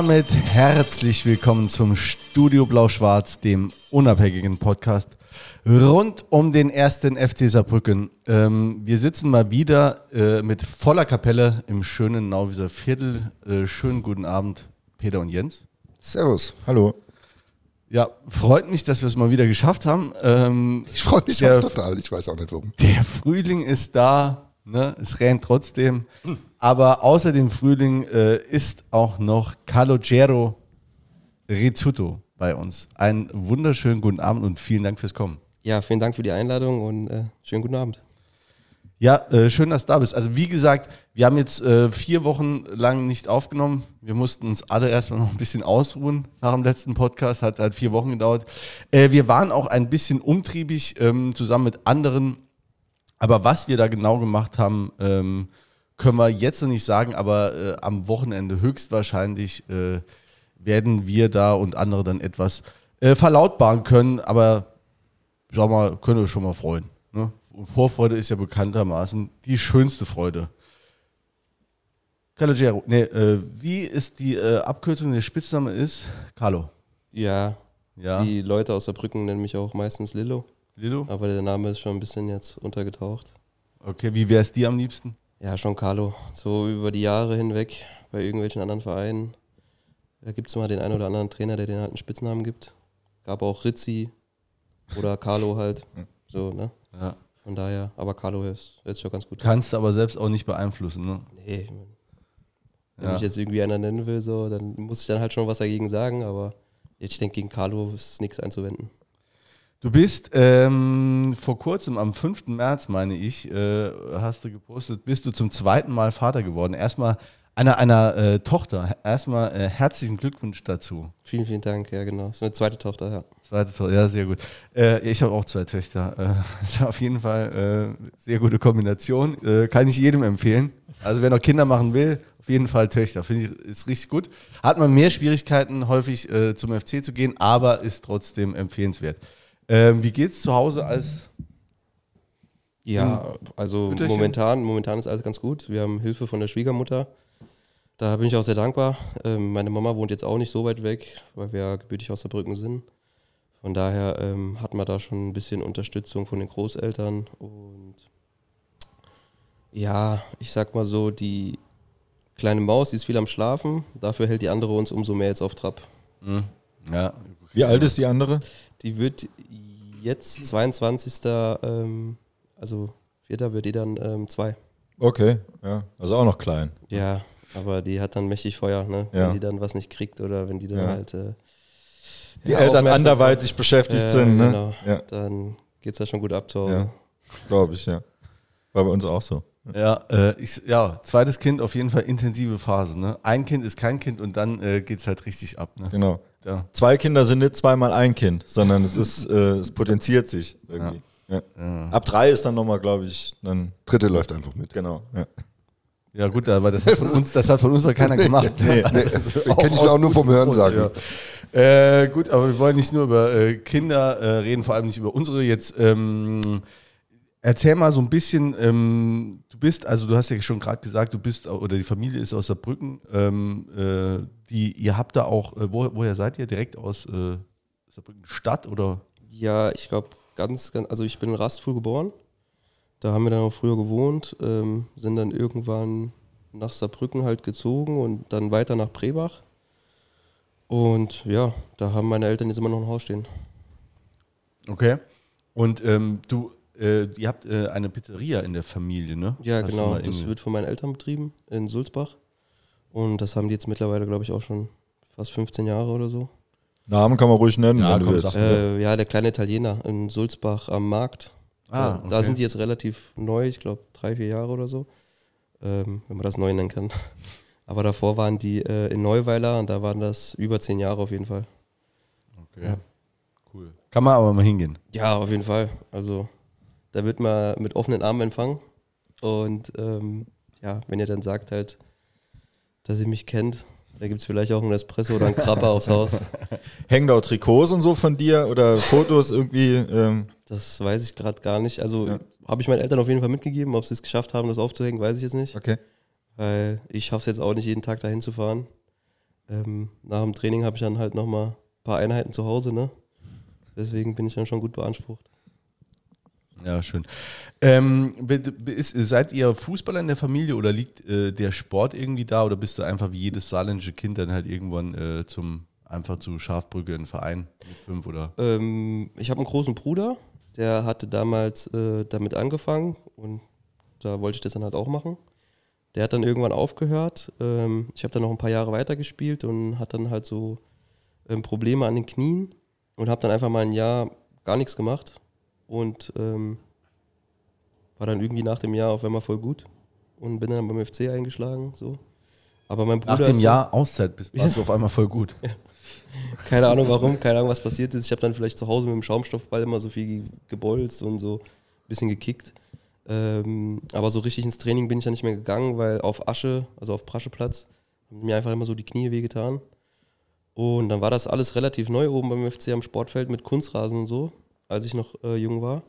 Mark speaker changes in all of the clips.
Speaker 1: Damit herzlich willkommen zum Studio Blau-Schwarz, dem unabhängigen Podcast rund um den ersten FC Saarbrücken. Ähm, wir sitzen mal wieder äh, mit voller Kapelle im schönen Nauwieser Viertel. Äh, schönen guten Abend, Peter und Jens.
Speaker 2: Servus, hallo.
Speaker 1: Ja, freut mich, dass wir es mal wieder geschafft haben. Ähm,
Speaker 2: ich freue mich auch total, ich weiß auch nicht warum.
Speaker 1: Der Frühling ist da, ne? es rennt trotzdem. Aber außer dem Frühling äh, ist auch noch Calogero Rizzuto bei uns. Einen wunderschönen guten Abend und vielen Dank fürs Kommen.
Speaker 3: Ja, vielen Dank für die Einladung und äh, schönen guten Abend.
Speaker 1: Ja, äh, schön, dass du da bist. Also wie gesagt, wir haben jetzt äh, vier Wochen lang nicht aufgenommen. Wir mussten uns alle erstmal noch ein bisschen ausruhen nach dem letzten Podcast. Hat halt vier Wochen gedauert. Äh, wir waren auch ein bisschen umtriebig ähm, zusammen mit anderen. Aber was wir da genau gemacht haben, ähm, können wir jetzt noch nicht sagen. Aber äh, am Wochenende höchstwahrscheinlich äh, werden wir da und andere dann etwas äh, verlautbaren können. Aber sag mal, können wir schon mal freuen. Ne? Vorfreude ist ja bekanntermaßen die schönste Freude. Calogero, nee, äh, wie ist die äh, Abkürzung, der Spitzname ist? Carlo.
Speaker 3: Ja, ja, die Leute aus der Brücken nennen mich auch meistens Lillo. Lillo? Aber der Name ist schon ein bisschen jetzt untergetaucht.
Speaker 1: Okay, wie wäre es dir am liebsten?
Speaker 3: Ja, schon Carlo. So über die Jahre hinweg bei irgendwelchen anderen Vereinen. Da gibt es mal den einen oder anderen Trainer, der den halt einen Spitznamen gibt. Gab auch Rizzi oder Carlo halt. So, ne? Ja. Von daher, aber Carlo hört sich ja ganz gut
Speaker 1: Kannst du aber selbst auch nicht beeinflussen, ne? Nee,
Speaker 3: wenn ja. mich jetzt irgendwie einer nennen will, so, dann muss ich dann halt schon was dagegen sagen, aber ich denke, gegen Carlo ist nichts einzuwenden.
Speaker 1: Du bist ähm, vor kurzem, am 5. März, meine ich, äh, hast du gepostet, bist du zum zweiten Mal Vater geworden. Erstmal einer, einer äh, Tochter. Erstmal äh, herzlichen Glückwunsch dazu.
Speaker 3: Vielen, vielen Dank. Ja, genau. Das ist eine zweite Tochter, ja.
Speaker 1: Zweite Tochter, ja, sehr gut. Äh, ich habe auch zwei Töchter. Äh, das ist auf jeden Fall äh, sehr gute Kombination. Äh, kann ich jedem empfehlen. Also wer noch Kinder machen will, auf jeden Fall Töchter. Finde ich, ist richtig gut. Hat man mehr Schwierigkeiten, häufig äh, zum FC zu gehen, aber ist trotzdem empfehlenswert. Ähm, wie es zu Hause als
Speaker 3: ja, also momentan, momentan ist alles ganz gut. Wir haben Hilfe von der Schwiegermutter. Da bin ich auch sehr dankbar. Ähm, meine Mama wohnt jetzt auch nicht so weit weg, weil wir ja gebürtig aus der Brücken sind. Von daher ähm, hat man da schon ein bisschen Unterstützung von den Großeltern. Und ja, ich sag mal so, die kleine Maus, die ist viel am Schlafen. Dafür hält die andere uns umso mehr jetzt auf Trab.
Speaker 2: Mhm. Ja. Wie alt ist die andere?
Speaker 3: Die wird jetzt 22. Ähm, also vierter wird die dann ähm, zwei.
Speaker 2: Okay, ja. Also auch noch klein.
Speaker 3: Ja, aber die hat dann mächtig Feuer, ne? Ja. Wenn die dann was nicht kriegt oder wenn die dann ja. halt. Äh,
Speaker 2: die ja, Eltern anderweitig beschäftigt äh, sind, ne? Genau.
Speaker 3: Ja. Dann geht es ja schon gut ab zu Hause. Ja.
Speaker 2: Glaube ich, ja. War bei uns auch so.
Speaker 1: Ja, äh, ich, ja, zweites Kind auf jeden Fall intensive Phase. Ne? Ein Kind ist kein Kind und dann äh, geht es halt richtig ab. Ne?
Speaker 2: Genau. Ja. Zwei Kinder sind nicht zweimal ein Kind, sondern es ist, äh, es potenziert sich irgendwie. Ja. Ja. Ab drei ist dann nochmal, glaube ich, dann. Dritte läuft einfach mit. Genau. Ja.
Speaker 1: Ja gut, aber das hat von uns, das hat von uns noch keiner gemacht. nee, nee,
Speaker 2: also Kenne ich auch nur vom Hören sagen.
Speaker 1: Ja. Äh, gut, aber wir wollen nicht nur über äh, Kinder äh, reden, vor allem nicht über unsere. Jetzt ähm, erzähl mal so ein bisschen. Ähm, du bist, also du hast ja schon gerade gesagt, du bist oder die Familie ist aus Saarbrücken. Ähm, äh, die, ihr habt da auch, äh, wo, woher seid ihr? Direkt aus äh, Saarbrücken Stadt oder?
Speaker 3: Ja, ich glaube ganz, ganz, also ich bin in Rastfuhl geboren. Da haben wir dann auch früher gewohnt, ähm, sind dann irgendwann nach Saarbrücken halt gezogen und dann weiter nach Prebach. Und ja, da haben meine Eltern jetzt immer noch ein Haus stehen.
Speaker 1: Okay. Und ähm, du, äh, ihr habt äh, eine Pizzeria in der Familie, ne?
Speaker 3: Ja, Hast genau. Das wird von meinen Eltern betrieben in Sulzbach. Und das haben die jetzt mittlerweile, glaube ich, auch schon fast 15 Jahre oder so.
Speaker 2: Namen kann man ruhig nennen.
Speaker 3: Ja, komm, äh, ja der kleine Italiener in Sulzbach am Markt. Ah, okay. Da sind die jetzt relativ neu, ich glaube drei, vier Jahre oder so, ähm, wenn man das neu nennen kann. Aber davor waren die äh, in Neuweiler und da waren das über zehn Jahre auf jeden Fall.
Speaker 1: Okay. Ja. Cool. Kann man aber mal hingehen.
Speaker 3: Ja, auf jeden Fall. Also da wird man mit offenen Armen empfangen. Und ähm, ja, wenn ihr dann sagt halt, dass ihr mich kennt, da gibt es vielleicht auch einen Espresso oder einen Krabber aufs Haus.
Speaker 2: Hängen da auch Trikots und so von dir oder Fotos irgendwie? Ähm
Speaker 3: das weiß ich gerade gar nicht. Also ja. habe ich meinen Eltern auf jeden Fall mitgegeben. Ob sie es geschafft haben, das aufzuhängen, weiß ich jetzt nicht.
Speaker 2: Okay.
Speaker 3: Weil ich schaffe es jetzt auch nicht, jeden Tag dahin zu fahren. ähm, nach dem Training habe ich dann halt nochmal ein paar Einheiten zu Hause, ne? Deswegen bin ich dann schon gut beansprucht.
Speaker 1: Ja, schön. Ähm, ist, seid ihr Fußballer in der Familie oder liegt äh, der Sport irgendwie da oder bist du einfach wie jedes saarländische Kind dann halt irgendwann äh, zum einfach zu Schafbrücke in Verein mit fünf oder?
Speaker 3: Ähm, ich habe einen großen Bruder, der hatte damals äh, damit angefangen und da wollte ich das dann halt auch machen. Der hat dann irgendwann aufgehört. Ähm, ich habe dann noch ein paar Jahre weitergespielt und hat dann halt so ähm, Probleme an den Knien und habe dann einfach mal ein Jahr gar nichts gemacht und ähm, war dann irgendwie nach dem Jahr auf einmal voll gut und bin dann beim FC eingeschlagen. So. Aber mein Bruder
Speaker 1: nach dem Jahr Auszeit bist, warst du auf einmal voll gut. Ja.
Speaker 3: Keine Ahnung warum, keine Ahnung, was passiert ist. Ich habe dann vielleicht zu Hause mit dem Schaumstoffball immer so viel gebolzt und so ein bisschen gekickt. Ähm, aber so richtig ins Training bin ich dann nicht mehr gegangen, weil auf Asche, also auf Prascheplatz, haben mir einfach immer so die Knie wehgetan. Und dann war das alles relativ neu oben beim FC am Sportfeld mit Kunstrasen und so, als ich noch äh, jung war.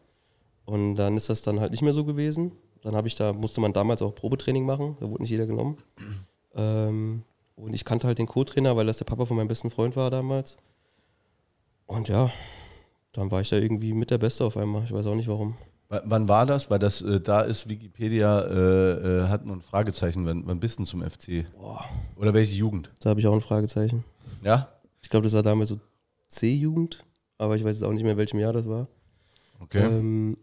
Speaker 3: Und dann ist das dann halt nicht mehr so gewesen. Dann habe ich da, musste man damals auch Probetraining machen, da wurde nicht jeder genommen. Ähm, und ich kannte halt den Co-Trainer, weil das der Papa von meinem besten Freund war damals. Und ja, dann war ich da irgendwie mit der Beste auf einmal. Ich weiß auch nicht warum.
Speaker 1: Wann war das? Weil das äh, da ist Wikipedia äh, äh, hat nur ein Fragezeichen. Wann, wann bist du zum FC? Boah. Oder welche Jugend?
Speaker 3: Da habe ich auch ein Fragezeichen.
Speaker 1: Ja?
Speaker 3: Ich glaube, das war damals so C-Jugend, aber ich weiß jetzt auch nicht mehr, in welchem Jahr das war. Okay. Ähm,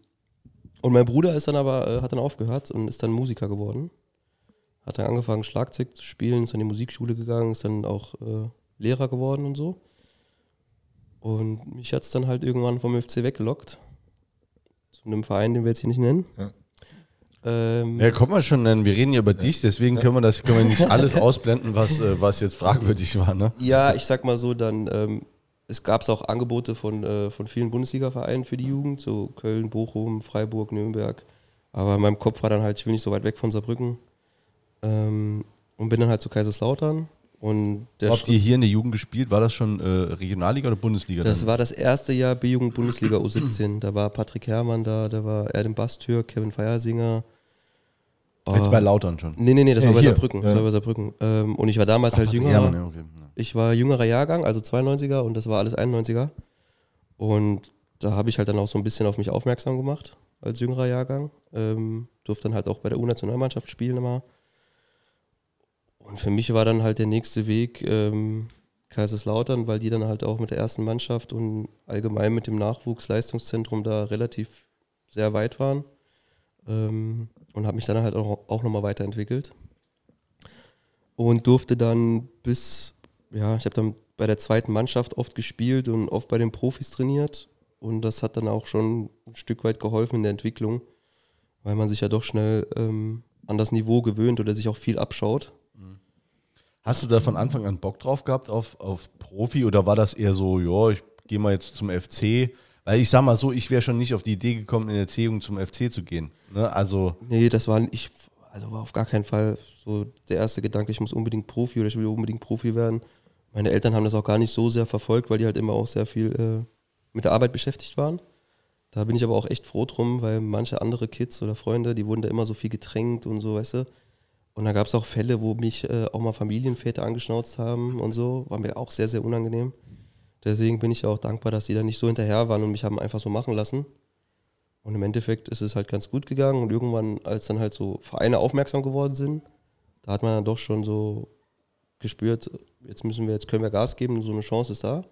Speaker 3: und mein Bruder ist dann aber, äh, hat dann aufgehört und ist dann Musiker geworden hat dann angefangen, Schlagzeug zu spielen, ist an die Musikschule gegangen, ist dann auch äh, Lehrer geworden und so. Und mich hat es dann halt irgendwann vom FC weggelockt. Zu einem Verein, den wir jetzt hier nicht nennen. Ja.
Speaker 1: Ähm, ja, kann man schon nennen. Wir reden ja über ja. dich, deswegen können wir das können wir nicht alles ausblenden, was, äh, was jetzt fragwürdig war. Ne?
Speaker 3: Ja, ich sag mal so, dann ähm, es gab auch Angebote von, äh, von vielen Bundesliga-Vereinen für die Jugend, so Köln, Bochum, Freiburg, Nürnberg. Aber in meinem Kopf war dann halt, ich will nicht so weit weg von Saarbrücken. Ähm, und bin dann halt zu Kaiserslautern. Und
Speaker 1: Habt ihr hier in der Jugend gespielt? War das schon äh, Regionalliga oder Bundesliga?
Speaker 3: Das dann? war das erste Jahr B-Jugend Bundesliga U17. Da war Patrick Herrmann da, da war Erdem Bastür, Kevin Feiersinger.
Speaker 1: Jetzt bei Lautern schon?
Speaker 3: Nee, nee, nee, das ja, war bei Saarbrücken. Ja. Das war bei Saarbrücken. Ähm, und ich war damals Ach, halt Patrick jünger. Herrmann, ja, okay. Ich war jüngerer Jahrgang, also 92er und das war alles 91er. Und da habe ich halt dann auch so ein bisschen auf mich aufmerksam gemacht als jüngerer Jahrgang. Ähm, durfte dann halt auch bei der U-Nationalmannschaft spielen immer. Und für mich war dann halt der nächste Weg ähm, Kaiserslautern, weil die dann halt auch mit der ersten Mannschaft und allgemein mit dem Nachwuchsleistungszentrum da relativ sehr weit waren. Ähm, und habe mich dann halt auch, auch nochmal weiterentwickelt. Und durfte dann bis, ja, ich habe dann bei der zweiten Mannschaft oft gespielt und oft bei den Profis trainiert. Und das hat dann auch schon ein Stück weit geholfen in der Entwicklung, weil man sich ja doch schnell ähm, an das Niveau gewöhnt oder sich auch viel abschaut.
Speaker 1: Hast du da von Anfang an Bock drauf gehabt auf, auf Profi oder war das eher so, ja, ich gehe mal jetzt zum FC? Weil ich sag mal so, ich wäre schon nicht auf die Idee gekommen, in der Erziehung zum FC zu gehen. Ne? Also
Speaker 3: nee, das war ich, also war auf gar keinen Fall so der erste Gedanke, ich muss unbedingt Profi oder ich will unbedingt Profi werden. Meine Eltern haben das auch gar nicht so sehr verfolgt, weil die halt immer auch sehr viel äh, mit der Arbeit beschäftigt waren. Da bin ich aber auch echt froh drum, weil manche andere Kids oder Freunde, die wurden da immer so viel gedrängt und so, weißt du. Und da gab es auch Fälle, wo mich äh, auch mal Familienväter angeschnauzt haben und so. War mir auch sehr, sehr unangenehm. Deswegen bin ich auch dankbar, dass die da nicht so hinterher waren und mich haben einfach so machen lassen. Und im Endeffekt ist es halt ganz gut gegangen. Und irgendwann, als dann halt so Vereine aufmerksam geworden sind, da hat man dann doch schon so gespürt, jetzt müssen wir, jetzt können wir Gas geben, so eine Chance ist da.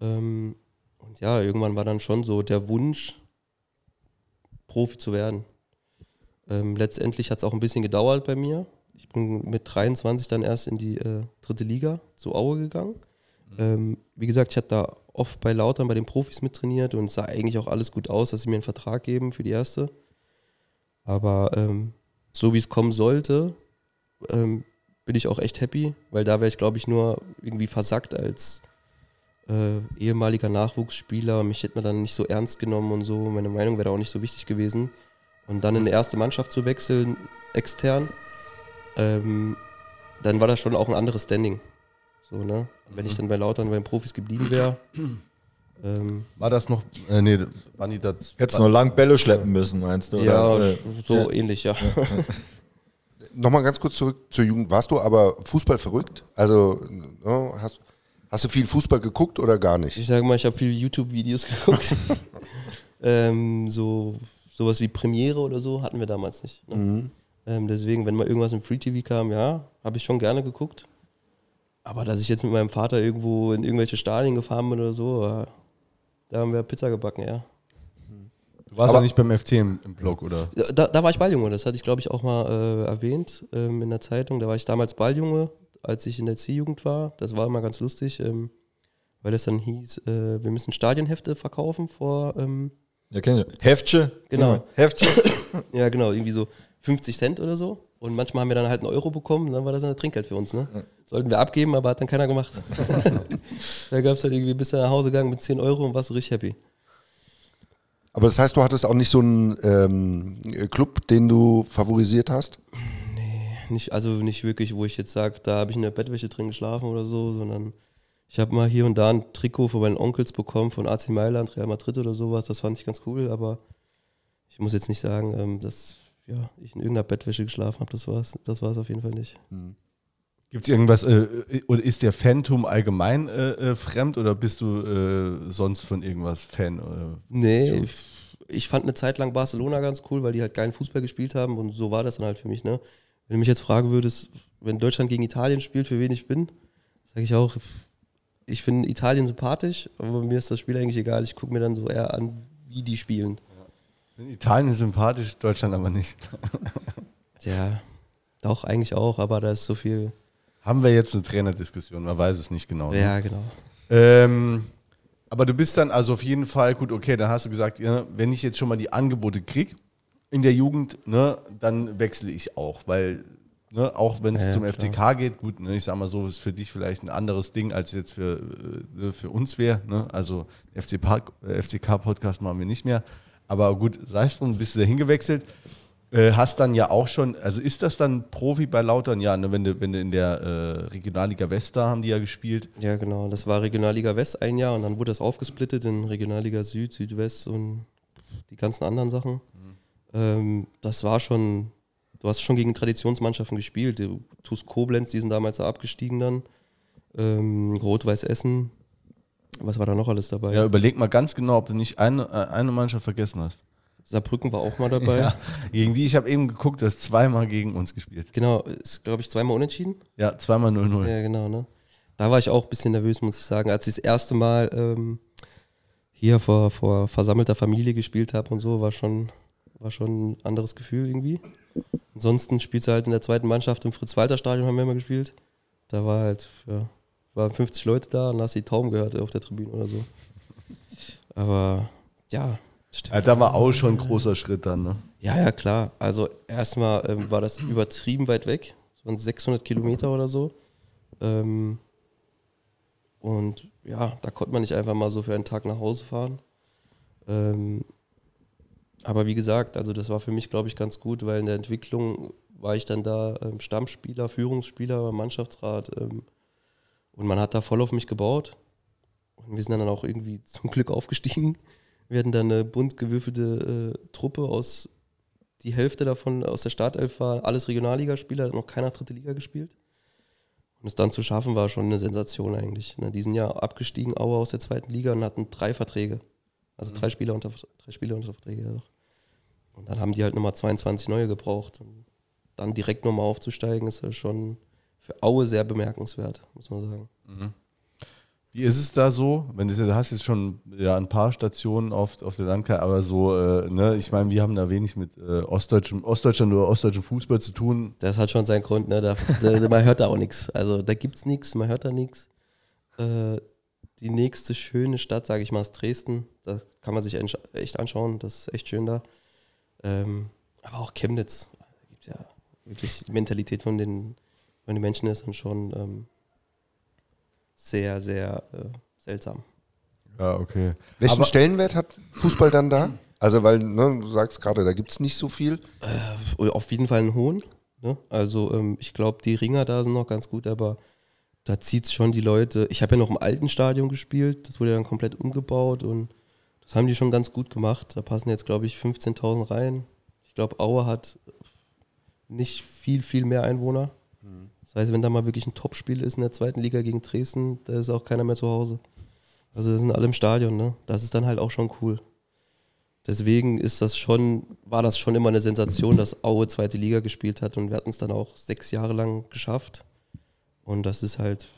Speaker 3: Ähm, und ja, irgendwann war dann schon so der Wunsch, Profi zu werden. Ähm, letztendlich hat es auch ein bisschen gedauert bei mir. Ich bin mit 23 dann erst in die äh, dritte Liga zu Aue gegangen. Mhm. Ähm, wie gesagt, ich habe da oft bei Lautern bei den Profis mittrainiert und es sah eigentlich auch alles gut aus, dass sie mir einen Vertrag geben für die erste. Aber ähm, so wie es kommen sollte, ähm, bin ich auch echt happy, weil da wäre ich, glaube ich, nur irgendwie versackt als äh, ehemaliger Nachwuchsspieler. Mich hätte man dann nicht so ernst genommen und so. Meine Meinung wäre auch nicht so wichtig gewesen. Und dann in die erste Mannschaft zu wechseln, extern, ähm, dann war das schon auch ein anderes Standing. So, ne? Wenn ich dann bei Lautern bei den Profis geblieben wäre.
Speaker 1: Ähm, war das noch, äh, nee, waren die das?
Speaker 2: Hättest noch lang Bälle schleppen müssen, meinst du?
Speaker 3: Ja, oder? so ja. ähnlich, ja.
Speaker 4: nochmal ganz kurz zurück zur Jugend. Warst du aber Fußball verrückt? Also ne, hast, hast du viel Fußball geguckt oder gar nicht?
Speaker 3: Ich sage mal, ich habe viele YouTube-Videos geguckt. ähm, so sowas wie Premiere oder so hatten wir damals nicht. Ne?
Speaker 4: Mhm.
Speaker 3: Ähm, deswegen, wenn mal irgendwas im Free TV kam, ja, habe ich schon gerne geguckt. Aber dass ich jetzt mit meinem Vater irgendwo in irgendwelche Stadien gefahren bin oder so, äh, da haben wir Pizza gebacken, ja.
Speaker 1: Du warst
Speaker 4: Aber-
Speaker 1: ja nicht beim FC im, im Blog, oder?
Speaker 3: Da, da war ich Balljunge, das hatte ich glaube ich auch mal äh, erwähnt ähm, in der Zeitung. Da war ich damals Balljunge, als ich in der C-Jugend war. Das war immer ganz lustig, ähm, weil es dann hieß, äh, wir müssen Stadionhefte verkaufen vor, ähm,
Speaker 2: Ja, kenn ich. Heftchen.
Speaker 3: Genau.
Speaker 2: Ja, Heftchen.
Speaker 3: ja genau, irgendwie so 50 Cent oder so. Und manchmal haben wir dann halt einen Euro bekommen und dann war das ein Trinkgeld für uns. Ne? Sollten wir abgeben, aber hat dann keiner gemacht. da gab es halt irgendwie, bist du nach Hause gegangen mit 10 Euro und warst richtig happy.
Speaker 4: Aber das heißt, du hattest auch nicht so einen ähm, Club, den du favorisiert hast?
Speaker 3: Nicht, also nicht wirklich, wo ich jetzt sage, da habe ich in der Bettwäsche drin geschlafen oder so, sondern ich habe mal hier und da ein Trikot von meinen Onkels bekommen, von AC Mailand, Real Madrid oder sowas. Das fand ich ganz cool, aber ich muss jetzt nicht sagen, ähm, dass ja, ich in irgendeiner Bettwäsche geschlafen habe. Das war es das war's auf jeden Fall nicht.
Speaker 1: Gibt es irgendwas, äh, oder ist der Phantom allgemein äh, äh, fremd oder bist du äh, sonst von irgendwas Fan? Oder?
Speaker 3: Nee, ich, ich fand eine Zeit lang Barcelona ganz cool, weil die halt geilen Fußball gespielt haben und so war das dann halt für mich. Ne? Wenn du mich jetzt fragen würdest, wenn Deutschland gegen Italien spielt, für wen ich bin, sage ich auch, ich finde Italien sympathisch, aber mir ist das Spiel eigentlich egal. Ich gucke mir dann so eher an, wie die spielen.
Speaker 1: Italien ist sympathisch, Deutschland aber nicht.
Speaker 3: Ja, doch, eigentlich auch, aber da ist so viel.
Speaker 1: Haben wir jetzt eine Trainerdiskussion, man weiß es nicht genau. ne?
Speaker 3: Ja, genau.
Speaker 1: Ähm, aber du bist dann also auf jeden Fall, gut, okay, dann hast du gesagt, ja, wenn ich jetzt schon mal die Angebote kriege in der Jugend, ne, dann wechsle ich auch, weil, ne, auch wenn es
Speaker 3: Ja,
Speaker 1: zum
Speaker 3: klar.
Speaker 1: FCK geht, gut, ne, ich sag mal so, ist für dich vielleicht ein anderes Ding, als jetzt für, äh, ne, für uns wäre, ne, also FCK-Podcast machen wir nicht mehr, aber gut, sei es drum, bist du da hingewechselt. Äh, hast dann ja auch schon, also ist das dann Profi bei Lautern? Ja, ne, wenn du, wenn du in der äh, Regionalliga West da haben die ja gespielt.
Speaker 3: Ja, genau. Das war Regionalliga West ein Jahr und dann wurde das aufgesplittet in Regionalliga Süd, Südwest und die ganzen anderen Sachen. Ähm, das war schon, du hast schon gegen Traditionsmannschaften gespielt. Du tust Koblenz, die sind damals da abgestiegen dann. Ähm, Rot-Weiß Essen. Was war da noch alles dabei?
Speaker 1: Ja, überleg mal ganz genau, ob du nicht eine, äh, eine Mannschaft vergessen hast.
Speaker 3: Saarbrücken war auch mal dabei.
Speaker 1: Gegen die, ich habe eben geguckt, du hast zweimal gegen uns gespielt.
Speaker 3: Genau, ist glaube ich zweimal unentschieden.
Speaker 1: Ja, zweimal 0-0.
Speaker 3: Ja, genau, ne? Da war ich auch ein bisschen nervös, muss ich sagen. Als ich das erste Mal ähm, hier vor, vor versammelter Familie gespielt habe und so, war schon, war schon ein anderes Gefühl irgendwie. Ansonsten spielst du halt in der zweiten Mannschaft im Fritz-Walter-Stadion, haben wir immer gespielt. Da war halt, ja, waren 50 Leute da und hast die Tauben gehört auf der Tribüne oder so. Aber ja, stimmt.
Speaker 1: Ja, da war auch schon ein großer Schritt dann, ne?
Speaker 3: Ja, ja, klar. Also erstmal ähm, war das übertrieben weit weg. Das waren 600 Kilometer oder so. Ähm, und ja, da konnte man nicht einfach mal so für einen Tag nach Hause fahren. Ähm, aber wie gesagt, also das war für mich, glaube ich, ganz gut, weil in der Entwicklung war ich dann da ähm, Stammspieler, Führungsspieler, Mannschaftsrat. Ähm, und man hat da voll auf mich gebaut. Und wir sind dann auch irgendwie zum Glück aufgestiegen. Wir hatten dann eine bunt gewürfelte äh, Truppe aus, die Hälfte davon aus der Startelf war alles Regionalligaspieler, hat noch keiner dritte Liga gespielt. Und es dann zu schaffen, war schon eine Sensation eigentlich. Ne, diesen Jahr abgestiegen, Aue aus der zweiten Liga und hatten drei Verträge. Also drei Spieler unter drei Spieler unter Verträge, ja. Und dann haben die halt nochmal 22 neue gebraucht. Und dann direkt nochmal aufzusteigen, ist ja schon für Aue sehr bemerkenswert, muss man sagen.
Speaker 1: Wie ist es da so? Wenn du, du hast jetzt schon ja, ein paar Stationen auf, auf der Landkarte, aber so, äh, ne, ich meine, wir haben da wenig mit äh, Ostdeutschem, Ostdeutschland oder ostdeutschem Fußball zu tun.
Speaker 3: Das hat schon seinen Grund, ne? Da, da, man hört da auch nichts. Also da gibt es nichts, man hört da nichts. Äh, die nächste schöne Stadt, sage ich mal, ist Dresden. Da kann man sich echt anschauen, das ist echt schön da. Ähm, aber auch Chemnitz, da gibt ja wirklich die Mentalität von den, von den Menschen ist dann schon ähm, sehr, sehr äh, seltsam.
Speaker 1: Ja, okay.
Speaker 4: Welchen
Speaker 1: Aber-
Speaker 4: Stellenwert hat Fußball dann da? Also, weil ne, du sagst gerade, da gibt es nicht so viel.
Speaker 3: Äh, auf jeden Fall einen hohen. Ne? Also ähm, ich glaube, die Ringer da sind noch ganz gut, aber da zieht es schon die Leute. Ich habe ja noch im alten Stadion gespielt, das wurde ja dann komplett umgebaut und das haben die schon ganz gut gemacht. Da passen jetzt, glaube ich, 15.000 rein. Ich glaube, Aue hat nicht viel, viel mehr Einwohner. Das heißt, wenn da mal wirklich ein Topspiel ist in der zweiten Liga gegen Dresden, da ist auch keiner mehr zu Hause. Also sind alle im Stadion, ne? Das ist dann halt auch schon cool. Deswegen ist das schon, war das schon immer eine Sensation, dass Aue zweite Liga gespielt hat und wir hatten es dann auch sechs Jahre lang geschafft. Und das ist halt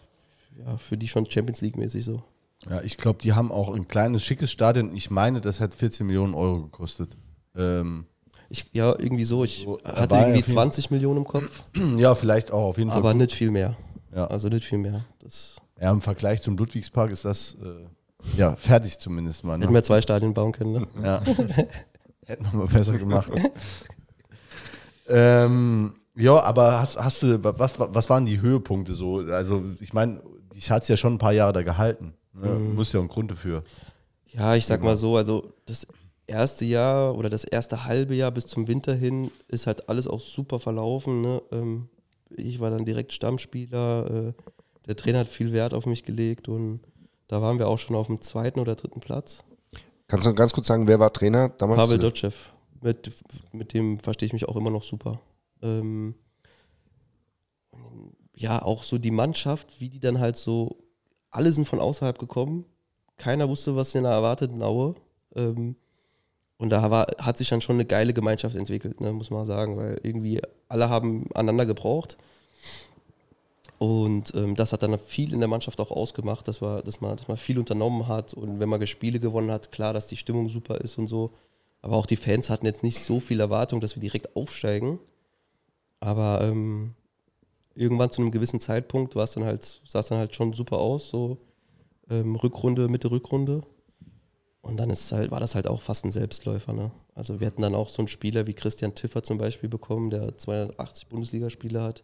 Speaker 3: ja, für die schon Champions League-mäßig so.
Speaker 1: Ja, ich glaube, die haben auch ein kleines, schickes Stadion. Ich meine, das hat 14 Millionen Euro gekostet. Ähm,
Speaker 3: Ich, ja, irgendwie so. Ich
Speaker 1: So,
Speaker 3: hatte irgendwie
Speaker 1: auf jeden-
Speaker 3: 20 Millionen im Kopf,
Speaker 1: ja, vielleicht auch, auf jeden Fall.
Speaker 3: aber nicht viel mehr.
Speaker 1: Ja.
Speaker 3: Also nicht viel mehr. Das
Speaker 1: ja, im Vergleich zum Ludwigspark ist das äh, ja fertig zumindest mal. Ne?
Speaker 3: hätten wir zwei Stadien bauen können. Ne?
Speaker 1: Ja. Hätten wir mal besser gemacht. ähm, ja, aber hast, hast du, was, was waren die Höhepunkte so? Also, ich meine, ich hatte es ja schon ein paar Jahre da gehalten. Ne?
Speaker 3: Mhm.
Speaker 1: Muss ja einen Grund dafür.
Speaker 3: Ja, ich sag mal so, also das erste Jahr oder das erste halbe Jahr bis zum Winter hin ist halt alles auch super verlaufen. Ne? Ähm, ich war dann direkt Stammspieler, äh, der Trainer hat viel Wert auf mich gelegt und da waren wir auch schon auf dem zweiten oder dritten Platz.
Speaker 4: Kannst du ganz kurz sagen, wer war Trainer damals?
Speaker 3: Pavel Dotschew, mit, mit dem verstehe ich mich auch immer noch super. Ähm, ja, auch so die Mannschaft, wie die dann halt so, alle sind von außerhalb gekommen. Keiner wusste, was ihn da erwartet in Aue. Ähm, und da war, hat sich dann schon eine geile Gemeinschaft entwickelt, ne, muss man sagen, weil irgendwie alle haben aneinander gebraucht. Und ähm, das hat dann viel in der Mannschaft auch ausgemacht, dass, wir, dass, man, dass man viel unternommen hat und wenn man Spiele gewonnen hat, klar, dass die Stimmung super ist und so. Aber auch die Fans hatten jetzt nicht so viel Erwartung, dass wir direkt aufsteigen. Aber ähm, irgendwann zu einem gewissen Zeitpunkt dann halt, sah es dann halt schon super aus, so ähm, Rückrunde, Mitte Rückrunde. Und dann ist halt, war das halt auch fast ein Selbstläufer. Ne? Also wir hatten dann auch so einen Spieler wie Christian Tiffer zum Beispiel bekommen, der 280 Bundesligaspiele hat.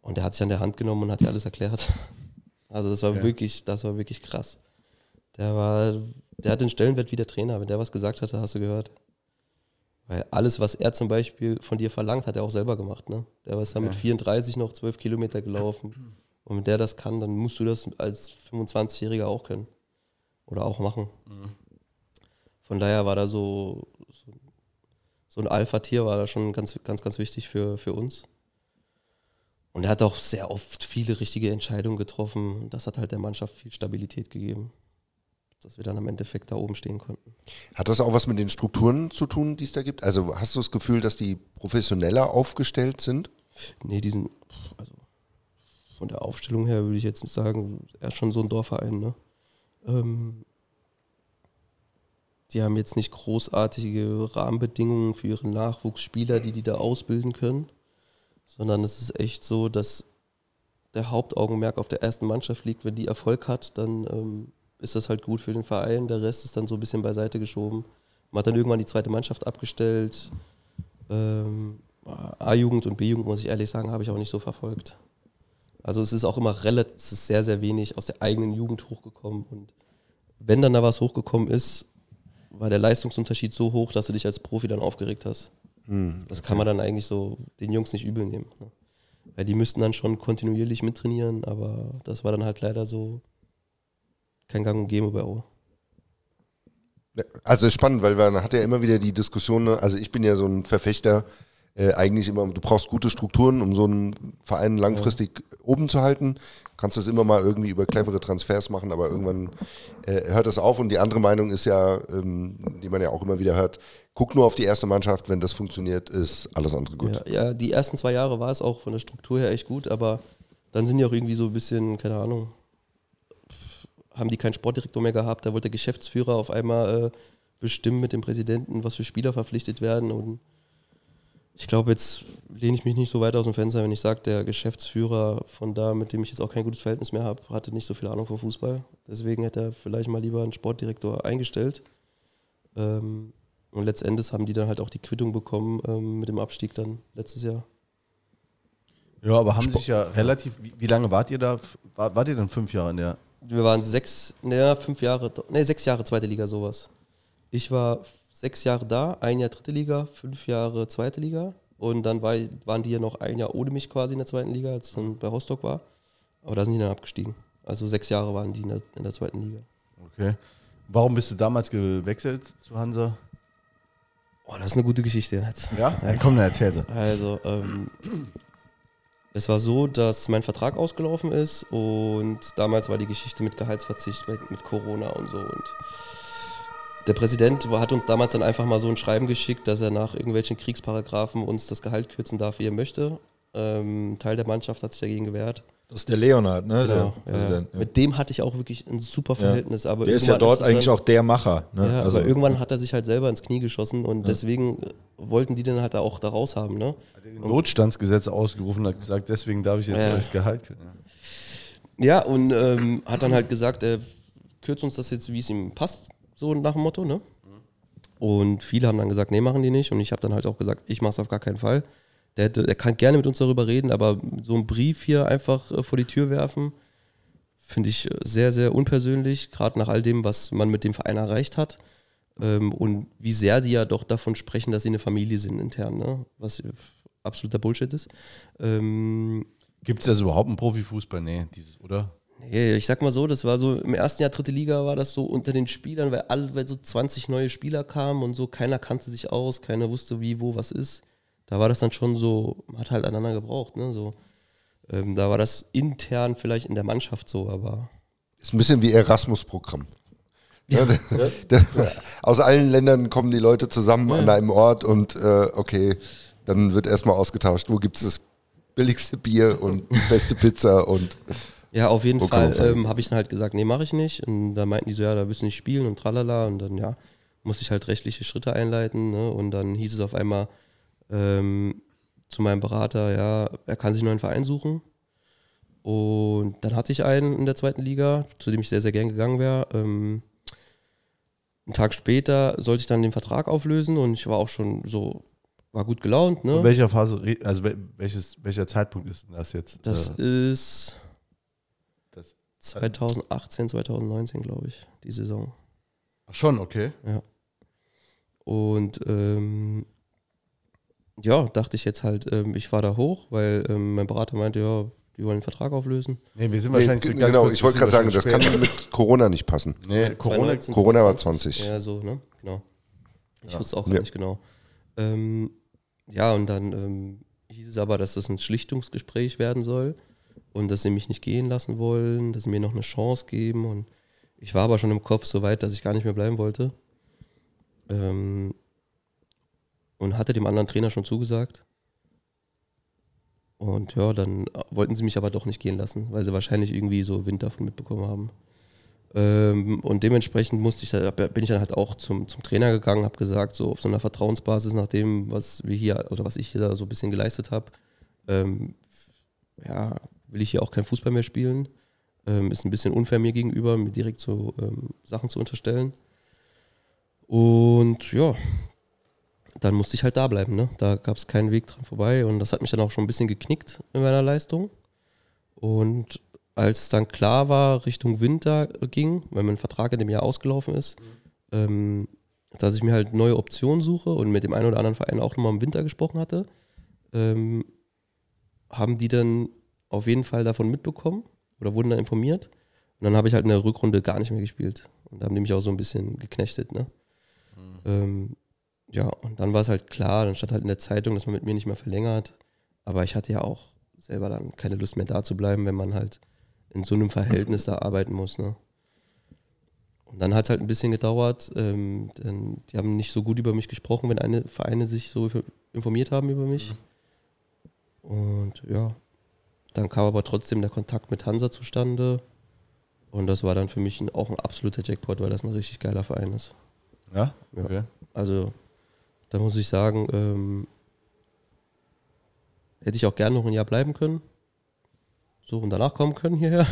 Speaker 3: Und der hat sich an der Hand genommen und hat dir alles erklärt. Also das war
Speaker 1: Ja.
Speaker 3: wirklich, das war wirklich krass. Der war, der hat den Stellenwert wie der Trainer. Wenn der was gesagt hatte, hast du gehört. Weil alles, was er zum Beispiel von dir verlangt, hat er auch selber gemacht. Ne? Der ist dann mit
Speaker 1: Ja.
Speaker 3: 34 noch 12 Kilometer gelaufen. Und wenn der das kann, dann musst du das als 25-Jähriger auch können. Oder auch machen. Von daher war da so, so, so ein Alpha-Tier war da schon ganz, ganz, ganz wichtig für, für uns. Und er hat auch sehr oft viele richtige Entscheidungen getroffen. Das hat halt der Mannschaft viel Stabilität gegeben, dass wir dann am Endeffekt da oben stehen konnten.
Speaker 4: Hat das auch was mit den Strukturen zu tun, die es da gibt? Also hast du das Gefühl, dass die professioneller aufgestellt sind?
Speaker 3: Nee, diesen, also von der Aufstellung her würde ich jetzt nicht sagen, er ist schon so ein Dorfverein, ne? Ähm, die haben jetzt nicht großartige Rahmenbedingungen für ihre Nachwuchsspieler, die die da ausbilden können, sondern es ist echt so, dass der Hauptaugenmerk auf der ersten Mannschaft liegt. Wenn die Erfolg hat, dann ähm, ist das halt gut für den Verein. Der Rest ist dann so ein bisschen beiseite geschoben. Man hat dann irgendwann die zweite Mannschaft abgestellt. Ähm, A-Jugend und B-Jugend, muss ich ehrlich sagen, habe ich auch nicht so verfolgt. Also es ist auch immer relativ, es ist sehr, sehr wenig aus der eigenen Jugend hochgekommen. Und wenn dann da was hochgekommen ist, war der Leistungsunterschied so hoch, dass du dich als Profi dann aufgeregt hast. Das kann man dann eigentlich so den Jungs nicht übel nehmen. Ne? Weil die müssten dann schon kontinuierlich mittrainieren, aber das war dann halt leider so kein Gang und Gäbe bei Aue.
Speaker 4: Also ist spannend, weil man hat ja immer wieder die Diskussion, ne? also ich bin ja so ein Verfechter, äh, eigentlich immer, du brauchst gute Strukturen, um so einen Verein langfristig oben zu halten. Kannst das immer mal irgendwie über clevere Transfers machen, aber irgendwann äh, hört das auf. Und die andere Meinung ist ja, ähm, die man ja auch immer wieder hört, guck nur auf die erste Mannschaft, wenn das funktioniert, ist alles andere gut.
Speaker 3: Ja, ja, die ersten zwei Jahre war es auch von der Struktur her echt gut, aber dann sind die auch irgendwie so ein bisschen, keine Ahnung, haben die keinen Sportdirektor mehr gehabt. Da wollte der Geschäftsführer auf einmal äh, bestimmen mit dem Präsidenten, was für Spieler verpflichtet werden. Und ich glaube, jetzt lehne ich mich nicht so weit aus dem Fenster, wenn ich sage, der Geschäftsführer von da, mit dem ich jetzt auch kein gutes Verhältnis mehr habe, hatte nicht so viel Ahnung vom Fußball. Deswegen hätte er vielleicht mal lieber einen Sportdirektor eingestellt. Ähm, und letztendlich haben die dann halt auch die Quittung bekommen ähm, mit dem Abstieg dann letztes Jahr.
Speaker 1: Ja, aber haben sich ja relativ, wie, wie lange wart ihr da? War, wart ihr dann fünf Jahre in der?
Speaker 3: Wir waren sechs, naja, fünf Jahre, ne, sechs Jahre zweite Liga, sowas. Ich war sechs Jahre da, ein Jahr dritte Liga, fünf Jahre zweite Liga. Und dann war, waren die ja noch ein Jahr ohne mich quasi in der zweiten Liga, als es dann bei Rostock war. Aber da sind die dann abgestiegen. Also sechs Jahre waren die in der, in der zweiten Liga.
Speaker 1: Okay. Warum bist du damals gewechselt zu Hansa?
Speaker 3: Oh, das ist eine gute Geschichte jetzt.
Speaker 1: Ja? ja komm, dann erzähl sie.
Speaker 3: Also, ähm, es war so, dass mein Vertrag ausgelaufen ist und damals war die Geschichte mit Gehaltsverzicht, mit, mit Corona und so. Und der Präsident hat uns damals dann einfach mal so ein Schreiben geschickt, dass er nach irgendwelchen Kriegsparagraphen uns das Gehalt kürzen darf, wie er möchte. Ähm, Teil der Mannschaft hat sich dagegen gewehrt.
Speaker 2: Das ist der Leonard, ne?
Speaker 3: Genau,
Speaker 2: der
Speaker 3: ja,
Speaker 2: Präsident. Ja.
Speaker 3: Mit dem hatte ich auch wirklich ein super Verhältnis. Aber
Speaker 2: Der ist ja dort
Speaker 3: es
Speaker 2: eigentlich
Speaker 3: dann,
Speaker 2: auch der Macher. Ne?
Speaker 3: Ja,
Speaker 2: also,
Speaker 3: aber irgendwann hat er sich halt selber ins Knie geschossen und deswegen äh, wollten die den halt auch da raus haben. Ne?
Speaker 1: Notstandsgesetz ausgerufen und hat gesagt, deswegen darf ich jetzt
Speaker 3: Ja.
Speaker 1: das Gehalt kürzen.
Speaker 3: Ja, und ähm, hat dann halt gesagt, er kürzt uns das jetzt, wie es ihm passt, so nach dem Motto, ne? Und viele haben dann gesagt, nee, machen die nicht. Und ich habe dann halt auch gesagt, ich mache es auf gar keinen Fall. Der, hätte, der kann gerne mit uns darüber reden, aber so einen Brief hier einfach äh, vor die Tür werfen, finde ich äh, sehr, sehr unpersönlich, gerade nach all dem, was man mit dem Verein erreicht hat. Ähm, und wie sehr sie ja doch davon sprechen, dass sie eine Familie sind intern, ne? was äh, absoluter Bullshit ist. Ähm,
Speaker 1: Gibt es das überhaupt einen Profifußball? Nee, dieses, oder?
Speaker 3: Ich sag mal so, das war so, im ersten Jahr dritte Liga war das so unter den Spielern, weil alle, weil so 20 neue Spieler kamen und so, keiner kannte sich aus, keiner wusste, wie, wo, was ist. Da war das dann schon so, hat halt einander gebraucht, ne? So, ähm, da war das intern vielleicht in der Mannschaft so, aber
Speaker 4: Ist ein bisschen wie Erasmus-Programm. Ja. der, aus allen Ländern kommen die Leute zusammen an einem Ort und äh, okay, dann wird erstmal ausgetauscht, wo gibt es das billigste Bier und die beste Pizza und
Speaker 3: ja, auf jeden Fall
Speaker 4: fangen?
Speaker 3: ähm, habe ich dann halt gesagt, nee, mache ich nicht. Und da meinten die so, ja, da wirst du nicht spielen und tralala. Und dann, ja, musste ich halt rechtliche Schritte einleiten. Ne? Und dann hieß es auf einmal ähm, zu meinem Berater, ja, er kann sich einen neuen Verein suchen. Und dann hatte ich einen in der zweiten Liga, zu dem ich sehr, sehr gern gegangen wäre. Ähm, einen Tag später sollte ich dann den Vertrag auflösen und ich war auch schon so, war gut gelaunt. Ne?
Speaker 1: In welcher Phase, also wel- welches, welcher Zeitpunkt ist denn das jetzt?
Speaker 3: Das
Speaker 1: Äh,
Speaker 3: ist 2018, 2019, glaube ich, die Saison.
Speaker 1: ach schon, okay.
Speaker 3: Und ähm, ja, dachte ich jetzt halt, ähm, ich fahre da hoch, weil ähm, mein Berater meinte, ja, die wollen den Vertrag auflösen.
Speaker 1: Nee, wir sind
Speaker 4: Nee,
Speaker 1: wahrscheinlich ganz
Speaker 4: genau,
Speaker 1: kurz,
Speaker 4: ich wollte
Speaker 1: wir
Speaker 4: gerade sagen, das kann mit Corona nicht passen.
Speaker 1: später. Nee, Corona,
Speaker 3: 2019,
Speaker 4: Corona war
Speaker 3: 20.
Speaker 4: 20.
Speaker 3: Ja, so, ne? Genau. Ich wusste auch
Speaker 4: Ja.
Speaker 3: gar nicht genau. Ähm, ja, und dann ähm, hieß es aber, dass das ein Schlichtungsgespräch werden soll und dass sie mich nicht gehen lassen wollen, dass sie mir noch eine Chance geben. Und ich war aber schon im Kopf so weit, dass ich gar nicht mehr bleiben wollte. Ähm, und hatte dem anderen Trainer schon zugesagt. Und ja, dann wollten sie mich aber doch nicht gehen lassen, weil sie wahrscheinlich irgendwie so Wind davon mitbekommen haben. Ähm, und dementsprechend musste ich, bin ich dann halt auch zum, zum Trainer gegangen, habe gesagt, so auf so einer Vertrauensbasis, nach dem, was wir hier oder was ich hier da so ein bisschen geleistet habe, ähm, ja, will ich hier auch kein Fußball mehr spielen. Ähm, ist ein bisschen unfair mir gegenüber, mir direkt so ähm, Sachen zu unterstellen. Und ja, dann musste ich halt da bleiben. Ne? Da gab es keinen Weg dran vorbei und das hat mich dann auch schon ein bisschen geknickt in meiner Leistung. Und als dann klar war, Richtung Winter ging, weil mein Vertrag in dem Jahr ausgelaufen ist, ähm, dass ich mir halt neue Optionen suche und mit dem einen oder anderen Verein auch nochmal im Winter gesprochen hatte, ähm, haben die dann auf jeden Fall davon mitbekommen oder wurden dann informiert. Und dann habe ich halt in der Rückrunde gar nicht mehr gespielt. Und da haben die mich auch so ein bisschen geknechtet. Ne? Ähm, ja, und dann war es halt klar, dann stand halt in der Zeitung, dass man mit mir nicht mehr verlängert. Aber ich hatte ja auch selber dann keine Lust mehr da zu bleiben, wenn man halt in so einem Verhältnis da arbeiten muss. Ne? Und dann hat es halt ein bisschen gedauert. Ähm, denn die haben nicht so gut über mich gesprochen, wenn eine Vereine sich so informiert haben über mich. Und ja, dann kam aber trotzdem der Kontakt mit Hansa zustande. Und das war dann für mich auch ein absoluter Jackpot, weil das ein richtig geiler Verein ist.
Speaker 1: Ja?
Speaker 3: Ja.
Speaker 1: Okay.
Speaker 3: Also, da muss ich sagen, ähm, hätte ich auch gerne noch ein Jahr bleiben können. So und danach kommen können hierher.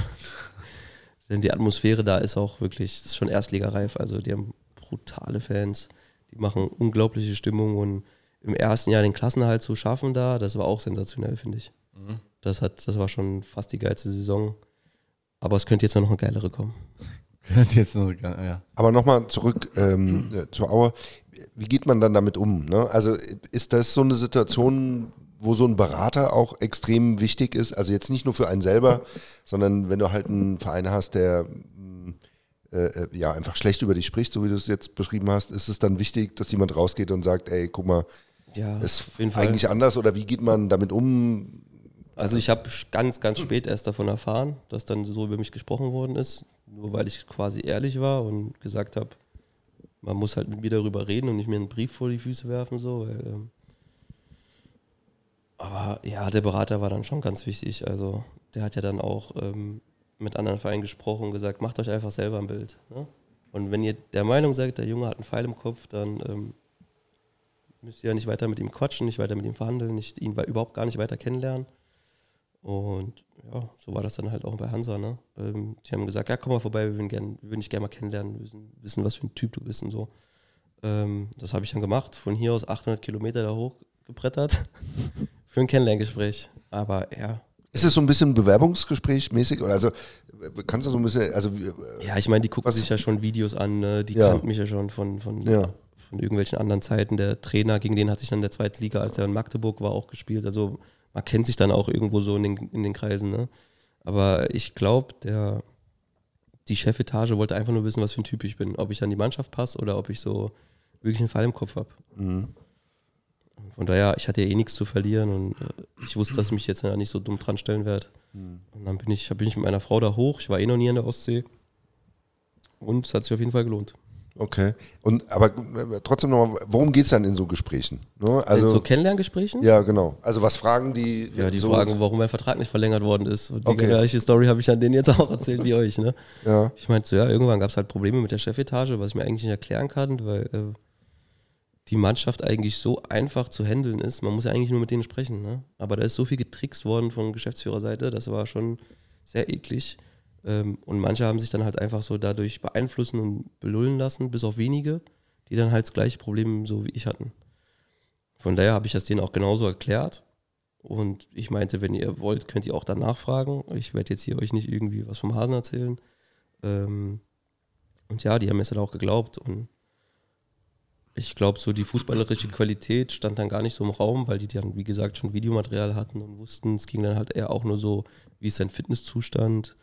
Speaker 3: Denn die Atmosphäre da ist auch wirklich, das ist schon erstligareif. Also, die haben brutale Fans, die machen unglaubliche Stimmung und im ersten Jahr den Klassenerhalt zu schaffen da, das war auch sensationell, finde ich. Das, hat, das war schon fast die geilste Saison. Aber es könnte jetzt noch eine geilere kommen.
Speaker 1: Könnte jetzt noch, ja.
Speaker 4: Aber nochmal zurück ähm, äh, zur Auer. Wie geht man dann damit um? Ne? Also ist das so eine Situation, wo so ein Berater auch extrem wichtig ist? Also jetzt nicht nur für einen selber, sondern wenn du halt einen Verein hast, der mh, äh, ja, einfach schlecht über dich spricht, so wie du es jetzt beschrieben hast, ist es dann wichtig, dass jemand rausgeht und sagt, ey, guck mal,
Speaker 3: Ja,
Speaker 4: ist eigentlich anders oder wie geht man damit um?
Speaker 3: Also ich habe ganz, ganz spät erst davon erfahren, dass dann so über mich gesprochen worden ist. Nur weil ich quasi ehrlich war und gesagt habe, man muss halt mit mir darüber reden und nicht mir einen Brief vor die Füße werfen. So, weil, ähm aber ja, der Berater war dann schon ganz wichtig. Also der hat ja dann auch ähm, mit anderen Vereinen gesprochen und gesagt, macht euch einfach selber ein Bild. Ne? Und wenn ihr der Meinung seid, der Junge hat einen Pfeil im Kopf, dann ähm, müsst ihr ja nicht weiter mit ihm quatschen, nicht weiter mit ihm verhandeln, nicht, ihn überhaupt gar nicht weiter kennenlernen. Und ja, so war das dann halt auch bei Hansa. Ne? Ähm, die haben gesagt, ja, komm mal vorbei, wir würden, gern, wir würden dich gerne mal kennenlernen, wir wissen, wissen, was für ein Typ du bist und so. Ähm, das habe ich dann gemacht, von hier aus 800 Kilometer da hochgebrettert für ein Kennenlerngespräch. Aber ja,
Speaker 4: Ist es so ein bisschen Bewerbungsgespräch mäßig? Oder also kannst du so ein bisschen, also äh,
Speaker 3: ja, ich meine, die gucken
Speaker 4: Was-
Speaker 3: sich ja schon Videos an, ne? die
Speaker 4: Ja.
Speaker 3: kannten mich ja schon von, von,
Speaker 4: Ja.
Speaker 3: von irgendwelchen anderen Zeiten. Der Trainer, gegen den hatte ich dann in der zweiten Liga, als er in Magdeburg war, auch gespielt. Also man kennt sich dann auch irgendwo so in den, in den Kreisen. Ne? Aber ich glaube, der die Chefetage wollte einfach nur wissen, was für ein Typ ich bin. Ob ich an die Mannschaft passe oder ob ich so wirklich einen Fall im Kopf habe.
Speaker 4: mhm.
Speaker 3: Von daher, ich hatte ja eh nichts zu verlieren und äh, ich wusste, dass ich mich jetzt nicht so dumm dran stellen werde. Und dann bin ich, bin ich mit meiner Frau da hoch. Ich war eh noch nie an der Ostsee. Und es hat sich auf jeden Fall gelohnt.
Speaker 4: Okay. Und aber äh, trotzdem nochmal, worum geht es dann in so Gesprächen? Ne?
Speaker 3: Also,
Speaker 4: Also,
Speaker 3: in so Kennenlerngesprächen?
Speaker 4: ja, genau. Also was fragen die?
Speaker 3: Ja, die
Speaker 4: so,
Speaker 3: fragen, warum mein Vertrag nicht verlängert worden ist. Und die
Speaker 4: Okay.
Speaker 3: gleiche Story habe ich an denen jetzt auch erzählt wie euch. Ne?
Speaker 4: Ja,
Speaker 3: Ich meinte so, ja, irgendwann gab es halt Probleme mit der Chefetage, was ich mir eigentlich nicht erklären kann, weil äh, die Mannschaft eigentlich so einfach zu handeln ist. Man muss ja eigentlich nur mit denen sprechen. Ne? Aber da ist so viel getrickst worden von Geschäftsführerseite, das war schon sehr eklig. Ähm, und manche haben sich dann halt einfach so dadurch beeinflussen und belullen lassen, bis auf wenige, die dann halt das gleiche Problem so wie ich hatten. Von daher habe ich das denen auch genauso erklärt. Und ich meinte, wenn ihr wollt, könnt ihr auch dann nachfragen. Ich werde jetzt hier euch nicht irgendwie was vom Hasen erzählen. Ähm, und ja, die haben mir dann auch geglaubt. Und ich glaube, so die fußballerische Qualität stand dann gar nicht so im Raum, weil die dann, wie gesagt, schon Videomaterial hatten und wussten, es ging dann halt eher auch nur so, wie ist dein Fitnesszustand,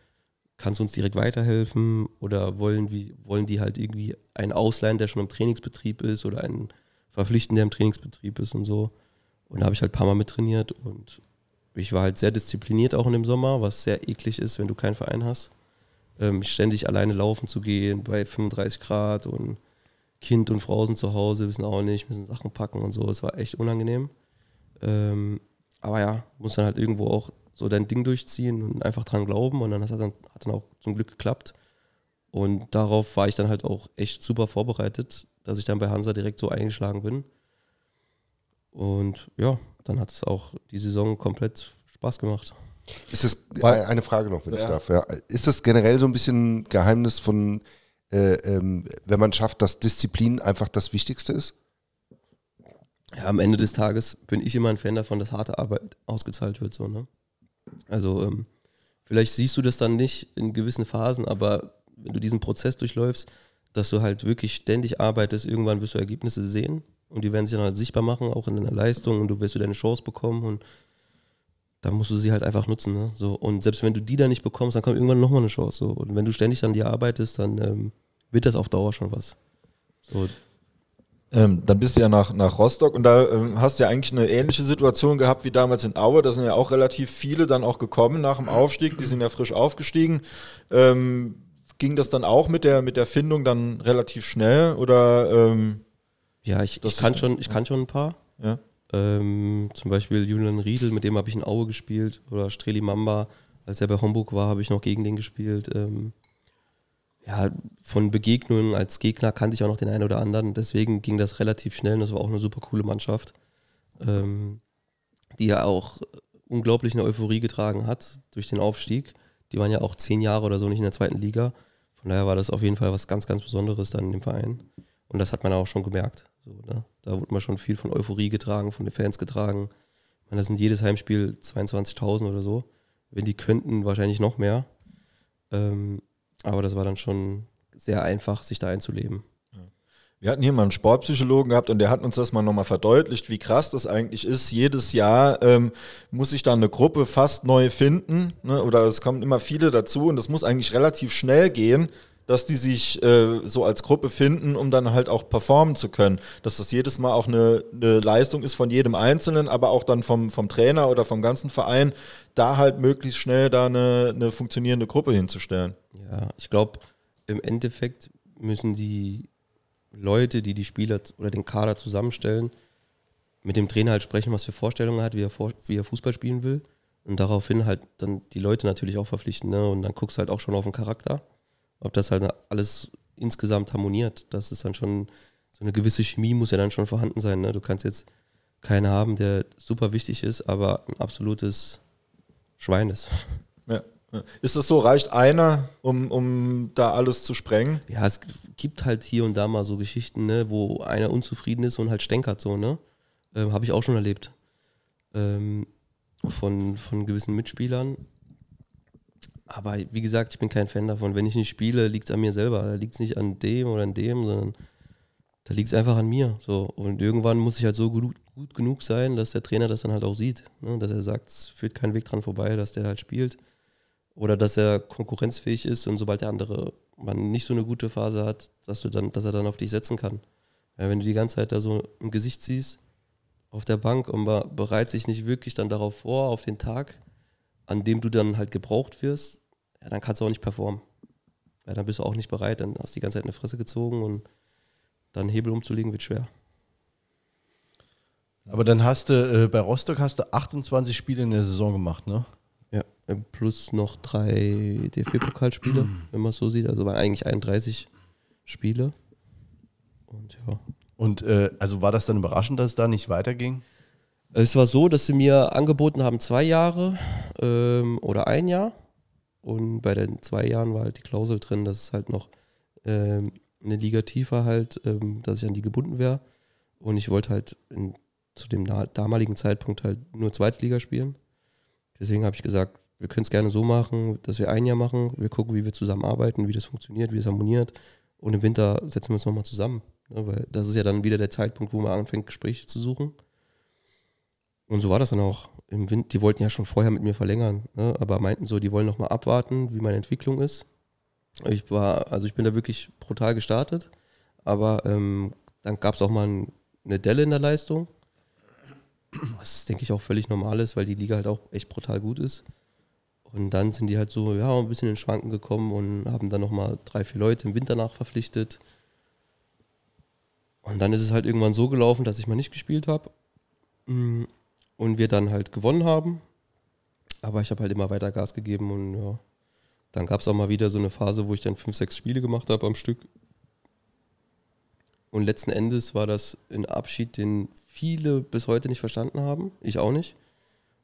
Speaker 3: kannst du uns direkt weiterhelfen oder wollen, wie, wollen die halt irgendwie einen ausleihen, der schon im Trainingsbetrieb ist oder einen verpflichten, der im Trainingsbetrieb ist und so. Und da habe ich halt ein paar Mal mittrainiert und ich war halt sehr diszipliniert auch in dem Sommer, was sehr eklig ist, wenn du keinen Verein hast. Ähm, ständig alleine laufen zu gehen bei 35 Grad und Kind und Frau sind zu Hause, wissen auch nicht, müssen Sachen packen und so. Es war echt unangenehm. Ähm, aber ja, muss dann halt irgendwo auch so dein Ding durchziehen und einfach dran glauben. Und dann hat dann, hat dann auch zum Glück geklappt. Und darauf war ich dann halt auch echt super vorbereitet, dass ich dann bei Hansa direkt so eingeschlagen bin. Und ja, dann hat es auch die Saison komplett Spaß gemacht.
Speaker 4: Ist das
Speaker 1: Weil-
Speaker 4: eine Frage noch, wenn ich
Speaker 1: Ja.
Speaker 4: darf? Ja. Ist das generell so ein bisschen Geheimnis von, äh, ähm, wenn man schafft, dass Disziplin einfach das Wichtigste ist?
Speaker 3: Ja, am Ende des Tages bin ich immer ein Fan davon, dass harte Arbeit ausgezahlt wird. So, ne? Also ähm, vielleicht siehst du das dann nicht in gewissen Phasen, aber wenn du diesen Prozess durchläufst, dass du halt wirklich ständig arbeitest, irgendwann wirst du Ergebnisse sehen und die werden sich dann halt sichtbar machen, auch in deiner Leistung und du wirst du deine Chance bekommen und dann musst du sie halt einfach nutzen. Ne? So, und selbst wenn du die dann nicht bekommst, dann kommt irgendwann nochmal eine Chance. So. Und wenn du ständig an dir arbeitest, dann ähm, wird das auf Dauer schon was. So,
Speaker 2: Ähm, dann bist du ja nach, nach Rostock und da ähm, hast du ja eigentlich eine ähnliche Situation gehabt wie damals in Aue. Da sind ja auch relativ viele dann auch gekommen nach dem Aufstieg. Die sind ja frisch aufgestiegen. Ähm, ging das dann auch mit der, mit der Findung dann relativ schnell oder ähm,
Speaker 3: Ja, ich, ich, kann schon, ich kann schon ein paar.
Speaker 2: ja?
Speaker 3: Ähm, zum Beispiel Julian Riedel, mit dem habe ich in Aue gespielt. Oder Streli Mamba, als er bei Homburg war, habe ich noch gegen den gespielt. Ja, von Begegnungen als Gegner kannte ich auch noch den einen oder anderen. Deswegen ging das relativ schnell und das war auch eine super coole Mannschaft, ähm, die ja auch unglaublich eine Euphorie getragen hat durch den Aufstieg. Die waren ja auch zehn Jahre oder so nicht in der zweiten Liga. Von daher war das auf jeden Fall was ganz, ganz Besonderes dann in dem Verein. Und das hat man auch schon gemerkt. So, ne? Da wurde man schon viel von Euphorie getragen, von den Fans getragen. Ich meine, das sind jedes Heimspiel 22.000 oder so. Wenn die könnten, wahrscheinlich noch mehr. Ähm, aber das war dann schon sehr einfach, sich da einzuleben.
Speaker 2: Wir hatten hier mal einen Sportpsychologen gehabt und der hat uns das mal nochmal verdeutlicht, wie krass das eigentlich ist. Jedes Jahr ähm, muss sich da eine Gruppe fast neu finden ne? oder es kommen immer viele dazu und das muss eigentlich relativ schnell gehen, dass die sich äh, so als Gruppe finden, um dann halt auch performen zu können. Dass das jedes Mal auch eine, eine Leistung ist von jedem Einzelnen, aber auch dann vom, vom Trainer oder vom ganzen Verein, da halt möglichst schnell da eine, eine funktionierende Gruppe hinzustellen.
Speaker 3: Ja, ich glaube, im Endeffekt müssen die Leute, die die Spieler oder den Kader zusammenstellen, mit dem Trainer halt sprechen, was für Vorstellungen er hat, wie er, wie er Fußball spielen will. Und daraufhin halt dann die Leute natürlich auch verpflichten. Ne? Und dann guckst du halt auch schon auf den Charakter, ob das halt alles insgesamt harmoniert. Das ist dann schon, so eine gewisse Chemie muss ja dann schon vorhanden sein. Ne? Du kannst jetzt keinen haben, der super wichtig ist, aber ein absolutes Schwein ist.
Speaker 2: Ja. Ist das so, reicht einer, um, um da alles zu sprengen?
Speaker 3: Ja, es gibt halt hier und da mal so Geschichten, ne, wo einer unzufrieden ist und halt stänkert so, ne? Ähm, Habe ich auch schon erlebt. Ähm, von, von gewissen Mitspielern. Aber wie gesagt, ich bin kein Fan davon. Wenn ich nicht spiele, liegt es an mir selber. Da liegt es nicht an dem oder an dem, sondern da liegt es einfach an mir. So. Und irgendwann muss ich halt so gut, gut genug sein, dass der Trainer das dann halt auch sieht. Ne? Dass er sagt, es führt kein Weg dran vorbei, dass der halt spielt. Oder dass er konkurrenzfähig ist und sobald der andere man nicht so eine gute Phase hat, dass du dann, dass er dann auf dich setzen kann. Ja, wenn du die ganze Zeit da so im Gesicht siehst, auf der Bank und bereitet sich nicht wirklich dann darauf vor, auf den Tag, an dem du dann halt gebraucht wirst, ja, dann kannst du auch nicht performen. Ja, dann bist du auch nicht bereit, dann hast du die ganze Zeit eine Fresse gezogen und dann Hebel umzulegen wird schwer.
Speaker 1: Aber dann hast du, äh, bei Rostock hast du 28 Spiele in der Saison gemacht, ne?
Speaker 3: Ja, äh, plus noch drei DFB-Pokalspiele, wenn man es so sieht. Also waren eigentlich 31 Spiele. Und ja.
Speaker 1: Und äh, also war das dann überraschend, dass es da nicht weiterging?
Speaker 3: Es war so, dass sie mir angeboten haben, zwei Jahre ähm, oder ein Jahr. Und bei den zwei Jahren war halt die Klausel drin, dass es halt noch ähm, eine Liga tiefer halt, ähm, dass ich an die gebunden wäre. Und ich wollte halt in, zu dem damaligen Zeitpunkt halt nur zweite Liga spielen. Deswegen habe ich gesagt, wir können es gerne so machen, dass wir ein Jahr machen. Wir gucken, wie wir zusammenarbeiten, wie das funktioniert, wie es harmoniert. Und im Winter setzen wir uns nochmal zusammen. Ne, weil das ist ja dann wieder der Zeitpunkt, wo man anfängt, Gespräche zu suchen. Und so war das dann auch. Im Wind, die wollten ja schon vorher mit mir verlängern, ne, aber meinten so, die wollen nochmal abwarten, wie meine Entwicklung ist. Ich war, also ich bin da wirklich brutal gestartet, aber ähm, dann gab es auch mal ein, eine Delle in der Leistung. Was denke ich auch völlig normal ist, weil die Liga halt auch echt brutal gut ist. Und dann sind die halt so, ja, ein bisschen in Schwanken gekommen und haben dann nochmal drei, vier Leute im Winter nach verpflichtet. Und dann ist es halt irgendwann so gelaufen, dass ich mal nicht gespielt habe. Und wir dann halt gewonnen haben. Aber ich habe halt immer weiter Gas gegeben und ja. Dann gab es auch mal wieder so eine Phase, wo ich dann fünf, sechs Spiele gemacht habe am Stück. Und letzten Endes war das ein Abschied, den viele bis heute nicht verstanden haben. Ich auch nicht.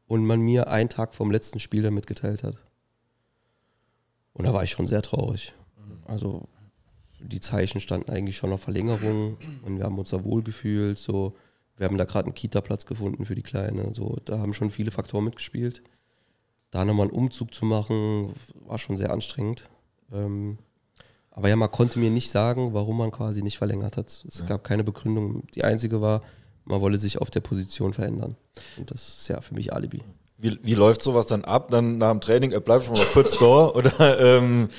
Speaker 3: Und man mir einen Tag vom letzten Spiel dann mitgeteilt hat. Und da war ich schon sehr traurig. Also die Zeichen standen eigentlich schon auf Verlängerung und wir haben uns da wohl gefühlt. So, wir haben da gerade einen Kita-Platz gefunden für die Kleine. So, da haben schon viele Faktoren mitgespielt. Da nochmal einen Umzug zu machen, war schon sehr anstrengend. Ähm, aber ja, man konnte mir nicht sagen, warum man quasi nicht verlängert hat. Es ja. gab keine Begründung. Die einzige war, man wolle sich auf der Position verändern. Und das ist ja für mich Alibi.
Speaker 2: Wie, wie läuft sowas dann ab? Dann nach dem Training, er bleibt schon mal kurz da oder ähm,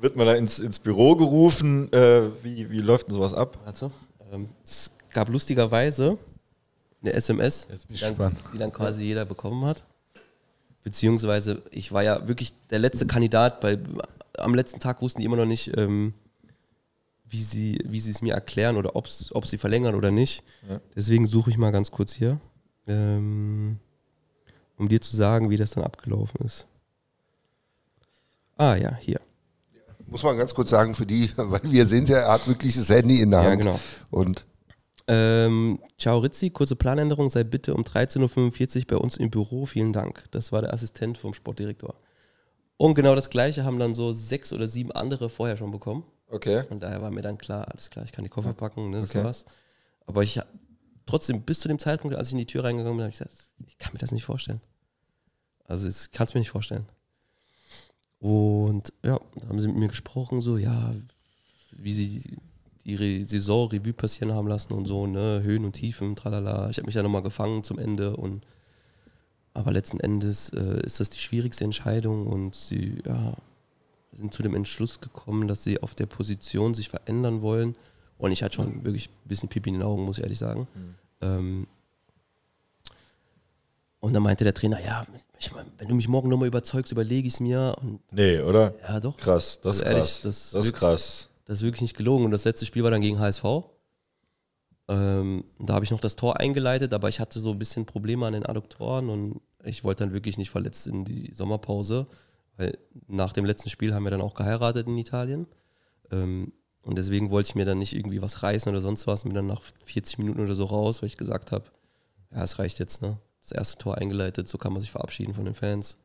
Speaker 2: wird man da ins, ins Büro gerufen? Äh, wie, wie läuft denn sowas ab?
Speaker 3: Also, ähm, es gab lustigerweise eine SMS, die dann, die dann, quasi jeder bekommen hat. Beziehungsweise, ich war ja wirklich der letzte Kandidat. Bei, am letzten Tag wussten die immer noch nicht, ähm, wie sie wie es mir erklären oder ob sie verlängern oder nicht. Ja. Deswegen suche ich mal ganz kurz hier. Ähm, um dir zu sagen, wie das dann abgelaufen ist. Ah ja, hier.
Speaker 4: Muss man ganz kurz sagen für die, weil wir sehen es ja, er hat wirklich das Handy in der Hand.
Speaker 3: Ja, genau.
Speaker 4: Und
Speaker 3: ähm, Ciao Rizzi, kurze Planänderung, sei bitte um 13.45 Uhr bei uns im Büro, vielen Dank. Das war der Assistent vom Sportdirektor. Und genau das gleiche haben dann so sechs oder sieben andere vorher schon bekommen.
Speaker 2: Okay.
Speaker 3: Und daher war mir dann klar, alles klar, ich kann die Koffer packen, ne, das okay. war's. Aber ich trotzdem bis zu dem Zeitpunkt, als ich in die Tür reingegangen bin, habe ich gesagt, ich kann mir das nicht vorstellen. Also ich kann es mir nicht vorstellen. Und ja, da haben sie mit mir gesprochen, so, ja, wie sie ihre Saison Revue passieren haben lassen und so, ne, Höhen und Tiefen, tralala. Ich habe mich ja nochmal gefangen zum Ende und aber letzten Endes äh, ist das die schwierigste Entscheidung und sie, ja, sind zu dem Entschluss gekommen, dass sie auf der Position sich verändern wollen. Und ich hatte schon wirklich ein bisschen Pipi in den Augen, muss ich ehrlich sagen. Ähm, und dann meinte der Trainer, ja, ich mein, wenn du mich morgen nochmal überzeugst, überlege ich es mir. Und
Speaker 2: Nee, oder?
Speaker 3: ja, doch.
Speaker 2: Krass, das ist
Speaker 3: Also ehrlich,
Speaker 2: krass.
Speaker 3: das
Speaker 2: Das, ist krass.
Speaker 3: Das ist wirklich nicht gelogen. Und das letzte Spiel war dann gegen HSV. Ähm, da habe ich noch das Tor eingeleitet, aber ich hatte so ein bisschen Probleme an den Adduktoren und ich wollte dann wirklich nicht verletzt in die Sommerpause, weil nach dem letzten Spiel haben wir dann auch geheiratet in Italien. Ähm, und deswegen wollte ich mir dann nicht irgendwie was reißen oder sonst was und bin dann nach 40 Minuten oder so raus, weil ich gesagt habe, ja, es reicht jetzt, ne? Das erste Tor eingeleitet, so kann man sich verabschieden von den Fans.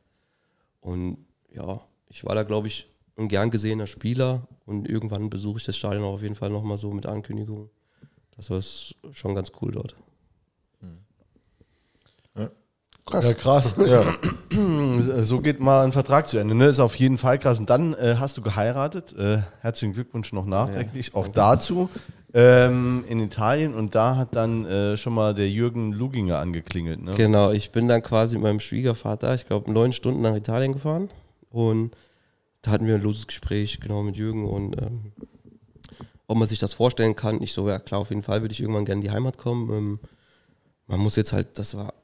Speaker 3: Und ja, ich war da, glaube ich, ein gern gesehener Spieler und irgendwann besuche ich das Stadion auch auf jeden Fall nochmal so mit Ankündigung. Das war schon ganz cool dort.
Speaker 4: Krass.
Speaker 1: Ja, krass.
Speaker 2: Ja.
Speaker 1: So geht mal ein Vertrag zu Ende. Ne? Ist auf jeden Fall krass. Und dann äh, hast du geheiratet. Äh, herzlichen Glückwunsch noch nachträglich. auch dazu. Ähm, in Italien. Und da hat dann äh, schon mal der Jürgen Luginger angeklingelt. Ne?
Speaker 3: Genau, ich bin dann quasi mit meinem Schwiegervater, ich glaube, neun Stunden nach Italien gefahren und da hatten wir ein loses Gespräch, genau, mit Jürgen und ähm, ob man sich das vorstellen kann. Ich so, ja klar, auf jeden Fall würde ich irgendwann gerne in die Heimat kommen. Ähm, man muss jetzt halt, das war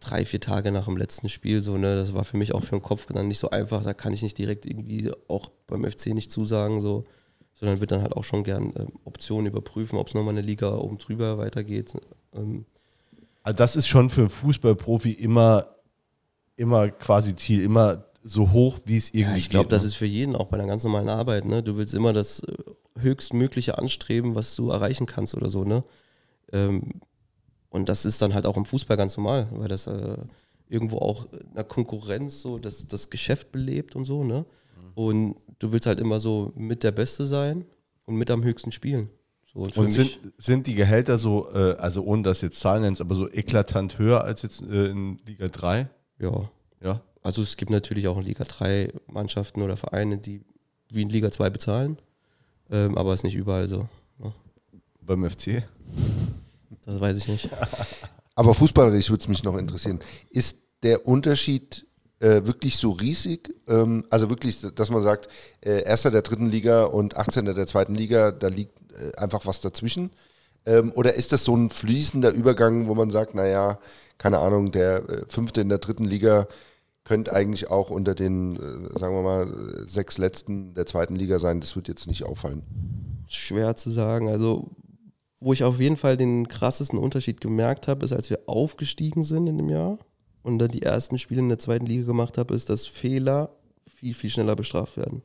Speaker 3: drei, vier Tage nach dem letzten Spiel, so, ne, das war für mich auch für den Kopf dann nicht so einfach, da kann ich nicht direkt irgendwie auch beim FC nicht zusagen, so, sondern würde dann halt auch schon gern ähm, Optionen überprüfen, ob es nochmal eine Liga oben drüber weitergeht. Ähm,
Speaker 1: Also das ist schon für einen Fußballprofi immer, immer quasi Ziel, immer so hoch, wie es irgendwie
Speaker 3: Ja, ich glaube, das
Speaker 1: ne?
Speaker 3: ist für jeden auch bei der ganz normalen Arbeit. Ne? Du willst immer das äh, höchstmögliche anstreben, was du erreichen kannst oder so. Ne? Ähm, und das ist dann halt auch im Fußball ganz normal, weil das äh, irgendwo auch in der Konkurrenz so das, das Geschäft belebt und so. Ne? Und du willst halt immer so mit der Beste sein und mit am höchsten spielen. So, und
Speaker 1: Und sind, sind die Gehälter so, äh, also ohne dass jetzt Zahlen nennst, aber so eklatant höher als jetzt äh, in Liga 3?
Speaker 3: ja.
Speaker 1: Ja.
Speaker 3: Also es gibt natürlich auch in Liga 3 Mannschaften oder Vereine, die wie in Liga 2 bezahlen. Ähm, aber ist nicht überall so. Ne?
Speaker 1: Beim FC?
Speaker 3: Das weiß ich nicht.
Speaker 4: Aber fußballerisch würde es mich noch interessieren. Ist der Unterschied äh, wirklich so riesig? Ähm, also wirklich, dass man sagt, äh, Erster der dritten Liga und 18. der zweiten Liga, da liegt äh, einfach was dazwischen? Ähm, oder ist das so ein fließender Übergang, wo man sagt, naja, keine Ahnung, der äh, Fünfte in der dritten Liga könnte eigentlich auch unter den, äh, sagen wir mal, sechs Letzten der zweiten Liga sein. Das wird jetzt nicht auffallen.
Speaker 3: Schwer zu sagen. Also, wo ich auf jeden Fall den krassesten Unterschied gemerkt habe, ist, als wir aufgestiegen sind in dem Jahr und dann die ersten Spiele in der zweiten Liga gemacht habe, ist, dass Fehler viel, viel schneller bestraft werden.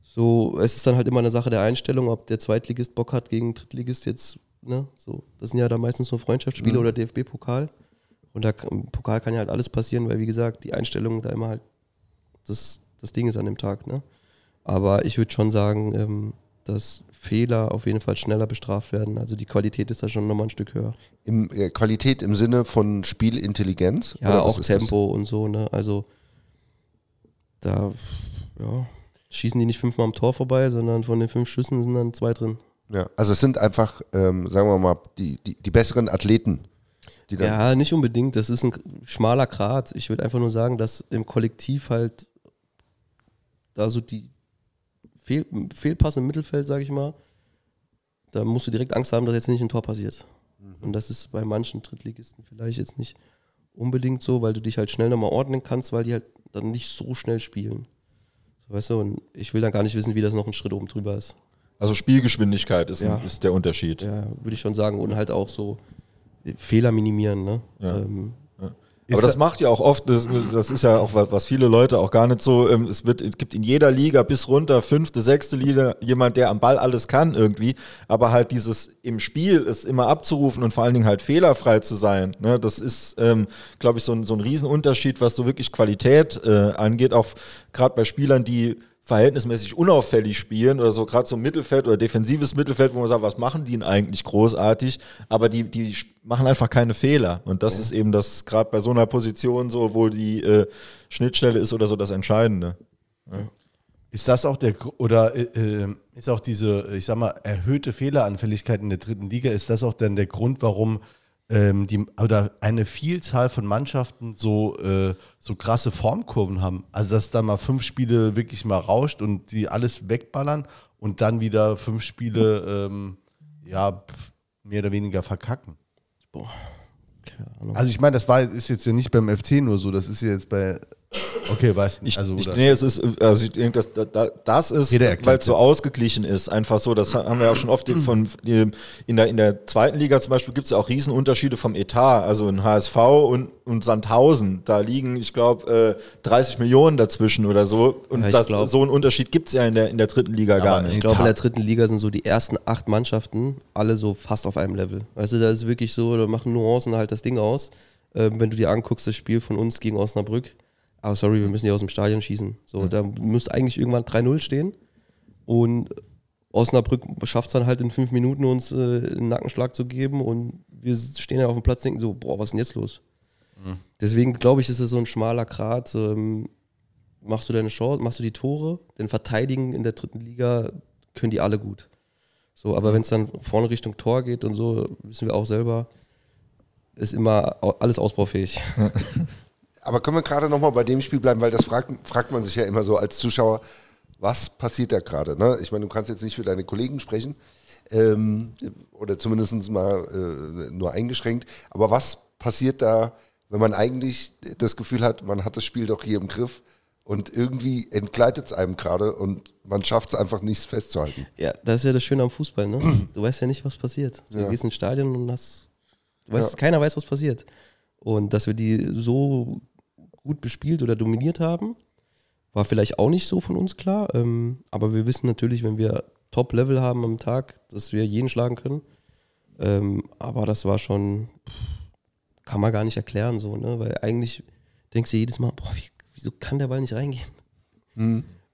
Speaker 3: So, es ist dann halt immer eine Sache der Einstellung, ob der Zweitligist Bock hat gegen Drittligist jetzt, ne, so. Das sind ja dann meistens nur Freundschaftsspiele oder DFB-Pokal. Und da, im Pokal kann ja halt alles passieren, weil wie gesagt, die Einstellung da immer halt das, das Ding ist an dem Tag, ne. Aber ich würde schon sagen, ähm, dass Fehler auf jeden Fall schneller bestraft werden. Also die Qualität ist da schon nochmal ein Stück höher.
Speaker 4: Im, äh, Qualität im Sinne von Spielintelligenz?
Speaker 3: Ja, auch
Speaker 4: ist das?
Speaker 3: Tempo und so, ne? Also da, ja, schießen die nicht fünfmal am Tor vorbei, sondern von den fünf Schüssen sind dann zwei drin.
Speaker 4: Ja, also es sind einfach, ähm, sagen wir mal, die, die, die besseren Athleten.
Speaker 3: Ja, nicht unbedingt. Das ist ein schmaler Grat. Ich würde einfach nur sagen, dass im Kollektiv halt da so die Fehl, Fehlpass im Mittelfeld, sage ich mal, da musst du direkt Angst haben, dass jetzt nicht ein Tor passiert. Und das ist bei manchen Drittligisten vielleicht jetzt nicht unbedingt so, weil du dich halt schnell nochmal ordnen kannst, weil die halt dann nicht so schnell spielen. So, weißt du, und ich will dann gar nicht wissen, wie das noch ein Schritt oben drüber ist.
Speaker 2: Also Spielgeschwindigkeit ist,
Speaker 3: Ja.
Speaker 2: ein, ist der Unterschied.
Speaker 3: Ja, würde ich schon sagen. Und halt auch so Fehler minimieren, ne?
Speaker 2: Ja.
Speaker 3: Ähm,
Speaker 2: Aber das macht ja auch oft, das, das ist ja auch was, was viele Leute auch gar nicht so, ähm, es, wird, es gibt in jeder Liga bis runter, fünfte, sechste Liga, jemand, der am Ball alles kann irgendwie, aber halt dieses im Spiel es immer abzurufen und vor allen Dingen halt fehlerfrei zu sein, ne, das ist, ähm, glaube ich, so ein, so ein Riesenunterschied, was so wirklich Qualität äh, angeht, auch gerade bei Spielern, die verhältnismäßig unauffällig spielen oder so gerade so Mittelfeld oder defensives Mittelfeld, wo man sagt, was machen die denn eigentlich großartig, aber die, die machen einfach keine Fehler. Und das ist eben das gerade bei so einer Position so, wo die äh, Schnittstelle ist oder so das Entscheidende.
Speaker 1: Ist das auch der oder äh, äh, ist auch diese, ich sag mal, erhöhte Fehleranfälligkeit in der dritten Liga, ist das auch dann der Grund, warum ähm, die, oder eine Vielzahl von Mannschaften so, äh, so krasse Formkurven haben. Also dass da mal fünf Spiele wirklich mal rauscht und die alles wegballern und dann wieder fünf Spiele ähm, ja mehr oder weniger verkacken.
Speaker 3: Boah, keine Ahnung.
Speaker 1: Also ich meine, das war ist jetzt ja nicht beim FC nur so, das ist ja jetzt bei Okay, weiß nicht. Also,
Speaker 2: ich, nee, es ist, also ich denke, das, das, das ist, weil es so ausgeglichen ist, einfach so. Das haben wir ja schon oft von in der, in der zweiten Liga zum Beispiel gibt es ja auch Riesenunterschiede vom Etat. Also in HSV und, und Sandhausen, da liegen, ich glaube, äh, 30 Millionen dazwischen oder so. Und
Speaker 3: Ja,
Speaker 2: das,
Speaker 3: glaub-
Speaker 2: so einen Unterschied gibt es ja in der, in der dritten Liga gar nicht.
Speaker 3: Ich glaube, in der dritten Liga sind so die ersten acht Mannschaften alle so fast auf einem Level. Du, da ist wirklich so, da machen Nuancen halt das Ding aus. Ähm, wenn du dir anguckst, das Spiel von uns gegen Osnabrück, aber sorry, wir müssen die aus dem Stadion schießen. So, da müsste eigentlich irgendwann 3-0 stehen. Und Osnabrück schafft es dann halt in fünf Minuten, uns äh, einen Nackenschlag zu geben. Und wir stehen ja auf dem Platz und denken so, boah, was ist denn jetzt los? Deswegen glaube ich, ist es so ein schmaler Grat. Ähm, machst du deine Chance, machst du die Tore, denn verteidigen in der dritten Liga können die alle gut. So, aber wenn es dann vorne Richtung Tor geht und so, wissen wir auch selber, ist immer alles ausbaufähig.
Speaker 4: Aber können wir gerade nochmal bei dem Spiel bleiben, weil das fragt, fragt man sich ja immer so als Zuschauer, was passiert da gerade? Ne? Ich meine, du kannst jetzt nicht für deine Kollegen sprechen ähm, oder zumindest mal äh, nur eingeschränkt, aber was passiert da, wenn man eigentlich das Gefühl hat, man hat das Spiel doch hier im Griff und irgendwie entgleitet es einem gerade und man schafft es einfach nicht festzuhalten.
Speaker 3: Ja, das ist ja das Schöne am Fußball, ne? Du weißt ja nicht, was passiert. Du
Speaker 4: Ja.
Speaker 3: gehst ins Stadion und hast, du weißt,
Speaker 4: Ja.
Speaker 3: keiner weiß, was passiert. Und dass wir die so gut bespielt oder dominiert haben, war vielleicht auch nicht so von uns klar. Ähm, aber wir wissen natürlich, wenn wir Top-Level haben am Tag, dass wir jeden schlagen können. Ähm, aber das war schon, pff, kann man gar nicht erklären so, ne? Weil eigentlich denkst du jedes Mal, boah, wie, wieso kann der Ball nicht reingehen?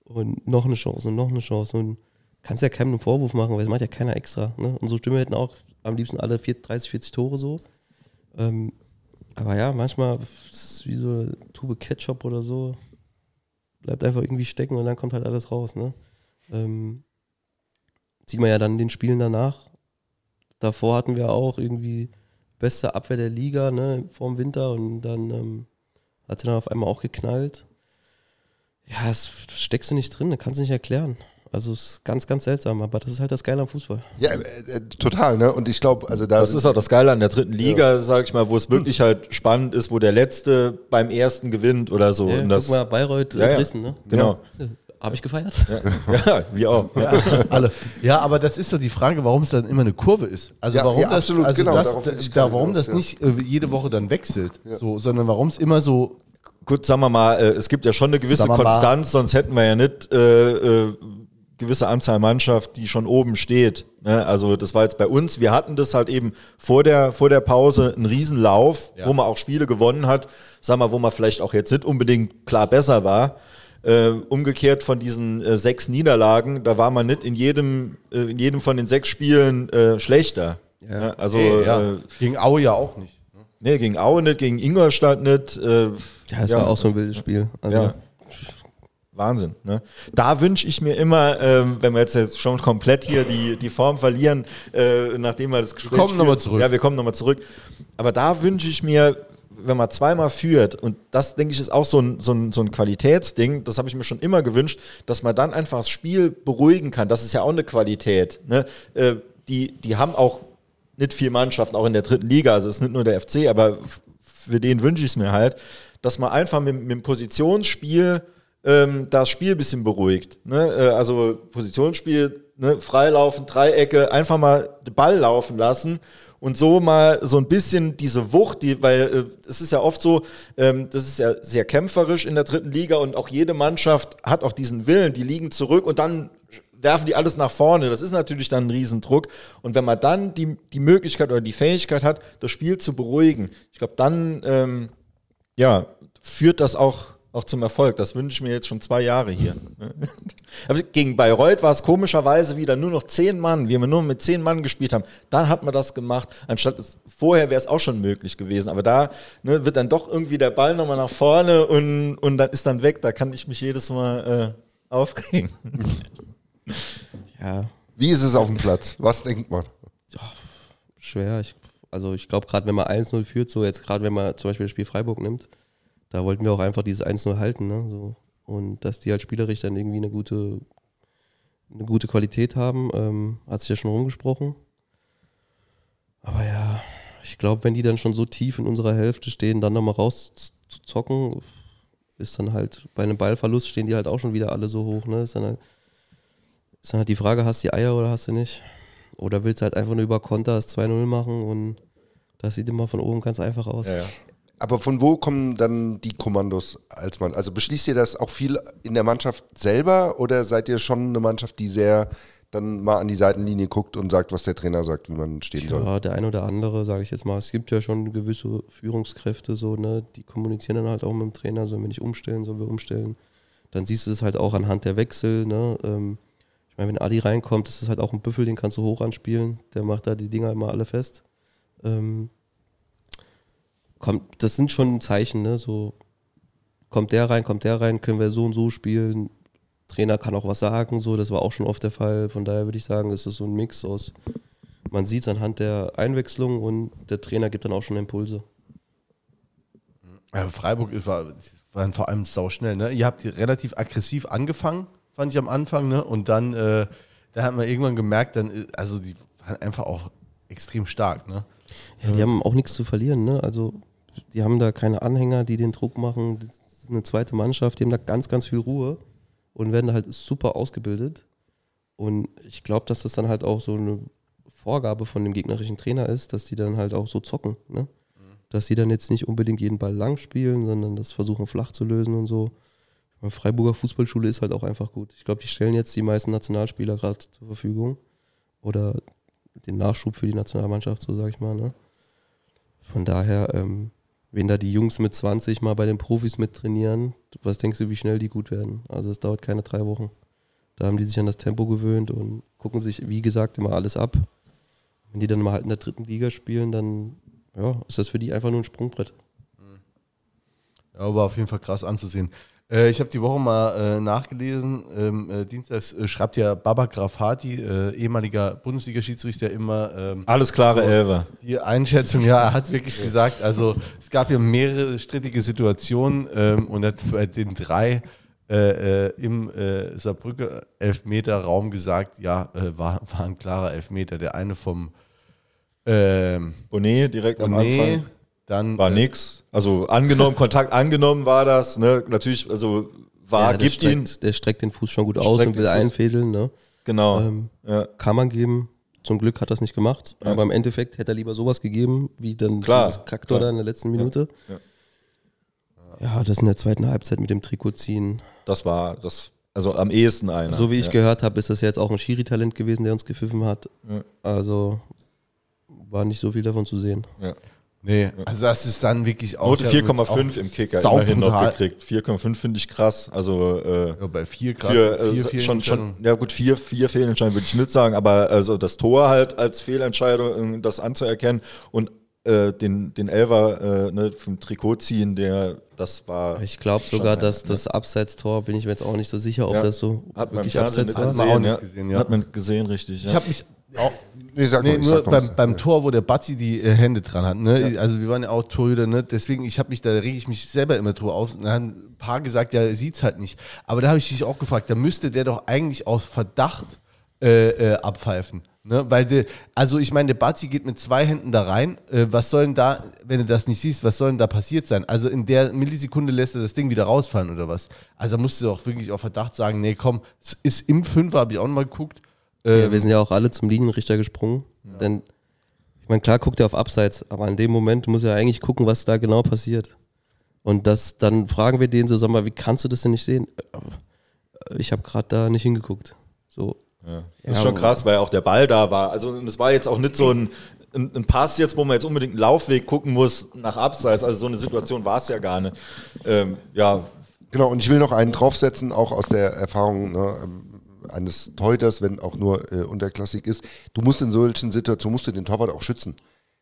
Speaker 3: Und noch eine Chance und noch eine Chance und kannst ja keinem einen Vorwurf machen, weil das macht ja keiner extra. Ne? Unsere Stimme hätten auch am liebsten alle 4, 30, 40 Tore so. Ähm, aber ja, manchmal ist es wie so eine Tube Ketchup oder so. Bleibt einfach irgendwie stecken und dann kommt halt alles raus. Ne? Ähm, sieht man ja dann in den Spielen danach. Davor hatten wir auch irgendwie beste Abwehr der Liga ne, vor dem Winter und dann ähm, hat sie dann auf einmal auch geknallt. Ja, das steckst du nicht drin, das kannst du nicht erklären. Also es ist ganz, ganz seltsam, aber das ist halt das Geile am Fußball.
Speaker 4: Ja, äh, äh, total, ne? Und ich glaube, also da
Speaker 2: Das ist auch das Geile an der dritten Liga, sag ich mal, wo es wirklich halt spannend ist, wo der Letzte beim ersten gewinnt oder so.
Speaker 3: Ja,
Speaker 2: Und das,
Speaker 3: guck mal, Bayreuth, äh,
Speaker 2: Ja, ja.
Speaker 3: Dresden, ne?
Speaker 2: Genau.
Speaker 3: Habe ich gefeiert?
Speaker 2: Ja, wir auch. Ja.
Speaker 1: Alle. Ja, aber das ist doch die Frage, warum es dann immer eine Kurve ist. Also
Speaker 4: Ja,
Speaker 1: warum
Speaker 4: ja,
Speaker 1: das,
Speaker 4: absolut,
Speaker 1: also
Speaker 4: genau,
Speaker 1: das, da, warum das
Speaker 4: ja.
Speaker 1: nicht äh, jede Woche dann wechselt, so, sondern warum es immer so
Speaker 2: Gut, sagen wir mal, äh, es gibt ja schon eine gewisse
Speaker 1: mal-
Speaker 2: Konstanz, sonst hätten wir ja nicht äh, äh, gewisse Anzahl Mannschaft, die schon oben steht. Ne? Also das war jetzt bei uns, wir hatten das halt eben vor der, vor der Pause einen Riesenlauf,
Speaker 1: Ja.
Speaker 2: wo man auch Spiele gewonnen hat, sagen wir, wo man vielleicht auch jetzt nicht unbedingt klar besser war. Äh, umgekehrt von diesen äh, sechs Niederlagen, da war man nicht in jedem, äh, in jedem von den sechs Spielen äh, schlechter.
Speaker 3: Ja.
Speaker 2: Ne? Also
Speaker 1: ja.
Speaker 2: äh,
Speaker 1: gegen Aue ja auch nicht.
Speaker 2: nee, gegen Aue nicht, gegen Ingolstadt nicht. Äh,
Speaker 3: Ja, das war auch so ein wildes Spiel. Also,
Speaker 2: ja. Wahnsinn. Ne? Da wünsche ich mir immer, ähm, wenn wir jetzt, jetzt schon komplett hier die, die Form verlieren, äh, nachdem wir das Gespräch
Speaker 1: kommen noch mal
Speaker 2: führen-
Speaker 1: zurück.
Speaker 2: Ja, wir kommen nochmal zurück. Aber da wünsche ich mir, wenn man zweimal führt, und das denke ich ist auch so ein, so ein, so ein Qualitätsding, das habe ich mir schon immer gewünscht, dass man dann einfach das Spiel beruhigen kann. Das ist ja auch eine Qualität. Ne? Äh, die, die haben auch nicht viel Mannschaften, auch in der dritten Liga, also es ist nicht nur der FC, aber für den wünsche ich es mir halt, dass man einfach mit, mit dem Positionsspiel ähm, das Spiel ein bisschen beruhigt. Ne? Äh, also Positionsspiel, ne? Freilaufen, Dreiecke, einfach mal den Ball laufen lassen und so mal so ein bisschen diese Wucht, die, weil äh, es ist ja oft so, ähm, das ist ja sehr kämpferisch in der dritten Liga und auch jede Mannschaft hat auch diesen Willen, die liegen zurück und dann werfen die alles nach vorne. Das ist natürlich dann ein Riesendruck. Und wenn man dann die, die Möglichkeit oder die Fähigkeit hat, das Spiel zu beruhigen, ich glaube, dann ähm, ja, führt das auch, auch zum Erfolg. Das wünsche ich mir jetzt schon zwei Jahre hier. Gegen Bayreuth war es komischerweise wieder nur noch zehn Mann, wie wir nur mit zehn Mann gespielt haben. Dann hat man das gemacht. Anstatt es, vorher wäre es auch schon möglich gewesen. Aber da ne, wird dann doch irgendwie der Ball nochmal nach vorne und, und dann ist dann weg. Da kann ich mich jedes Mal äh, aufregen.
Speaker 3: ja,
Speaker 4: Wie ist es auf dem Platz? Was denkt man?
Speaker 3: schwer. Ich, Also ich glaube, gerade wenn man 1-0 führt, so jetzt gerade wenn man zum Beispiel das Spiel Freiburg nimmt, da wollten wir auch einfach dieses 1-0 halten. Ne? So. Und dass die als spielerisch dann irgendwie eine gute, eine gute Qualität haben, ähm, hat sich ja schon rumgesprochen. Aber ja, ich glaube, wenn die dann schon so tief in unserer Hälfte stehen, dann nochmal rauszuzocken, ist dann halt bei einem Ballverlust stehen die halt auch schon wieder alle so hoch. Ne? Ist, dann halt, ist dann halt die Frage, hast du die Eier oder hast du nicht? Oder willst du halt einfach nur über Konter das 2-0 machen und das sieht immer von oben ganz einfach aus.
Speaker 4: Ja, ja. Aber von wo kommen dann die Kommandos als Mann? Also beschließt ihr das auch viel in der Mannschaft selber oder seid ihr schon eine Mannschaft, die sehr dann mal an die Seitenlinie guckt und sagt, was der Trainer sagt, wie man stehen soll?
Speaker 3: Ja, der ein oder andere, sage ich jetzt mal. Es gibt ja schon gewisse Führungskräfte, so, ne, die kommunizieren dann halt auch mit dem Trainer, sollen wir nicht umstellen, sollen wir umstellen. Dann siehst du das halt auch anhand der Wechsel, ne? Ähm, ich meine, wenn Adi reinkommt, ist das halt auch ein Büffel, den kannst du hoch anspielen. Der macht da die Dinger immer alle fest. Ähm, kommt, das sind schon Zeichen, ne? So kommt der rein, kommt der rein, können wir so und so spielen. Trainer kann auch was sagen, so, das war auch schon oft der Fall. Von daher würde ich sagen, es ist so ein Mix aus, man sieht es anhand der Einwechslung und der Trainer gibt dann auch schon Impulse.
Speaker 1: Ja, Freiburg war, waren vor allem sauschnell. Ne? Ihr habt relativ aggressiv angefangen, fand ich am Anfang. Ne? Und dann, äh, da hat man irgendwann gemerkt, dann, äh, also die waren einfach auch extrem stark. Ne?
Speaker 3: Ja, die haben auch nichts zu verlieren. Ne? Also die haben da keine Anhänger, die den Druck machen. Das ist eine zweite Mannschaft, die haben da ganz, ganz viel Ruhe und werden halt super ausgebildet. Und ich glaube, dass das dann halt auch so eine Vorgabe von dem gegnerischen Trainer ist, dass die dann halt auch so zocken. Ne? Dass die dann jetzt nicht unbedingt jeden Ball lang spielen, sondern das versuchen flach zu lösen und so. Die Freiburger Fußballschule ist halt auch einfach gut. Ich glaube, die stellen jetzt die meisten Nationalspieler gerade zur Verfügung. Oder den Nachschub für die Nationalmannschaft, so sage ich mal. Ne? Von daher, ähm, wenn da die Jungs mit 20 mal bei den Profis mit trainieren, was denkst du, wie schnell die gut werden? Also es dauert keine drei Wochen. Da haben die sich an das Tempo gewöhnt und gucken sich, wie gesagt, immer alles ab. Wenn die dann mal halt in der dritten Liga spielen, dann ja, ist das für die einfach nur ein Sprungbrett.
Speaker 1: Ja, war auf jeden Fall krass anzusehen. Äh, ich habe die Woche mal äh, nachgelesen. Ähm, äh, Dienstags äh, schreibt ja Baba Grafati, äh, ehemaliger Bundesliga-Schiedsrichter, immer ähm,
Speaker 2: Alles klare Elfer.
Speaker 1: die Einschätzung. Ja, er hat wirklich gesagt, also es gab ja mehrere strittige Situationen ähm, und hat bei den drei äh, äh, im äh, Saarbrücker Elfmeter-Raum gesagt, ja, äh, war, war ein klarer Elfmeter. Der eine vom ähm,
Speaker 2: Bonnet direkt am
Speaker 1: Bonet,
Speaker 2: Anfang.
Speaker 1: Dann
Speaker 2: War
Speaker 1: äh,
Speaker 2: nix. Also angenommen, Kontakt angenommen war das. Ne? Natürlich, also war,
Speaker 3: Ja, der,
Speaker 2: gibt ihn.
Speaker 3: streckt, der streckt den Fuß schon gut aus und will einfädeln. Ne?
Speaker 2: Genau.
Speaker 3: Ähm,
Speaker 2: ja.
Speaker 3: kann man geben. Zum Glück hat er es nicht gemacht.
Speaker 2: Ja.
Speaker 3: Aber im Endeffekt hätte er lieber sowas gegeben, wie dann
Speaker 2: Klar,
Speaker 3: dieses Kaktor da in der letzten Minute.
Speaker 2: ja.
Speaker 3: Ja, das in der zweiten Halbzeit mit dem Trikot ziehen.
Speaker 2: Das war das, also am ehesten einer.
Speaker 3: so wie ich
Speaker 2: ja.
Speaker 3: gehört habe, ist das jetzt auch ein Schiri-Talent gewesen, der uns gepfiffen hat.
Speaker 2: Ja.
Speaker 3: Also war nicht so viel davon zu sehen.
Speaker 2: Ja.
Speaker 1: Nee, also das ist dann wirklich auch.
Speaker 2: Note
Speaker 1: ja,
Speaker 2: 4,5
Speaker 1: auch
Speaker 2: im Kicker immerhin noch
Speaker 1: saubrutal.
Speaker 2: gekriegt. 4,5 finde ich krass. Also äh,
Speaker 1: Ja, bei vier Grad.
Speaker 2: für, äh,
Speaker 1: vier
Speaker 2: schon, schon, ja gut, vier, vier Fehlentscheidungen würde ich nicht sagen, aber also das Tor halt als Fehlentscheidung, das anzuerkennen und äh, den, den Elfer äh, ne, vom Trikot ziehen, der, das war.
Speaker 3: Ich glaube sogar, dass das Abseits-Tor, bin ich mir jetzt auch nicht so sicher, ob
Speaker 2: Ja.
Speaker 3: das so
Speaker 2: Hat
Speaker 3: wirklich Abseits
Speaker 2: nicht
Speaker 3: war.
Speaker 1: Hat man auch
Speaker 2: gesehen, ja.
Speaker 1: nicht gesehen, ja.
Speaker 2: Hat man gesehen, richtig. Ja.
Speaker 1: Ich habe mich auch.
Speaker 4: Nee, sag
Speaker 1: Nee, nur
Speaker 4: sag
Speaker 1: beim, beim Tor, wo der Batzi die äh, Hände dran hat. Ne? Also wir waren ja auch Torhüter, ne? deswegen, ich habe mich, da rege ich mich selber immer drüber auf. Und dann haben ein paar gesagt, ja, sieht's halt nicht. Aber da habe ich mich auch gefragt, da müsste der doch eigentlich aus Verdacht äh, äh, abpfeifen. Ne? Weil der, also ich meine, der Batzi geht mit zwei Händen da rein. Äh, was soll denn da, wenn du das nicht siehst, was soll denn da passiert sein? Also in der Millisekunde lässt er das Ding wieder rausfallen oder was? Also da musst du doch wirklich auf Verdacht sagen, nee, komm, es ist im Fünfer, habe ich auch nochmal geguckt.
Speaker 3: Ja,
Speaker 1: Ähm,
Speaker 3: wir sind ja auch alle zum Linienrichter gesprungen. Denn, ich meine, klar guckt er auf Abseits, aber in dem Moment muss er eigentlich gucken, was da genau passiert. Und das, dann fragen wir den so, sag mal, wie kannst du das denn nicht sehen? Äh, Ich habe gerade da nicht hingeguckt. So,
Speaker 2: Ja. Das ist
Speaker 3: Ja,
Speaker 2: schon krass, weil auch der Ball da war. Also es war jetzt auch nicht so ein, ein, ein Pass jetzt, wo man jetzt unbedingt einen Laufweg gucken muss nach Abseits. Also so eine Situation war es ja gar nicht. Ähm, ja,
Speaker 4: Genau, und ich will noch einen draufsetzen, auch aus der Erfahrung ne, eines Teuters, wenn auch nur äh, unterklassig ist. Du musst in solchen Situationen, musst du den Torwart auch schützen.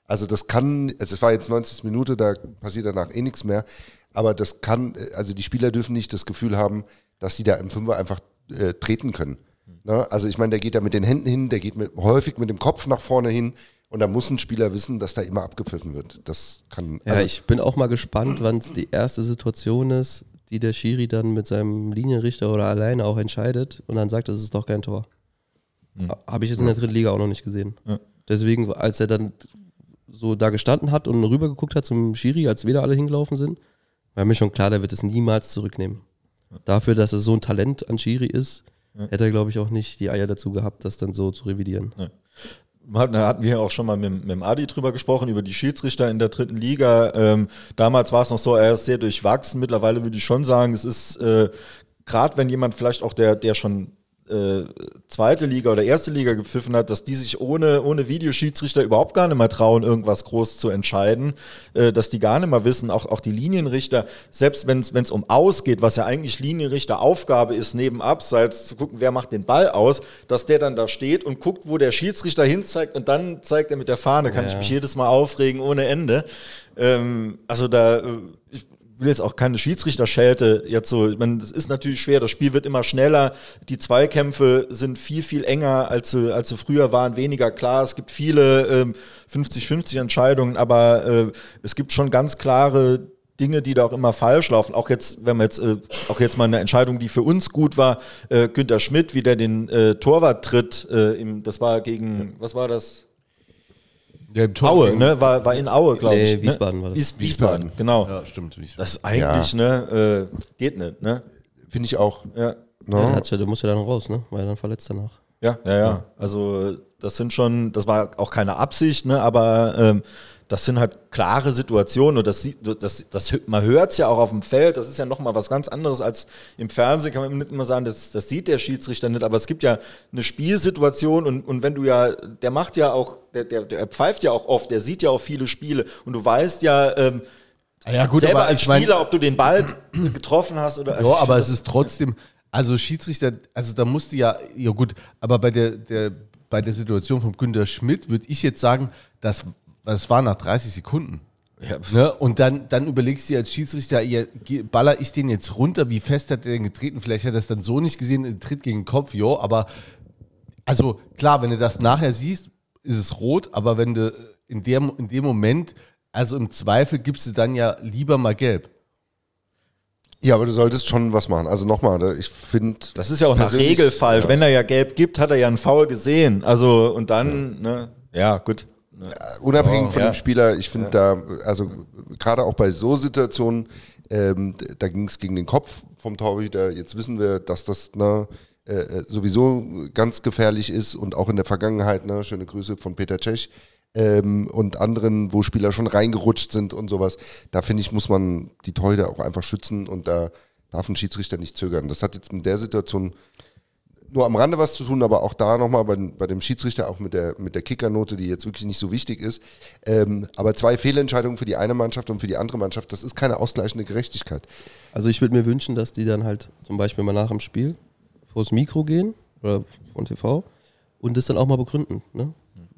Speaker 4: Also das kann, also es war jetzt 90 Minuten, da passiert danach eh nichts mehr, aber das kann, äh, also die Spieler dürfen nicht das Gefühl haben, dass die da im Fünfer einfach äh, treten können. Ne? Also ich meine, der geht da mit den Händen hin, der geht mit, häufig mit dem Kopf nach vorne hin Und da muss ein Spieler wissen, dass da immer abgepfiffen wird. Das kann.
Speaker 3: Ja,
Speaker 4: also-
Speaker 3: ich bin auch mal gespannt, wann es die erste Situation ist, die der Schiri dann mit seinem Linienrichter oder alleine auch entscheidet und dann sagt, das ist doch kein Tor. Habe ich jetzt in der dritten Liga auch noch nicht gesehen.
Speaker 2: Ja.
Speaker 3: Deswegen, als er dann so da gestanden hat und rübergeguckt hat zum Schiri, als wir da alle hingelaufen sind, war mir schon klar, der wird es niemals zurücknehmen. Dafür, dass er so ein Talent an Schiri ist, hätte er, glaube ich, auch nicht die Eier dazu gehabt, das dann so zu revidieren.
Speaker 2: Da hatten wir ja auch schon mal mit, mit dem Adi drüber gesprochen, über die Schiedsrichter in der dritten Liga. Ähm, damals war es noch so, er ist sehr durchwachsen. Mittlerweile würde ich schon sagen, es ist äh, gerade wenn jemand vielleicht auch der, der schon äh, zweite Liga oder erste Liga gepfiffen hat, dass die sich ohne, ohne Videoschiedsrichter überhaupt gar nicht mehr trauen, irgendwas groß zu entscheiden, äh, dass die gar nicht mehr wissen, auch, auch die Linienrichter, selbst wenn es um Aus geht, was ja eigentlich Linienrichter Aufgabe ist, neben Abseits zu gucken, wer macht den Ball aus, dass der dann da steht und guckt, wo der Schiedsrichter hinzeigt und dann zeigt er mit der Fahne, kann
Speaker 3: Ja.
Speaker 2: ich mich jedes Mal aufregen ohne Ende. Ähm, also da, äh, ich will jetzt auch keine Schiedsrichterschelte jetzt so, ich meine, das ist natürlich schwer, das Spiel wird immer schneller, die Zweikämpfe sind viel, viel enger, als sie, als sie früher waren, weniger klar, es gibt viele ähm, 50-50 Entscheidungen, aber äh, es gibt schon ganz klare Dinge, die da auch immer falsch laufen. Auch jetzt, wenn wir jetzt, äh, auch jetzt mal eine Entscheidung, die für uns gut war, äh, Günther Schmidt, wie der den äh, Torwart tritt, äh, im, das war gegen, was war das?
Speaker 1: Tor
Speaker 2: Aue, ne? War, war in Aue, glaube
Speaker 3: Nee,
Speaker 2: ich.
Speaker 3: Wiesbaden war das.
Speaker 2: Wies, Wiesbaden, genau.
Speaker 1: Ja, stimmt. wie es-
Speaker 2: Das ist eigentlich, ne, äh, geht nicht, ne?
Speaker 4: Finde ich auch.
Speaker 2: Ja.
Speaker 3: Ja,
Speaker 4: Ne?
Speaker 3: der, hat's ja, der muss ja dann raus, ne? War ja dann verletzt danach.
Speaker 2: Ja, ja, ja. Also das sind schon, das war auch keine Absicht, ne, aber ähm, das sind halt klare Situationen und das sieht, das, das, man hört es ja auch auf dem Feld, das ist ja nochmal was ganz anderes als im Fernsehen, kann man nicht immer sagen, das, das sieht der Schiedsrichter nicht, aber es gibt ja eine Spielsituation und, und wenn du ja, der macht ja auch, der, der, der pfeift ja auch oft, der sieht ja auch viele Spiele und du weißt ja, ähm,
Speaker 1: ja, gut,
Speaker 2: selber als Spieler, ob du den Ball getroffen hast oder
Speaker 1: Ja, aber es ist trotzdem, also Schiedsrichter, also da musste ja, ja gut, aber bei der, der, bei der Situation von Günter Schmidt würde ich jetzt sagen, das, das war nach 30 Sekunden.
Speaker 2: Ja,
Speaker 1: Ne? Und dann, dann überlegst du dir als Schiedsrichter, ja, baller ich den jetzt runter, wie fest hat der denn getreten? Vielleicht hat er es dann so nicht gesehen, ein Tritt gegen den Kopf, jo, aber also klar, wenn du das nachher siehst, ist es rot, aber wenn du in, der, in dem Moment, also im Zweifel gibst du dann ja lieber mal gelb.
Speaker 4: Ja, aber du solltest schon was machen. Also nochmal, ich finde.
Speaker 2: Das ist ja auch nach
Speaker 4: persönlich-
Speaker 2: Regel falsch. Wenn er ja gelb gibt, hat er ja einen Foul gesehen. Also, und dann, ne, ja, gut.
Speaker 4: Unabhängig von
Speaker 2: ja.
Speaker 4: dem Spieler, ich finde da, also gerade auch bei so Situationen, ähm, da ging es gegen den Kopf vom Torhüter. Jetzt wissen wir, dass das ne, äh, äh, sowieso ganz gefährlich ist und auch in der Vergangenheit, ne, schöne Grüße von Peter Cech ähm, und anderen, wo Spieler schon reingerutscht sind und sowas. Da finde ich, muss man die Torhüter auch einfach schützen und da darf ein Schiedsrichter nicht zögern. Das hat jetzt in der Situation nur am Rande was zu tun, aber auch da nochmal bei, bei dem Schiedsrichter, auch mit der, mit der Kickernote, die jetzt wirklich nicht so wichtig ist. Ähm, aber zwei Fehlentscheidungen für die eine Mannschaft und für die andere Mannschaft, das ist keine ausgleichende Gerechtigkeit.
Speaker 3: Also ich würde mir wünschen, dass die dann halt zum Beispiel mal nach dem Spiel vors Mikro gehen oder von TV und das dann auch mal begründen. Ne?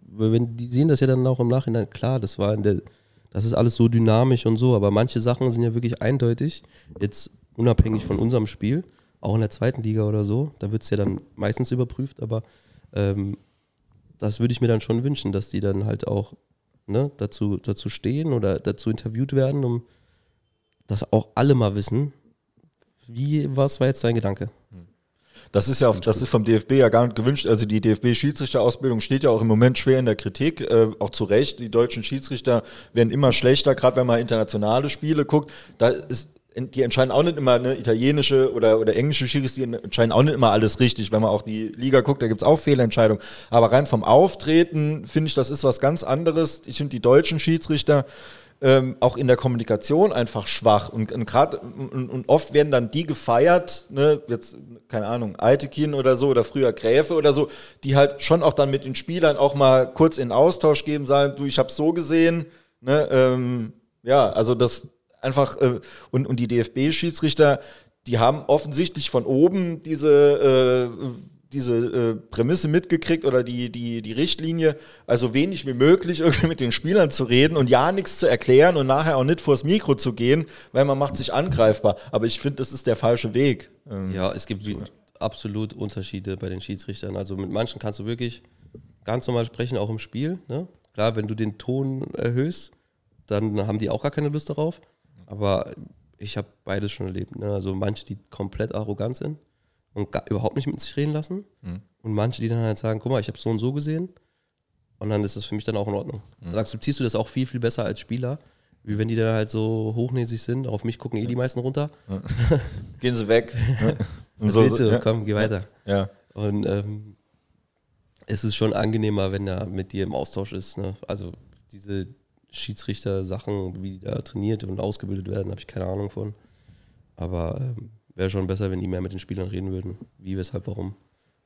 Speaker 3: Wenn die sehen das ja dann auch im Nachhinein, klar, das war in der, das ist alles so dynamisch und so, aber manche Sachen sind ja wirklich eindeutig, jetzt unabhängig von unserem Spiel, auch in der zweiten Liga oder so, da wird es ja dann meistens überprüft, aber ähm, das würde ich mir dann schon wünschen, dass die dann halt auch ne, dazu, dazu stehen oder dazu interviewt werden, um dass auch alle mal wissen, wie, was war jetzt dein Gedanke?
Speaker 2: Das ist ja auf, das ist vom DFB ja gar nicht gewünscht. Also die DFB-Schiedsrichterausbildung steht ja auch im Moment schwer in der Kritik, äh, auch zu Recht. Die deutschen Schiedsrichter werden immer schlechter, gerade wenn man internationale Spiele guckt. Da ist die entscheiden auch nicht immer, ne, italienische oder, oder englische Schiedsrichter die entscheiden auch nicht immer alles richtig. Wenn man auch die Liga guckt, da gibt es auch Fehlentscheidungen. Aber rein vom Auftreten finde ich, das ist was ganz anderes. Ich finde die deutschen Schiedsrichter ähm, auch in der Kommunikation einfach schwach. Und, und gerade und, und oft werden dann die gefeiert, ne, jetzt, keine Ahnung, Altekin oder so oder früher Gräfe oder so, die halt schon auch dann mit den Spielern auch mal kurz in Austausch geben, sagen, du, ich hab's so gesehen. Ne, ähm, ja, also das einfach, äh, und, und die DFB-Schiedsrichter, die haben offensichtlich von oben diese äh, diese äh, Prämisse mitgekriegt oder die, die, die Richtlinie, also wenig wie möglich irgendwie mit den Spielern zu reden und ja nichts zu erklären und nachher auch nicht vors Mikro zu gehen, weil man macht sich angreifbar. Aber ich finde, das ist der falsche Weg. Ähm,
Speaker 3: Ja, es gibt wie- absolut Unterschiede bei den Schiedsrichtern. Also mit manchen kannst du wirklich ganz normal sprechen, auch im Spiel. Ne? Klar, wenn du den Ton erhöhst, dann haben die auch gar keine Lust darauf. Aber ich habe beides schon erlebt. Ne? Also manche, die komplett arrogant sind und gar, überhaupt nicht mit sich reden lassen.
Speaker 2: Mhm.
Speaker 3: Und manche, die dann halt sagen, guck mal, ich habe so und so gesehen. Und dann ist das für mich dann auch in Ordnung.
Speaker 2: Mhm.
Speaker 3: Dann akzeptierst du das auch viel, viel besser als Spieler. Wie wenn die dann halt so hochnäsig sind. Auf mich gucken eh die meisten runter.
Speaker 2: Gehen sie weg. Und so,
Speaker 3: willst du?
Speaker 2: ja,
Speaker 3: Komm, geh weiter.
Speaker 2: ja.
Speaker 3: Und ähm, es ist schon angenehmer, wenn er mit dir im Austausch ist. Ne? Also diese Schiedsrichter-Sachen, wie die da trainiert und ausgebildet werden, habe ich keine Ahnung von. Aber ähm, wäre schon besser, wenn die mehr mit den Spielern reden würden. Wie, weshalb, warum.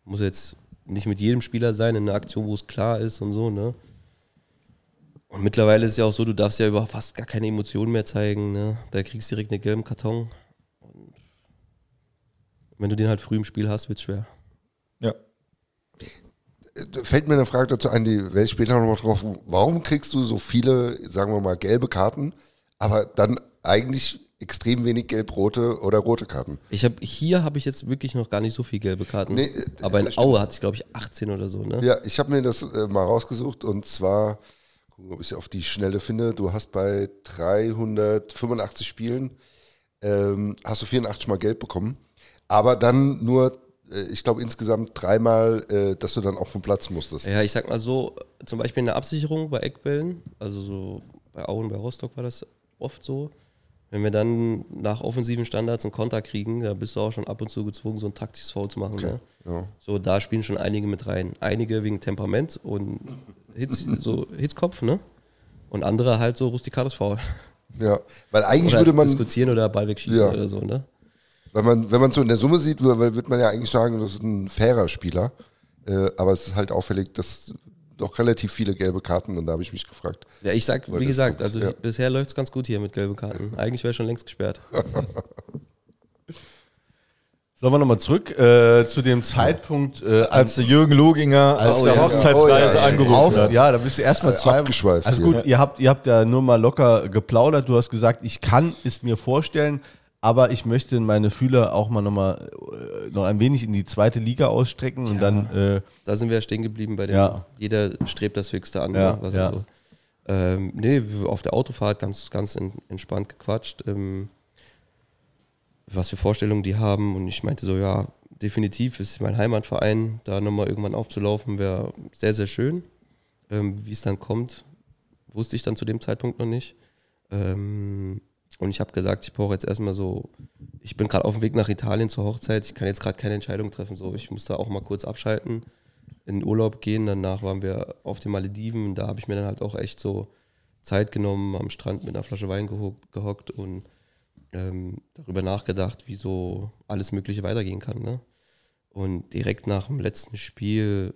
Speaker 3: Muss jetzt nicht mit jedem Spieler sein in einer Aktion, wo es klar ist und so, ne? Und mittlerweile ist es ja auch so, du darfst ja über fast gar keine Emotionen mehr zeigen, ne? Da kriegst du direkt einen gelben Karton. Und wenn du den halt früh im Spiel hast, wird es schwer.
Speaker 2: ja.
Speaker 4: Fällt mir eine Frage dazu ein, die werde ich später nochmal drauf. Warum kriegst du so viele, sagen wir mal, gelbe Karten, aber dann eigentlich extrem wenig gelb-rote oder rote Karten?
Speaker 3: Ich habe hier habe ich jetzt wirklich noch gar nicht so viel gelbe Karten.
Speaker 4: Nee,
Speaker 3: aber in
Speaker 4: stimmt.
Speaker 3: Aue hatte ich glaube ich 18 oder so, ne?
Speaker 4: Ja, ich habe mir das äh, mal rausgesucht und zwar, gucken, ob ich es auf die Schnelle finde, du hast bei 385 Spielen, ähm, hast du 84 Mal gelb bekommen, aber dann nur, ich glaube insgesamt dreimal, äh, dass du dann auch vom Platz musstest.
Speaker 3: Ja, ich sag mal so, zum Beispiel in der Absicherung bei Eckbällen, also so bei Auen, bei Rostock war das oft so. Wenn wir dann nach offensiven Standards einen Konter kriegen, da bist du auch schon ab und zu gezwungen, so ein taktisches Foul zu machen. Ne?
Speaker 4: Ja.
Speaker 3: So, da spielen schon einige mit rein. Einige wegen Temperament und Hitz, so Hitzkopf, ne? Und andere halt so rustikales Foul.
Speaker 4: ja, weil eigentlich
Speaker 3: Oder
Speaker 4: würde man,
Speaker 3: diskutieren oder Ball wegschießen
Speaker 4: Ja.
Speaker 3: oder so, ne?
Speaker 4: Wenn man, wenn man so in der Summe sieht, würde wird man ja eigentlich sagen, das ist ein fairer Spieler, äh, aber es ist halt auffällig, dass doch relativ viele gelbe Karten und da habe ich mich gefragt.
Speaker 3: Ja, ich sag, wie gesagt,
Speaker 4: gut,
Speaker 3: also
Speaker 4: ja.
Speaker 3: bisher läuft es ganz gut hier mit gelben Karten. Eigentlich wäre schon längst gesperrt.
Speaker 1: Sollen wir nochmal zurück äh, zu dem Zeitpunkt, äh,
Speaker 2: Als der Jürgen Luginger
Speaker 1: Als
Speaker 2: auf
Speaker 1: der-
Speaker 2: der Hochzeitsreise
Speaker 4: Oh, ja, ja,
Speaker 2: angerufen
Speaker 1: auf,
Speaker 2: hat.
Speaker 1: ja, da bist du erstmal
Speaker 4: Äh,
Speaker 1: zwei.
Speaker 4: abgeschweift
Speaker 1: Also gut, ihr habt, ihr habt ja nur mal locker geplaudert. Du hast gesagt, ich kann es mir vorstellen, aber ich möchte meine Fühler auch mal noch mal äh, noch ein wenig in die zweite Liga ausstrecken und dann äh,
Speaker 3: Da sind wir ja stehen geblieben bei dem,
Speaker 1: Ja.
Speaker 3: jeder strebt das Höchste an,
Speaker 1: Ja,
Speaker 3: ne? was
Speaker 1: ja.
Speaker 3: so. Ähm, nee, auf der Autofahrt ganz, ganz en- entspannt gequatscht, ähm, was für Vorstellungen die haben. Und ich meinte so, ja, definitiv ist mein Heimatverein, da nochmal irgendwann aufzulaufen, wäre sehr, sehr schön. Ähm, Wie es dann kommt, wusste ich dann zu dem Zeitpunkt noch nicht. Ähm, und ich habe gesagt, ich brauche jetzt erstmal so, ich bin gerade auf dem Weg nach Italien zur Hochzeit, ich kann jetzt gerade keine Entscheidung treffen, so ich muss da auch mal kurz abschalten, in den Urlaub gehen, danach waren wir auf den Malediven da habe ich mir dann halt auch echt so Zeit genommen, am Strand mit einer Flasche Wein gehockt, und ähm, darüber nachgedacht, wie so alles Mögliche weitergehen kann. Ne? Und direkt nach dem letzten Spiel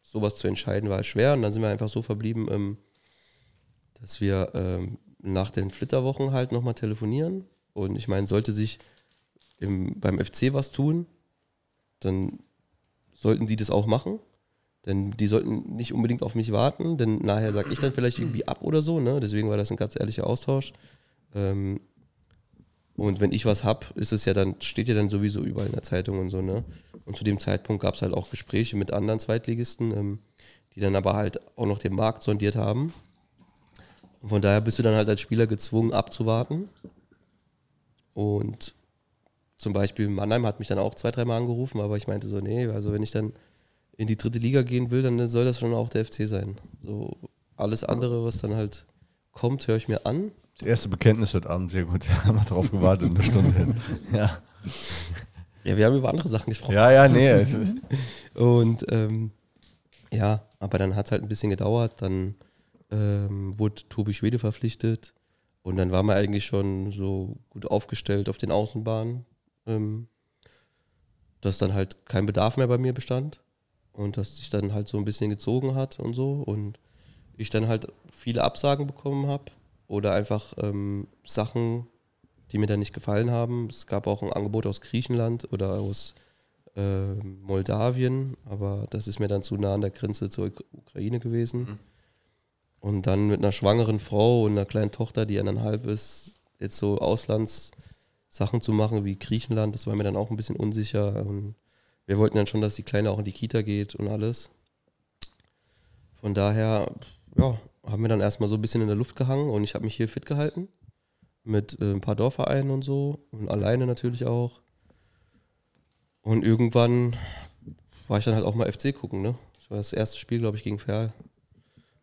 Speaker 3: sowas zu entscheiden war schwer und dann sind wir einfach so verblieben, ähm, dass wir ähm, nach den Flitterwochen halt nochmal telefonieren. Und ich meine, sollte sich im, beim FC was tun, dann sollten die das auch machen. Denn die sollten nicht unbedingt auf mich warten, denn nachher sage ich dann vielleicht irgendwie ab oder so. Ne? Deswegen war das ein ganz ehrlicher Austausch. Ähm, und wenn ich was hab, ist es ja dann, steht ja dann sowieso überall in der Zeitung und so, ne? Und zu dem Zeitpunkt gab es halt auch Gespräche mit anderen Zweitligisten, ähm, die dann aber halt auch noch den Markt sondiert haben. Und von daher bist du dann halt als Spieler gezwungen abzuwarten. Und zum Beispiel Mannheim hat mich dann auch zwei, dreimal angerufen, aber ich meinte so, nee, also wenn ich dann in die dritte Liga gehen will, dann soll das schon auch der FC sein. So alles andere, was dann halt kommt, höre ich mir an.
Speaker 1: das erste Bekenntnis heute Abend, sehr gut. haben wir drauf gewartet, eine Stunde. ja.
Speaker 3: Ja, wir haben über andere Sachen gesprochen.
Speaker 1: ja, ja, nee.
Speaker 3: Und ähm, ja, aber dann hat es halt ein bisschen gedauert. Dann ähm, wurde Tobi Schwede verpflichtet. Und dann waren wir eigentlich schon so gut aufgestellt auf den Außenbahnen, ähm, dass dann halt kein Bedarf mehr bei mir bestand. Und dass sich dann halt so ein bisschen gezogen hat und so. Und ich dann halt viele Absagen bekommen habe. Oder einfach ähm, Sachen, die mir dann nicht gefallen haben. Es gab auch ein Angebot aus Griechenland oder aus äh, Moldawien, aber das ist mir dann zu nah an der Grenze zur Uk- Ukraine gewesen. Und dann mit einer schwangeren Frau und einer kleinen Tochter, die eineinhalb ist, jetzt so Auslandssachen zu machen wie Griechenland, das war mir dann auch ein bisschen unsicher. Und wir wollten dann schon, dass die Kleine auch in die Kita geht und alles. Von daher ja, haben wir dann erstmal so ein bisschen in der Luft gehangen und ich habe mich hier fit gehalten. Mit äh, ein paar Dorfvereinen und so und alleine natürlich auch. Und irgendwann war ich dann halt auch mal FC gucken, ne? Das war das erste Spiel, glaube ich, gegen Ferl.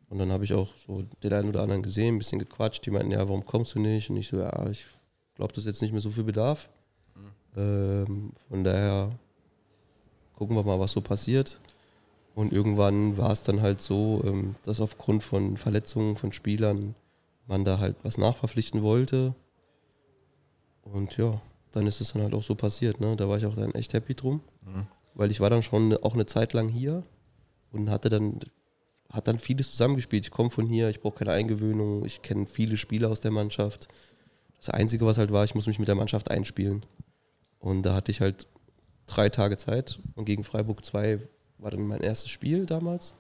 Speaker 3: Und dann habe ich auch so den einen oder anderen gesehen, ein bisschen gequatscht. Die meinten, ja, warum kommst du nicht? Und ich so, ja, ich glaube, das ist jetzt nicht mehr so viel Bedarf. Ähm, von daher gucken wir mal, was so passiert. Und irgendwann war es dann halt so, ähm, dass aufgrund von Verletzungen von Spielern man da halt was nachverpflichten wollte. Und ja, dann ist es dann halt auch so passiert. Ne? Da war ich auch dann echt happy drum. Weil ich war dann schon auch eine Zeit lang hier und hatte dann, hat dann vieles zusammengespielt. Ich komme von hier, ich brauche keine Eingewöhnung, ich kenne viele Spieler aus der Mannschaft. Das Einzige, was halt war, ich muss mich mit der Mannschaft einspielen. Und da hatte ich halt drei Tage Zeit und gegen Freiburg 2 war dann mein erstes Spiel damals.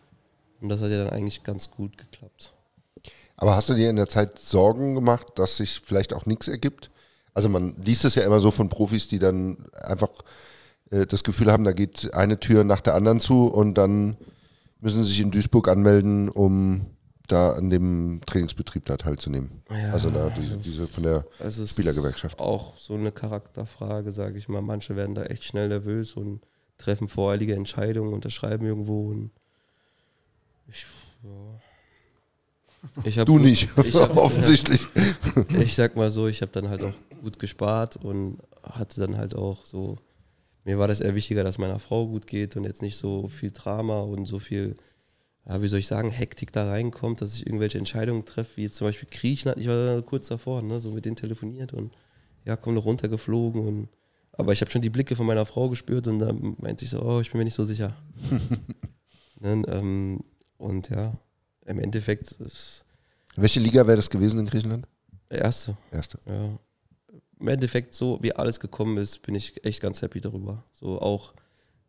Speaker 3: Und das hat ja dann eigentlich ganz gut geklappt.
Speaker 4: Aber hast du dir in der Zeit Sorgen gemacht, dass sich vielleicht auch nichts ergibt? Also man liest es ja immer so von Profis, die dann einfach äh, das Gefühl haben, da geht eine Tür nach der anderen zu und dann müssen sich in Duisburg anmelden, um da an dem Trainingsbetrieb da teilzunehmen.
Speaker 3: Ja,
Speaker 4: also da diese, diese von der
Speaker 3: Also
Speaker 4: Spielergewerkschaft.
Speaker 3: auch so eine Charakterfrage, sage ich mal. Manche werden da echt schnell nervös und treffen voreilige Entscheidungen, unterschreiben irgendwo und ich, ja. ich
Speaker 4: Du nicht,
Speaker 3: Ich hab,
Speaker 4: offensichtlich.
Speaker 3: ich sag mal so, ich habe dann halt auch gut gespart und hatte dann halt auch so, mir war das eher wichtiger, dass meiner Frau gut geht und jetzt nicht so viel Drama und so viel, ja, wie soll ich sagen, Hektik da reinkommt, dass ich irgendwelche Entscheidungen treffe, wie zum Beispiel Griechenland, ich war da kurz davor, ne, so mit denen telefoniert und ja, komm noch runtergeflogen und aber ich habe schon die Blicke von meiner Frau gespürt und dann meinte ich so, oh, ich bin mir nicht so sicher. ne, ähm, und ja, im Endeffekt ist
Speaker 4: Welche Liga wäre das gewesen in Griechenland?
Speaker 3: erste.
Speaker 4: Erste.
Speaker 3: Ja. Im Endeffekt, so wie alles gekommen ist, bin ich echt ganz happy darüber. So auch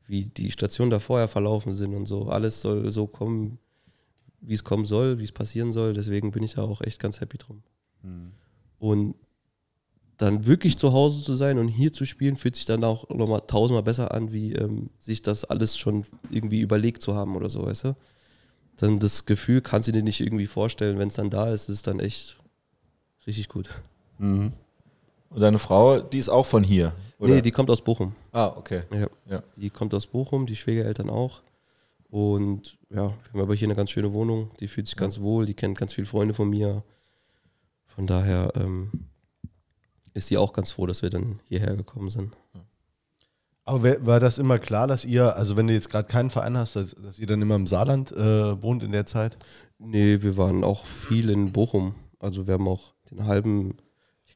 Speaker 3: wie die Stationen da vorher verlaufen sind und so. Alles soll so kommen, wie es kommen soll, wie es passieren soll. Deswegen bin ich da auch echt ganz happy drum. Und dann wirklich zu Hause zu sein und hier zu spielen, fühlt sich dann auch nochmal tausendmal besser an, wie ähm, sich das alles schon irgendwie überlegt zu haben oder so, weißt du? Dann das Gefühl kannst du dir nicht irgendwie vorstellen, wenn es dann da ist, ist es dann echt richtig gut.
Speaker 2: Und deine Frau, die ist auch von hier? Oder?
Speaker 3: Nee, die kommt aus Bochum.
Speaker 2: ah, okay.
Speaker 3: Ja.
Speaker 2: Ja.
Speaker 3: Die kommt aus Bochum, die Schwiegereltern auch. Und ja, wir haben aber hier eine ganz schöne Wohnung. Die fühlt sich ganz wohl, die kennt ganz viele Freunde von mir. Von daher ähm, ist sie auch ganz froh, dass wir dann hierher gekommen sind.
Speaker 1: Aber war das immer klar, dass ihr, also wenn du jetzt gerade keinen Verein hast, dass, dass ihr dann immer im Saarland äh, wohnt in der Zeit?
Speaker 3: Nee, wir waren auch viel in Bochum. Also wir haben auch den halben,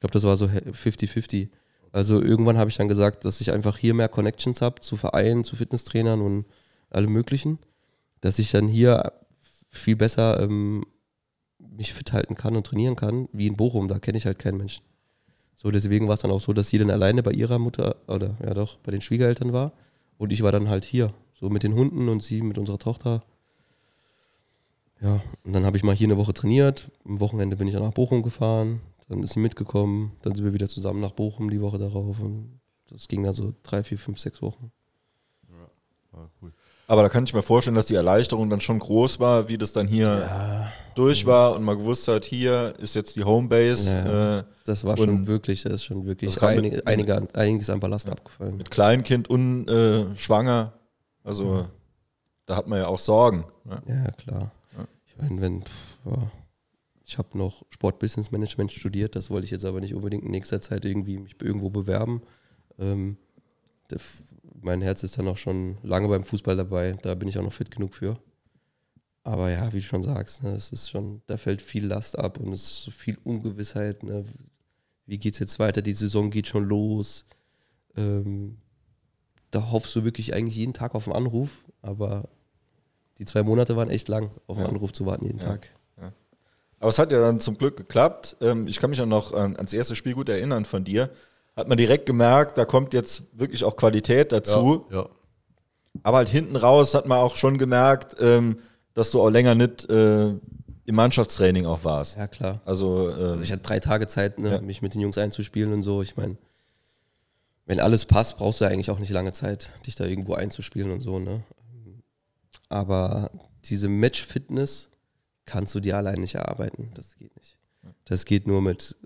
Speaker 3: glaube, das war so 50-50. Also irgendwann habe ich dann gesagt, dass ich einfach hier mehr Connections habe zu Vereinen, zu Fitnesstrainern und allem möglichen, dass ich dann hier viel besser ähm, mich fit halten kann und trainieren kann, wie in Bochum, da kenne ich halt keinen Menschen. So, deswegen war es dann auch so, dass sie dann alleine bei ihrer Mutter, oder ja doch, bei den Schwiegereltern war und ich war dann halt hier, so mit den Hunden und sie mit unserer Tochter. Ja, und dann habe ich mal hier eine Woche trainiert. Am Wochenende bin ich dann nach Bochum gefahren. Dann ist sie mitgekommen. Dann sind wir wieder zusammen nach Bochum die Woche darauf. Und das ging dann so drei, vier, fünf, sechs Wochen.
Speaker 2: Aber da kann ich mir vorstellen, dass die Erleichterung dann schon groß war, wie das dann hier durch war und man gewusst hat, hier ist jetzt die Homebase.
Speaker 3: Ja.
Speaker 2: Äh,
Speaker 3: Das war schon wirklich, da ist schon wirklich
Speaker 2: Das kann mit-
Speaker 3: einig, einige, einiges an Ballast abgefallen.
Speaker 2: mit Kleinkind und äh, schwanger. Also da hat man ja auch Sorgen. Ne?
Speaker 3: Ja, klar. Ich meine, wenn, pff, ja, ich habe noch Sportbusiness Management studiert, das wollte ich jetzt aber nicht unbedingt in nächster Zeit irgendwie mich irgendwo bewerben. Ähm, der, mein Herz ist dann auch schon lange beim Fußball dabei, da bin ich auch noch fit genug für. Aber ja, wie du schon sagst, ne, es ist schon, da fällt viel Last ab und es ist so viel Ungewissheit. Ne? Wie geht's jetzt weiter? Die Saison geht schon los. Ähm, da hoffst du wirklich eigentlich jeden Tag auf einen Anruf, aber die zwei Monate waren echt lang, auf einen
Speaker 2: Ja.
Speaker 3: Anruf zu warten jeden
Speaker 2: Ja.
Speaker 3: Tag.
Speaker 2: Aber es hat ja dann zum Glück geklappt. Ähm, ich kann mich auch noch an, ans erste Spiel gut erinnern von dir. Hat man direkt gemerkt, da kommt jetzt wirklich auch Qualität dazu.
Speaker 1: Ja.
Speaker 2: Aber halt hinten raus hat man auch schon gemerkt, ähm, dass du auch länger nicht äh, im Mannschaftstraining auch warst.
Speaker 3: Ja, klar.
Speaker 2: Also, äh,
Speaker 3: Also ich hatte drei Tage Zeit, ne,
Speaker 2: Ja.
Speaker 3: mich mit den Jungs einzuspielen und so. Ich meine, wenn alles passt, brauchst du ja eigentlich auch nicht lange Zeit, dich da irgendwo einzuspielen und so. Ne? Aber diese Match-Fitness, kannst du dir allein nicht erarbeiten. Das geht nicht. Das geht nur mit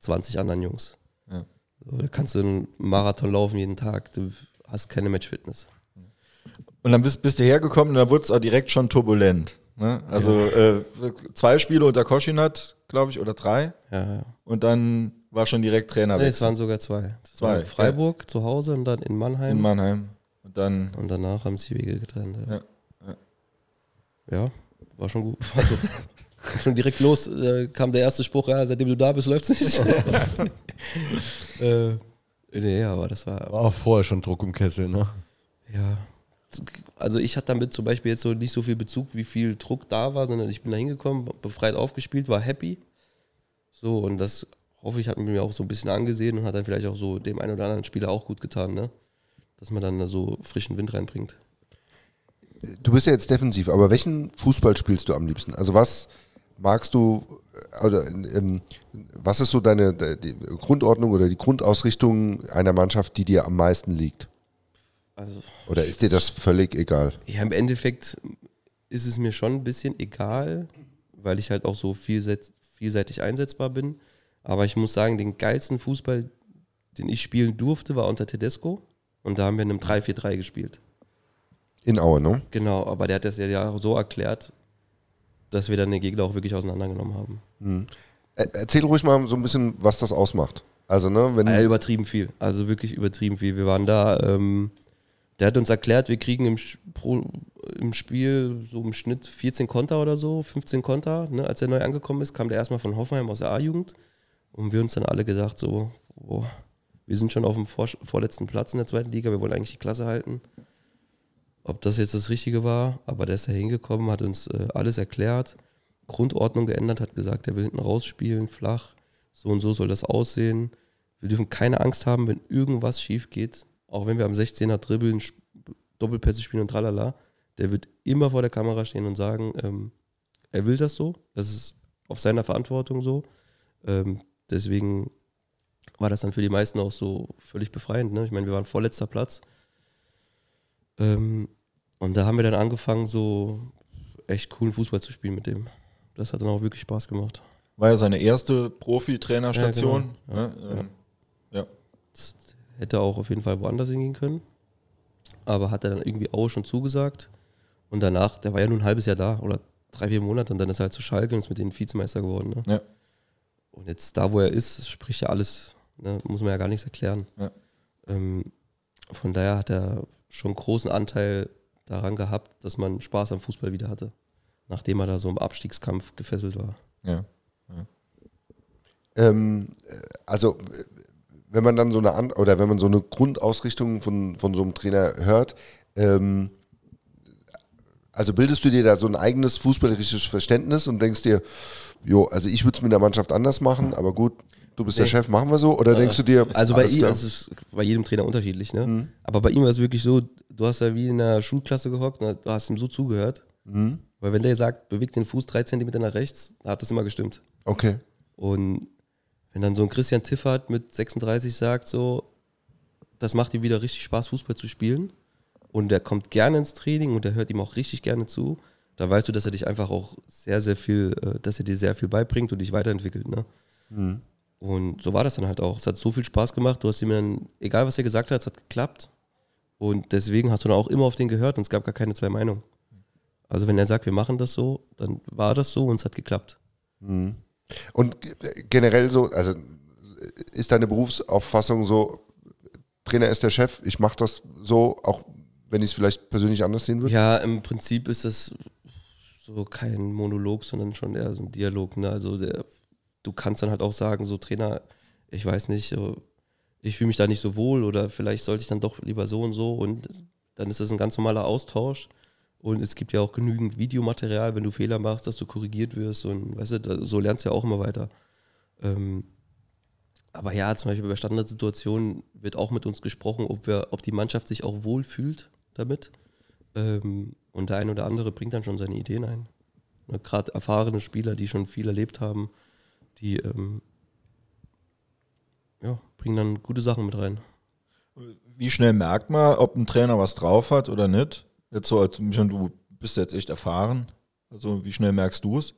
Speaker 3: 20 anderen Jungs.
Speaker 2: Ja.
Speaker 3: So, da kannst du einen Marathon laufen jeden Tag, du hast keine Matchfitness.
Speaker 2: Und dann bist, bist du hergekommen und dann wurde es auch direkt schon turbulent. Ne? Also äh, zwei Spiele unter Koschinat, glaube ich, oder drei.
Speaker 3: Ja, ja.
Speaker 2: Und dann war schon direkt Trainer
Speaker 3: Nee, es waren sogar zwei. Es
Speaker 2: Zwei,
Speaker 3: Freiburg zu Hause und dann in Mannheim.
Speaker 2: in Mannheim. Und dann,
Speaker 3: und danach haben die Wege getrennt. Ja,
Speaker 2: Ja, ja.
Speaker 3: Ja, war schon gut. Also, schon direkt los äh, kam der erste Spruch, ja, seitdem du da bist, läuft's nicht. äh, nee, aber das war,
Speaker 1: War auch vorher schon Druck im Kessel, ne?
Speaker 3: ja. Also ich hatte damit zum Beispiel jetzt so nicht so viel Bezug, wie viel Druck da war, sondern ich bin da hingekommen, befreit aufgespielt, war happy. So, und das hoffe ich, hat mir auch so ein bisschen angesehen und hat dann vielleicht auch so dem einen oder anderen Spieler auch gut getan, ne? Dass man dann da so frischen Wind reinbringt.
Speaker 4: Du bist ja jetzt defensiv, aber welchen Fußball spielst du am liebsten? Also was magst du, äh, oder ähm, was ist so deine Grundordnung oder die Grundausrichtung einer Mannschaft, die dir am meisten liegt?
Speaker 3: Also
Speaker 4: Oder ist dir das völlig egal?
Speaker 3: Ja, im Endeffekt ist es mir schon ein bisschen egal, weil ich halt auch so vielseit- vielseitig einsetzbar bin. Aber ich muss sagen, den geilsten Fußball, den ich spielen durfte, war unter Tedesco. Und da haben wir in einem 3-4-3 gespielt.
Speaker 4: In Aue, ne?
Speaker 3: Genau, aber der hat das ja so erklärt, dass wir dann den Gegner auch wirklich auseinandergenommen haben.
Speaker 4: Er- Erzähl ruhig mal so ein bisschen, was das ausmacht. Also, ne, wenn.
Speaker 3: Ja, übertrieben viel. Also wirklich übertrieben viel. Wir waren da, ähm, der hat uns erklärt, wir kriegen im, pro, im Spiel so im Schnitt 14 Konter oder so, 15 Konter. Ne? Als er neu angekommen ist, kam der erstmal von Hoffenheim aus der A-Jugend. Und wir uns dann alle gedacht, so, boah, wir sind schon auf dem vor, vorletzten Platz in der zweiten Liga, wir wollen eigentlich die Klasse halten. Ob das jetzt das Richtige war, aber der ist da hingekommen, hat uns äh, alles erklärt, Grundordnung geändert, hat gesagt, er will hinten rausspielen, flach, so und so soll das aussehen. Wir dürfen keine Angst haben, wenn irgendwas schief geht, auch wenn wir am 16er dribbeln, Doppelpässe spielen und tralala. Der wird immer vor der Kamera stehen und sagen, ähm, er will das so, das ist auf seiner Verantwortung so. Ähm, deswegen war das dann für die meisten auch so völlig befreiend. Ne? Ich meine, wir waren vorletzter Platz. Ähm, und da haben wir dann angefangen, so echt coolen Fußball zu spielen mit dem. Das hat dann auch wirklich Spaß gemacht.
Speaker 2: war ja seine erste Profi-Trainerstation.
Speaker 3: Ja,
Speaker 2: ne? ähm, ja.
Speaker 3: Das hätte auch auf jeden Fall woanders hingehen können. Aber hat er dann irgendwie auch schon zugesagt. Und danach, der war ja nur ein halbes Jahr da oder drei, vier Monate und dann ist er halt zu Schalke und ist mit denen Vizemeister geworden. Ne?
Speaker 2: Ja.
Speaker 3: Und jetzt da, wo er ist, spricht ja alles, ne? muss man ja gar nichts erklären.
Speaker 2: Ja.
Speaker 3: Ähm, von daher hat er schon großen Anteil daran gehabt, dass man Spaß am Fußball wieder hatte. Nachdem er da so im Abstiegskampf gefesselt war.
Speaker 2: Ja.
Speaker 4: Ähm, äh, also, wenn man dann so eine An oder wenn man so eine Grundausrichtung von, von so einem Trainer hört, ähm, also bildest du dir da so ein eigenes fußballerisches Verständnis und denkst dir, jo, also ich würde es mit der Mannschaft anders machen, aber gut, du bist der
Speaker 3: Nee.
Speaker 4: Chef, machen wir so? Oder denkst du dir,
Speaker 3: Also bei ihm, also es ist bei jedem Trainer unterschiedlich, ne?
Speaker 4: Mhm.
Speaker 3: Aber bei ihm war es wirklich so, du hast ja wie in einer Schulklasse gehockt, ne? du hast ihm so zugehört.
Speaker 4: Mhm.
Speaker 3: Weil wenn der sagt, bewegt den Fuß drei Zentimeter nach rechts, dann hat das immer gestimmt.
Speaker 4: Okay.
Speaker 3: Und wenn dann so ein Christian Tiffert mit 36 sagt, so, das macht ihm wieder richtig Spaß, Fußball zu spielen. Und der kommt gerne ins Training und der hört ihm auch richtig gerne zu. Da weißt du, dass er dich einfach auch sehr, sehr viel, äh, dass er dir sehr viel beibringt und dich weiterentwickelt. Ne?
Speaker 4: Mhm.
Speaker 3: Und so war das dann halt auch. Es hat so viel Spaß gemacht. Du hast ihm dann, egal was er gesagt hat, es hat geklappt. Und deswegen hast du dann auch immer auf den gehört und es gab gar keine zwei Meinungen. Also wenn er sagt, wir machen das so, dann war das so und es hat geklappt.
Speaker 4: Mhm. Und generell so, also ist deine Berufsauffassung so, Trainer ist der Chef, ich mache das so, auch wenn ich es vielleicht persönlich anders sehen würde?
Speaker 3: Ja, im Prinzip ist das so kein Monolog, sondern schon eher so ein Dialog. Ne? Also der, du kannst dann halt auch sagen, so Trainer, ich weiß nicht, so, ich fühle mich da nicht so wohl oder vielleicht sollte ich dann doch lieber so und so und dann ist das ein ganz normaler Austausch. Und es gibt ja auch genügend Videomaterial, wenn du Fehler machst, dass du korrigiert wirst und weißt du, so lernst du ja auch immer weiter. Ähm, aber ja, zum Beispiel bei Standardsituationen wird auch mit uns gesprochen, ob wir, ob die Mannschaft sich auch wohl fühlt damit. Ähm, und der ein oder andere bringt dann schon seine Ideen ein. Ne, Gerade erfahrene Spieler, die schon viel erlebt haben, die ähm, ja, bringen dann gute Sachen mit rein.
Speaker 2: Wie schnell merkt man, ob ein Trainer was drauf hat oder nicht? Jetzt so, als du bist jetzt echt erfahren. Also wie schnell merkst du es?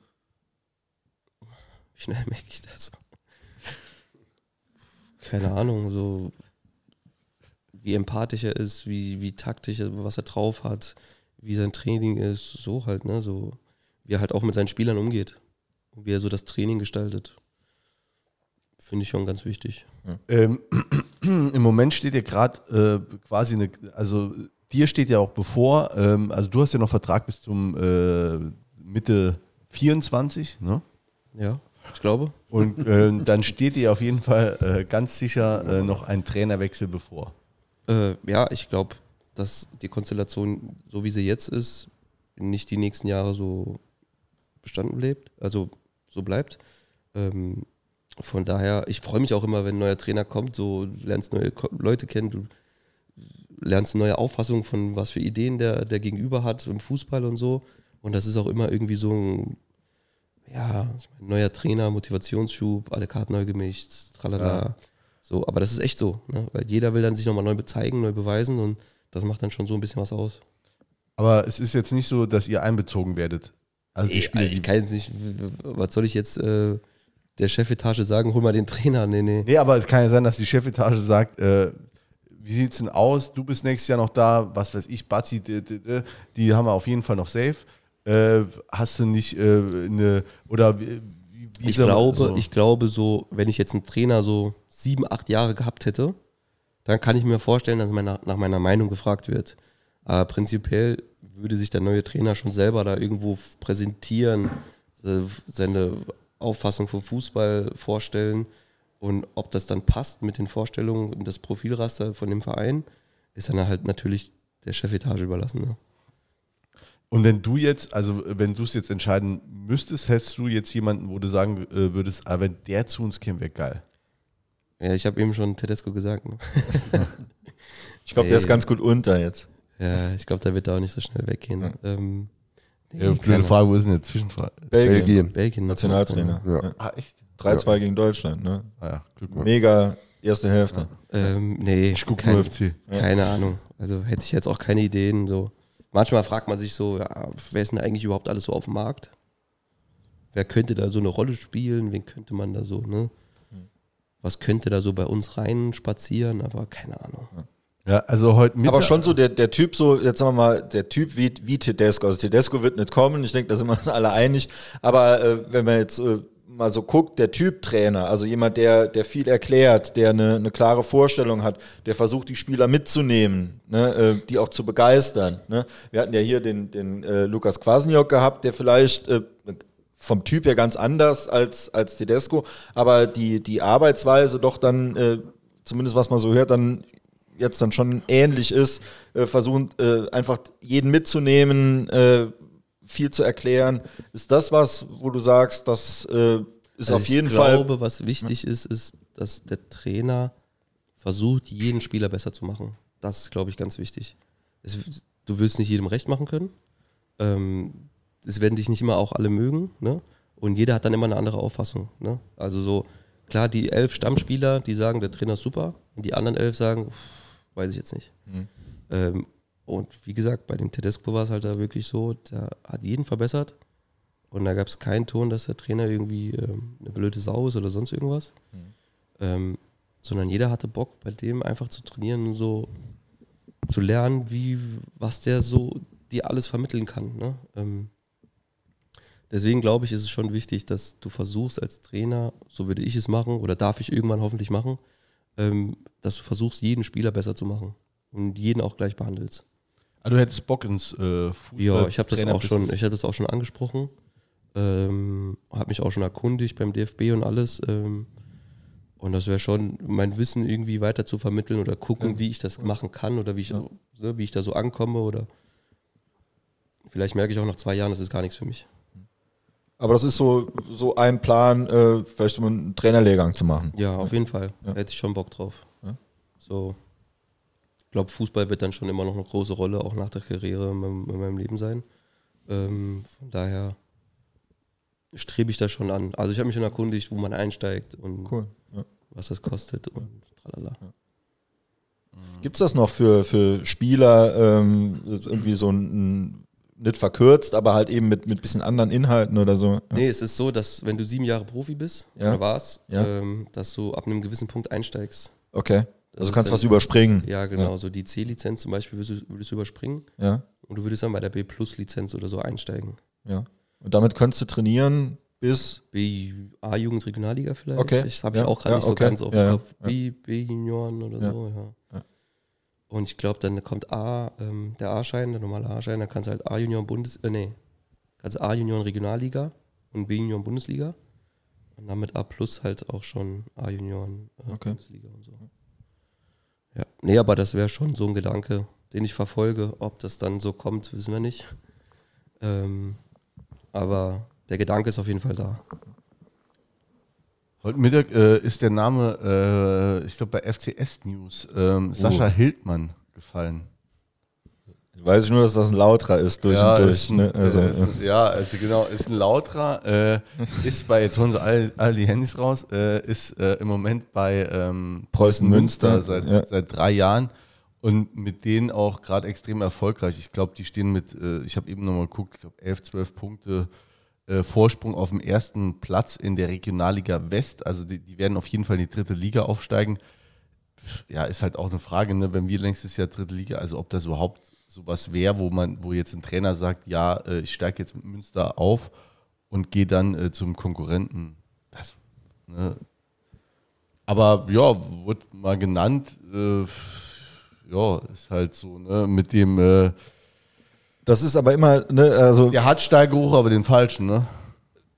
Speaker 3: Wie schnell merke ich das? Keine Ahnung, so wie empathisch er ist, wie, wie taktisch, was er drauf hat, wie sein Training ist, so halt, ne? So, wie er halt auch mit seinen Spielern umgeht. Und wie er so das Training gestaltet. Finde ich schon ganz wichtig.
Speaker 1: Ähm, Im Moment steht ja gerade äh, quasi eine, also dir steht ja auch bevor, ähm, also du hast ja noch Vertrag bis zum äh, Mitte 24, ne?
Speaker 3: Ja, ich glaube.
Speaker 1: Und ähm, dann steht dir auf jeden Fall äh, ganz sicher äh, noch ein Trainerwechsel bevor.
Speaker 3: Äh, ja, ich glaube, dass die Konstellation, so wie sie jetzt ist, nicht die nächsten Jahre so bestanden bleibt, also so bleibt. Ähm, von daher, ich freue mich auch immer, wenn ein neuer Trainer kommt, so du lernst neue Leute kennen, du lernst eine neue Auffassung von was für Ideen der, der Gegenüber hat im Fußball und so. Und das ist auch immer irgendwie so ein, ja, ich mein, neuer Trainer, Motivationsschub, alle Karten neu gemischt, tralala. So, aber das ist echt so, ne? weil jeder will dann sich nochmal neu bezeigen, neu beweisen und das macht dann schon so ein bisschen was aus.
Speaker 1: Aber es ist jetzt nicht so, dass ihr einbezogen werdet. Also die Spieler,
Speaker 3: ich kann jetzt nicht, was soll ich jetzt äh, der Chefetage sagen, hol mal den Trainer? Nee, nee.
Speaker 1: Nee, aber es kann ja sein, dass die Chefetage sagt, äh, wie sieht's denn aus? Du bist nächstes Jahr noch da, was weiß ich, Bazi, die, die, haben wir auf jeden Fall noch safe. Äh, hast du nicht äh, eine, oder wie, wie,
Speaker 3: Ich glaube,
Speaker 1: so.
Speaker 3: ich glaube so, wenn ich jetzt einen Trainer so sieben, acht Jahre gehabt hätte, dann kann ich mir vorstellen, dass meiner, nach meiner Meinung gefragt wird. Aber prinzipiell würde sich der neue Trainer schon selber da irgendwo präsentieren, äh, seine Auffassung vom Fußball vorstellen und ob das dann passt mit den Vorstellungen und das Profilraster von dem Verein, ist dann halt natürlich der Chefetage überlassen. Ne?
Speaker 1: Und wenn du jetzt, also wenn du es jetzt entscheiden müsstest, hättest du jetzt jemanden, wo du sagen äh, würdest, ah, wenn der zu uns käme, wäre geil.
Speaker 3: Ja, ich habe eben schon Tedesco gesagt. Ne?
Speaker 2: Ich glaube, der ist ganz gut unter jetzt.
Speaker 3: Ja, ich glaube, der wird da auch nicht so schnell weggehen. Ähm, nee,
Speaker 1: Ja, blöde Frage, wo ist denn jetzt Zwischenfrage?
Speaker 2: Belgien.
Speaker 4: Belgien.
Speaker 3: Belgien.
Speaker 2: Nationaltrainer.
Speaker 4: Ja.
Speaker 2: Ja.
Speaker 1: Ah, echt?
Speaker 2: 3-2 gegen Deutschland. Ne?
Speaker 1: Ah ja, Glückwunsch.
Speaker 2: Mega erste Hälfte.
Speaker 3: Ähm, nee,
Speaker 1: Ich gucke
Speaker 3: kein-
Speaker 1: nur FC.
Speaker 3: keine Ahnung. Also hätte ich jetzt auch keine Ideen. So. Manchmal fragt man sich so, ja, wer ist denn eigentlich überhaupt alles so auf dem Markt? Wer könnte da so eine Rolle spielen? Wen könnte man da so, ne? Was könnte da so bei uns rein spazieren? Aber keine Ahnung.
Speaker 1: Ja, also heute Mittag.
Speaker 2: Aber schon so der, der Typ, so, jetzt sagen wir mal, der Typ wie, wie Tedesco. Also Tedesco wird nicht kommen, ich denke, da sind wir uns alle einig. Aber äh, wenn man jetzt äh, mal so guckt, der Typ Trainer, also jemand, der, der viel erklärt, der eine, eine klare Vorstellung hat, der versucht, die Spieler mitzunehmen, ne, äh, die auch zu begeistern. Ne? Wir hatten ja hier den, den äh, Lukas Kwasniok gehabt, der vielleicht äh, vom Typ her ganz anders als, als Tedesco, aber die, die Arbeitsweise doch dann, äh, zumindest was man so hört, dann jetzt dann schon ähnlich ist, äh, versuchen äh, einfach jeden mitzunehmen, äh, viel zu erklären. Ist das was, wo du sagst, das äh, ist
Speaker 3: Also
Speaker 2: auf jeden
Speaker 3: ich
Speaker 2: Fall.
Speaker 3: glaube, was wichtig ist, ist, dass der Trainer versucht, jeden Spieler besser zu machen. Das ist, glaube ich, ganz wichtig. Es, du willst nicht jedem recht machen können. Ähm, es werden dich nicht immer auch alle mögen. Ne? Und jeder hat dann immer eine andere Auffassung. Ne? Also so, klar, die elf Stammspieler, die sagen, der Trainer ist super. Und die anderen elf sagen, "Pff, weiß ich jetzt nicht.
Speaker 2: Mhm.
Speaker 3: Ähm, und wie gesagt, bei dem Tedesco war es halt da wirklich so, der hat jeden verbessert. Und da gab es keinen Ton, dass der Trainer irgendwie ähm, eine blöde Sau ist oder sonst irgendwas. Ähm, sondern jeder hatte Bock, bei dem einfach zu trainieren und so zu lernen, wie, was der so dir alles vermitteln kann. Ne? Ähm, deswegen glaube ich, ist es schon wichtig, dass du versuchst als Trainer, so würde ich es machen oder darf ich irgendwann hoffentlich machen, dass du versuchst, jeden Spieler besser zu machen und jeden auch gleich behandelst.
Speaker 1: Ah, du hättest Bock ins äh, Fußball.
Speaker 3: Ja, ich habe das auch schon, ich habe das auch schon angesprochen. Ähm, habe mich auch schon erkundigt beim DFB und alles. Ähm, und das wäre schon mein Wissen irgendwie weiter zu vermitteln oder gucken, wie ich das machen kann oder wie ich, ne, wie ich da so ankomme oder vielleicht merke ich auch nach zwei Jahren, das ist gar nichts für mich.
Speaker 2: Aber das ist so, so ein Plan, äh, vielleicht so einen Trainerlehrgang zu machen.
Speaker 3: Ja, auf jeden Fall.
Speaker 2: Ja.
Speaker 3: Hätte ich schon Bock drauf.
Speaker 2: Ja.
Speaker 3: So. Ich glaube, Fußball wird dann schon immer noch eine große Rolle, auch nach der Karriere in meinem, in meinem Leben sein. Ähm, von daher strebe ich da schon an. Also ich habe mich schon erkundigt, wo man einsteigt und
Speaker 2: Cool. Ja.
Speaker 3: was das kostet und tralala.
Speaker 2: Gibt es das noch für, für Spieler, ähm, irgendwie so ein, nicht verkürzt, aber halt eben mit mit bisschen anderen Inhalten oder so. Ja.
Speaker 3: Nee, es ist so, dass wenn du sieben Jahre Profi bist,
Speaker 2: Ja.
Speaker 3: oder warst,
Speaker 2: Ja.
Speaker 3: ähm, dass du ab einem gewissen Punkt einsteigst.
Speaker 2: Okay.
Speaker 3: Das
Speaker 2: Also kannst
Speaker 3: dann-
Speaker 2: was überspringen.
Speaker 3: Ja, genau. So die C-Lizenz zum Beispiel würdest du, würdest du überspringen
Speaker 2: Ja,
Speaker 3: und du würdest dann bei der B-Plus-Lizenz oder so einsteigen.
Speaker 2: ja. Und damit könntest du trainieren bis
Speaker 3: B A-Jugend Regionalliga vielleicht.
Speaker 2: Okay.
Speaker 3: Das habe ich auch gerade nicht so ganz auf dem Kopf. B, B-Junioren oder so, ja. Und ich glaube, dann kommt A, ähm, der A-Schein, der normale A-Schein, dann kannst du halt A-Junioren Bundes, äh, nee, kannst A-Junioren Regionalliga und B-Junioren Bundesliga. Und dann mit A plus halt auch schon A-Junioren äh,
Speaker 2: Okay.
Speaker 3: Bundesliga und so. Ja, nee, aber das wäre schon so ein Gedanke, den ich verfolge. Ob das dann so kommt, wissen wir nicht. Ähm, aber der Gedanke ist auf jeden Fall da.
Speaker 1: Heute Mittag äh, ist der Name, äh, ich glaube bei FCS News, ähm, Sascha Hildmann gefallen.
Speaker 2: weiß ich nur, dass das ein Lautra ist durch und durch.
Speaker 1: ein,
Speaker 2: ne? also,
Speaker 1: äh, ist, ein- ja, also genau, ist ein Lautra, äh, ist bei, jetzt holen sie alle, alle die Handys raus, äh, ist äh, im Moment bei ähm,
Speaker 2: Preußen Münster,
Speaker 1: seit,
Speaker 2: ja.
Speaker 1: seit drei Jahren und mit denen auch gerade extrem erfolgreich. Ich glaube, die stehen mit, äh, ich habe eben nochmal geguckt, ich glaube 11, 12 Punkte äh, Vorsprung auf dem ersten Platz in der Regionalliga West. Also die, die werden auf jeden Fall in die dritte Liga aufsteigen. Ja, ist halt auch eine Frage, ne? wenn wir nächstes Jahr dritte Liga, also ob das überhaupt sowas wäre, wo man, wo jetzt ein Trainer sagt, ja, äh, ich steige jetzt mit Münster auf und gehe dann äh, zum Konkurrenten. Das, ne? Aber ja, wurde mal genannt, äh, ja, ist halt so, ne, mit dem,
Speaker 2: das ist aber immer, ne, also
Speaker 1: der hat Steigeruch, aber den falschen, ne?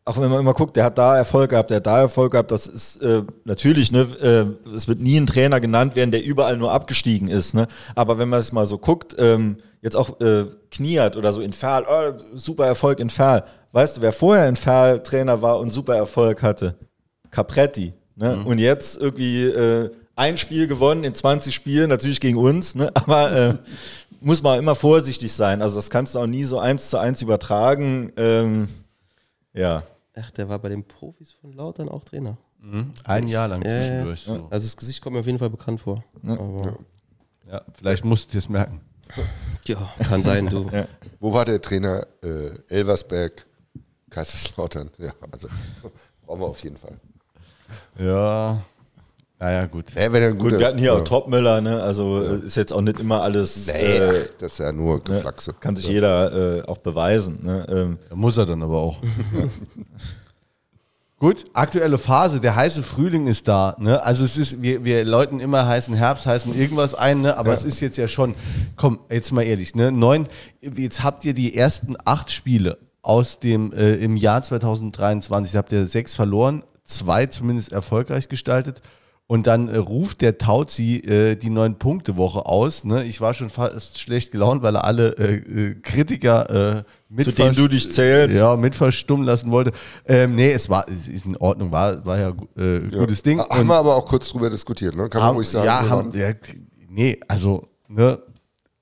Speaker 2: auch wenn man immer guckt, der hat da Erfolg gehabt, der hat da Erfolg gehabt, das ist äh, natürlich, ne, äh, es wird nie ein Trainer genannt werden, der überall nur abgestiegen ist, ne? Aber wenn man es mal so guckt, ähm, jetzt auch äh, Kniat oder so in Ferl, oh, super Erfolg in Ferl. Weißt du, wer vorher in Ferl Trainer war und super Erfolg hatte? Capretti. Ne? Und jetzt irgendwie äh, ein Spiel gewonnen in 20 Spielen, natürlich gegen uns, ne? aber äh, muss man immer vorsichtig sein. Also das kannst du auch nie so eins zu eins übertragen. Ähm, ja.
Speaker 3: Ach, der war bei den Profis von Lautern auch Trainer.
Speaker 1: Ein Jahr lang
Speaker 3: Ja, ja, ja.
Speaker 1: zwischendurch. So.
Speaker 3: Also das Gesicht kommt mir auf jeden Fall bekannt vor. Aber
Speaker 1: Ja, vielleicht musst du es merken.
Speaker 3: ja, kann sein, du.
Speaker 2: Ja.
Speaker 4: Wo war der Trainer? Äh, Elversberg, Kaiserslautern. Ja, also brauchen wir auf jeden Fall.
Speaker 1: Ja, naja, gut.
Speaker 4: Ja, wenn
Speaker 2: Gut,
Speaker 4: guter-
Speaker 2: wir hatten hier
Speaker 4: ja.
Speaker 2: auch Topmüller, ne? Also äh, ist jetzt auch nicht immer alles.
Speaker 4: Nee,
Speaker 2: äh,
Speaker 4: ach, das ist ja nur Geflaxe.
Speaker 2: kann sich jeder äh, auch beweisen. Ne? Ähm,
Speaker 1: muss er dann aber auch. Gut, aktuelle Phase, der heiße Frühling ist da. Ne? Also es ist, wir, wir läuten immer heißen Herbst, heißen irgendwas ein, ne? aber es ist jetzt ja schon, komm, jetzt mal ehrlich, ne? Neun, jetzt habt ihr die ersten acht Spiele aus dem äh, im Jahr 2023, habt ihr sechs verloren, zwei zumindest erfolgreich gestaltet. Und dann äh, ruft der Tauzi äh, die Neun-Punkte-Woche aus. Ne? Ich war schon fast schlecht gelaunt, weil er alle äh, äh, Kritiker äh, mit
Speaker 2: Zu denen du dich zählst.
Speaker 1: Ja, mit verstummen lassen wollte. Ähm, nee, es war, es ist in Ordnung, war, war ja äh, gutes Ding.
Speaker 4: Ha- Haben
Speaker 1: Und
Speaker 4: wir aber auch kurz drüber diskutiert, ne? Kann man ruhig sagen.
Speaker 1: ja, haben, ja, nee, also, ne,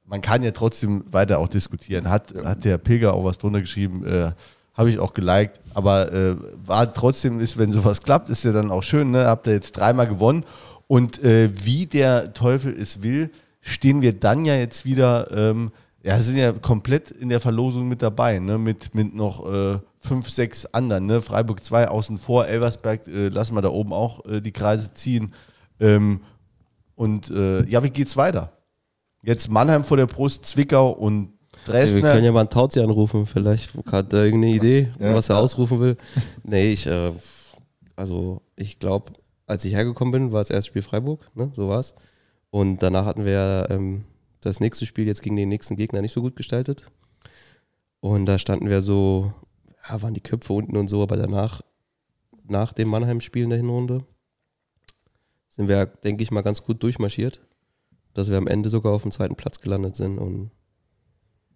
Speaker 1: man kann ja trotzdem weiter auch diskutieren. Hat, hat der Pilger auch was drunter geschrieben, äh, habe ich auch geliked, aber äh, war trotzdem, ist, wenn sowas klappt, ist ja dann auch schön, ne? Habt ihr jetzt dreimal gewonnen und äh, wie der Teufel es will, stehen wir dann ja jetzt wieder, ähm, ja, sind ja komplett in der Verlosung mit dabei, ne? Mit, mit noch äh, fünf, sechs anderen, ne? Freiburg 2 außen vor, Elversberg äh, lassen wir da oben auch äh, die Kreise ziehen. Ähm, und äh, ja, wie geht's weiter? Jetzt Mannheim vor der Brust, Zwickau und
Speaker 3: Wir
Speaker 1: Dresdner.
Speaker 3: können ja mal einen Tauzi anrufen, vielleicht hat er irgendeine Idee, was er ausrufen will. Nee, ich, äh, also ich glaube, als ich hergekommen bin, war das erste Spiel Freiburg, ne? so war's. Und danach hatten wir ähm, das nächste Spiel jetzt gegen den nächsten Gegner nicht so gut gestaltet. Und da standen wir so, ja, waren die Köpfe unten und so, aber danach, nach dem Mannheim-Spiel in der Hinrunde, sind wir, denke ich mal, ganz gut durchmarschiert, dass wir am Ende sogar auf dem zweiten Platz gelandet sind und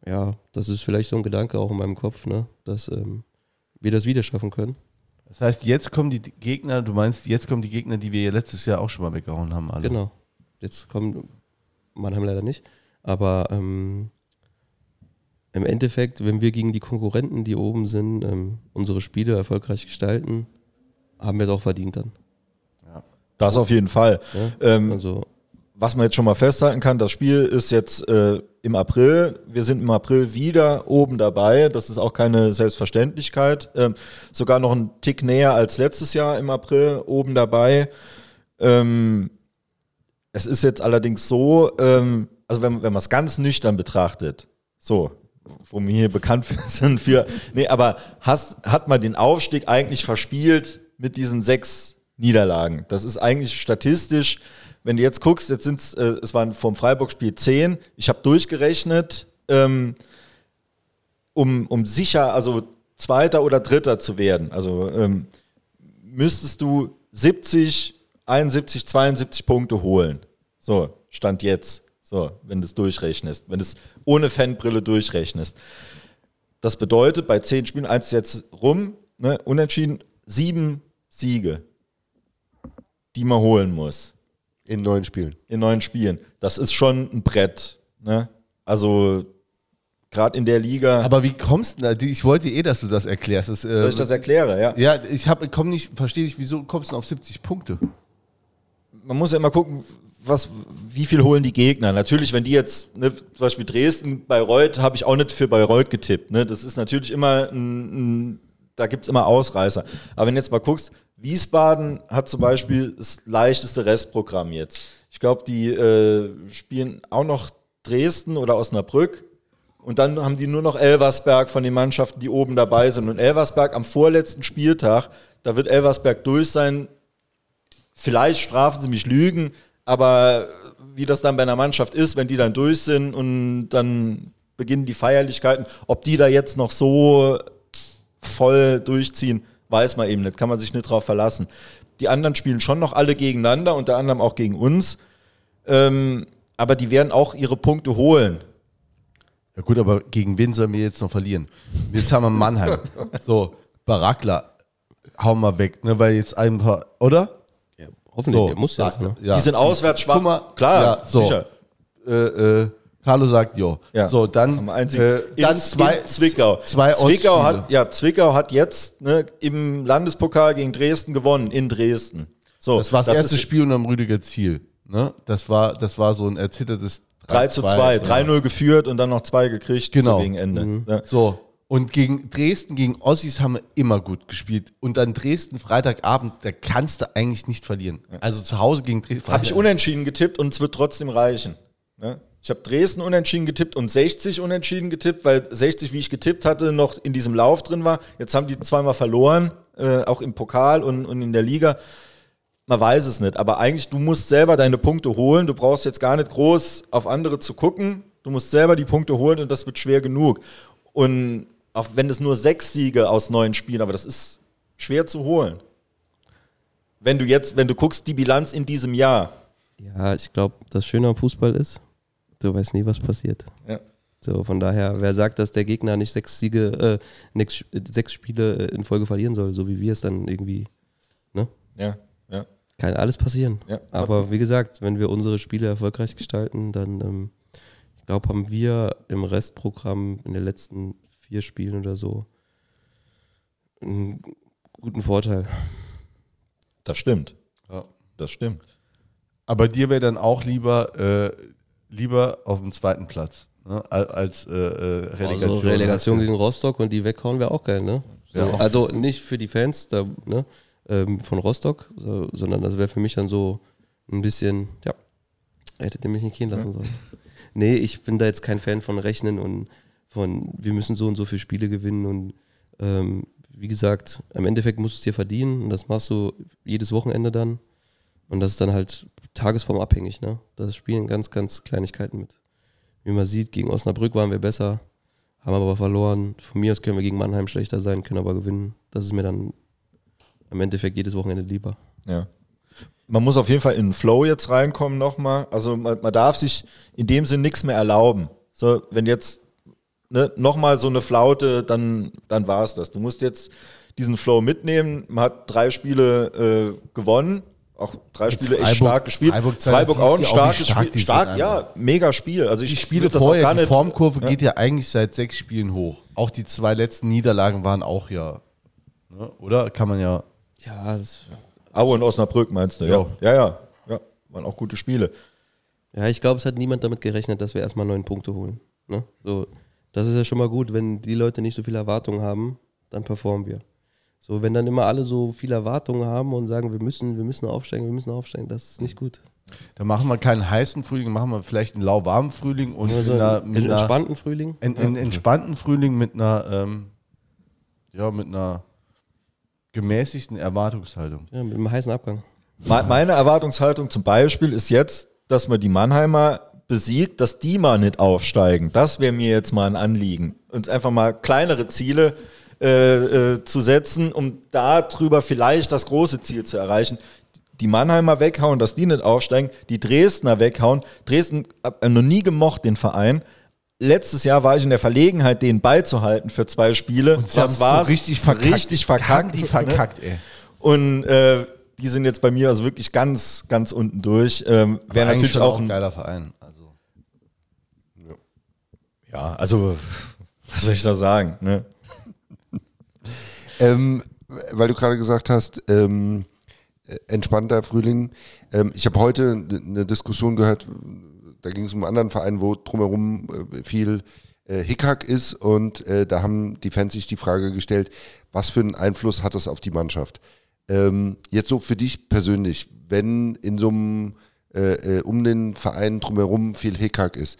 Speaker 3: ja, das ist vielleicht so ein Gedanke auch in meinem Kopf, ne? dass ähm, wir das wieder schaffen können.
Speaker 1: Das heißt, jetzt kommen die Gegner, du meinst, jetzt kommen die Gegner, die wir ja letztes Jahr auch schon mal weggehauen haben, alle.
Speaker 3: Genau. Jetzt kommt Mannheim leider nicht. Aber ähm, im Endeffekt, wenn wir gegen die Konkurrenten, die oben sind, ähm, unsere Spiele erfolgreich gestalten, haben wir es auch verdient dann.
Speaker 2: das auf jeden Fall.
Speaker 3: Ja?
Speaker 2: Ähm,
Speaker 3: Also
Speaker 2: was man jetzt schon mal festhalten kann, das Spiel ist jetzt äh, im April. Wir sind im April wieder oben dabei. Das ist auch keine Selbstverständlichkeit. Ähm, sogar noch ein Tick näher als letztes Jahr im April oben dabei. Ähm, es ist jetzt allerdings so, ähm, also wenn, wenn man es ganz nüchtern betrachtet, so, wo wir hier bekannt sind für, nee, aber hast, hat man den Aufstieg eigentlich verspielt mit diesen sechs Niederlagen? Das ist eigentlich statistisch wenn du jetzt guckst, jetzt sind es, äh, es waren vom Freiburg-Spiel 10, ich habe durchgerechnet, ähm, um, um sicher, also Zweiter oder Dritter zu werden, also ähm, müsstest du 70, 71, 72 Punkte holen. So, Stand jetzt. So, wenn du es durchrechnest, wenn du es ohne Fanbrille durchrechnest. Das bedeutet, bei 10 Spielen, eins jetzt rum, ne, unentschieden, sieben Siege, die man holen muss.
Speaker 4: In neun Spielen.
Speaker 2: In neun Spielen. Das ist schon ein Brett. Ne? Also gerade in der Liga.
Speaker 1: Aber wie kommst du da? Ich wollte eh, dass du das erklärst. Das,
Speaker 2: äh, Soll ich das erkläre, ja?
Speaker 1: Ja, ich habe, komm nicht, verstehe nicht, wieso kommst du auf 70 Punkte?
Speaker 2: Man muss ja immer gucken, was, wie viel holen die Gegner? Natürlich, wenn die jetzt, ne, zum Beispiel Dresden, Bayreuth, habe ich auch nicht für Bayreuth getippt. Ne? Das ist natürlich immer ein, ein da gibt es immer Ausreißer. Aber wenn du jetzt mal guckst, Wiesbaden hat zum Beispiel das leichteste Restprogramm jetzt. Ich glaube, die äh, spielen auch noch Dresden oder Osnabrück. Und dann haben die nur noch Elversberg von den Mannschaften, die oben dabei sind. Und Elversberg am vorletzten Spieltag, da wird Elversberg durch sein. Vielleicht strafen sie mich Lügen, aber wie das dann bei einer Mannschaft ist, wenn die dann durch sind und dann beginnen die Feierlichkeiten, ob die da jetzt noch so voll durchziehen, weiß man eben nicht, kann man sich nicht drauf verlassen. Die anderen spielen schon noch alle gegeneinander, unter anderem auch gegen uns. Ähm, aber die werden auch ihre Punkte holen.
Speaker 1: Ja gut, aber gegen wen sollen wir jetzt noch verlieren? Jetzt haben wir Mannheim. So, Barakla, hauen wir weg, ne, weil jetzt ein paar, oder?
Speaker 3: Ja, hoffentlich, so, muss ja, ne?
Speaker 2: ja. Die sind auswärts schwach.
Speaker 1: Mal, Klar, ja, so. sicher. Äh, äh, Carlo sagt jo.
Speaker 2: Ja.
Speaker 1: So, dann,
Speaker 2: äh, dann zwei, Zwickau. Zwei Zwickau hat, ja, Zwickau hat jetzt ne, im Landespokal gegen Dresden gewonnen, in Dresden.
Speaker 1: So, das war das, das erste Spiel unterm Rüdiger Ziel. Ne? Das, war, das war so ein erzittertes
Speaker 2: 3 zu 2, 3-0 geführt und dann noch zwei gekriegt
Speaker 1: genau.
Speaker 2: gegen Ende.
Speaker 1: Mhm. Ja. So, und gegen Dresden, gegen Ossis haben wir immer gut gespielt. Und dann Dresden Freitagabend, da kannst du eigentlich nicht verlieren. Also zu Hause gegen Dresden.
Speaker 2: Habe ich unentschieden getippt und es wird trotzdem reichen. Ne? Ich habe Dresden unentschieden getippt und 60 unentschieden getippt, weil 60, wie ich getippt hatte, noch in diesem Lauf drin war. Jetzt haben die zweimal verloren, äh, auch im Pokal und, und in der Liga. Man weiß es nicht, aber eigentlich, du musst selber deine Punkte holen. Du brauchst jetzt gar nicht groß auf andere zu gucken. Du musst selber die Punkte holen und das wird schwer genug. Und auch wenn es nur sechs Siege aus neun Spielen, aber das ist schwer zu holen. Wenn du jetzt, wenn du guckst, die Bilanz in diesem Jahr.
Speaker 3: Ja, ich glaube, das Schöne am Fußball ist, Du weißt nie, was passiert.
Speaker 2: Ja.
Speaker 3: So, von daher, wer sagt, dass der Gegner nicht sechs Siege, äh, sechs Spiele in Folge verlieren soll, so wie wir es dann irgendwie, ne?
Speaker 2: Ja, ja.
Speaker 3: Kann alles passieren.
Speaker 2: Ja.
Speaker 3: Aber wie gesagt, wenn wir unsere Spiele erfolgreich gestalten, dann, ähm, ich glaube, haben wir im Restprogramm in den letzten vier Spielen oder so einen guten Vorteil.
Speaker 2: Das stimmt. Ja. Das stimmt.
Speaker 1: Aber dir wäre dann auch lieber äh, lieber auf dem zweiten Platz ne, als äh, äh, Relegation.
Speaker 3: Also Relegation gegen Rostock und die weghauen wäre auch geil, ne? So, ja. Also nicht für die Fans da, ne, ähm, von Rostock, so, sondern das wäre für mich dann so ein bisschen, ja, hättet ihr mich nicht gehen lassen ja. sollen. Nee, ich bin da jetzt kein Fan von Rechnen und von, wir müssen so und so viele Spiele gewinnen und ähm, wie gesagt, im Endeffekt musst du es dir verdienen und das machst du jedes Wochenende dann. Und das ist dann halt tagesformabhängig, ne? Das spielen ganz, ganz Kleinigkeiten mit. Wie man sieht, gegen Osnabrück waren wir besser, haben aber verloren. Von mir aus können wir gegen Mannheim schlechter sein, können aber gewinnen. Das ist mir dann im Endeffekt jedes Wochenende lieber.
Speaker 2: Ja. Man muss auf jeden Fall in den Flow jetzt reinkommen nochmal. Also man, man darf sich in dem Sinn nichts mehr erlauben. So, wenn jetzt ne, nochmal so eine Flaute, dann, dann war es das. Du musst jetzt diesen Flow mitnehmen. Man hat drei Spiele äh, gewonnen auch drei Jetzt Spiele Freiburg, echt stark gespielt.
Speaker 1: Freiburg, Freiburg auch ein starkes stark Spiel. Stark,
Speaker 2: ja, mega Spiel. Also ich
Speaker 1: die Spiele vorher, die Formkurve ja. geht ja eigentlich seit sechs Spielen hoch. Auch die zwei letzten Niederlagen waren auch ja, ne? oder? Kann man ja.
Speaker 3: Ja, das
Speaker 2: Aue und Osnabrück meinst du, ja. Ja, ja, ja. Waren auch gute Spiele.
Speaker 3: Ja, ich glaube, es hat niemand damit gerechnet, dass wir erstmal neun Punkte holen. Ne? So, das ist ja schon mal gut, wenn die Leute nicht so viele Erwartungen haben, dann performen wir. So, wenn dann immer alle so viele Erwartungen haben und sagen, wir müssen, wir müssen aufsteigen, wir müssen aufsteigen, das ist nicht gut.
Speaker 1: Dann machen wir keinen heißen Frühling, machen wir vielleicht einen lauwarmen Frühling und
Speaker 3: Nur so
Speaker 1: mit einer,
Speaker 3: einen
Speaker 1: mit einer
Speaker 3: entspannten Frühling.
Speaker 1: einen, einen entspannten Frühling mit einer, ähm, ja, mit einer gemäßigten Erwartungshaltung.
Speaker 3: Ja, mit einem heißen Abgang.
Speaker 2: Me- Meine Erwartungshaltung zum Beispiel ist jetzt, dass man die Mannheimer besiegt, dass die mal nicht aufsteigen. Das wäre mir jetzt mal ein Anliegen. Uns einfach mal kleinere Ziele äh, äh, zu setzen, um darüber vielleicht das große Ziel zu erreichen. Die Mannheimer weghauen, dass die nicht aufsteigen, die Dresdner weghauen. Dresden hab noch nie gemocht, den Verein. Letztes Jahr war ich in der Verlegenheit, den beizuhalten für zwei Spiele.
Speaker 1: Und sie haben's so richtig verkackt.
Speaker 2: Richtig verkackt.
Speaker 1: die
Speaker 2: ne?
Speaker 1: verkackt, ey.
Speaker 2: Und äh, die sind jetzt bei mir also wirklich ganz, ganz unten durch. Ähm, Wäre natürlich auch
Speaker 1: ein geiler Verein. Also.
Speaker 2: ja, also was soll ich da sagen? Ne?
Speaker 4: Ähm, weil du gerade gesagt hast, ähm, äh, entspannter Frühling. Ähm, ich habe heute eine Diskussion gehört, da ging es um einen anderen Verein, wo drumherum äh, viel äh, Hickhack ist und äh, da haben die Fans sich die Frage gestellt, was für einen Einfluss hat das auf die Mannschaft? Ähm, jetzt so für dich persönlich, wenn in so einem äh, äh, um den Verein drumherum viel Hickhack ist,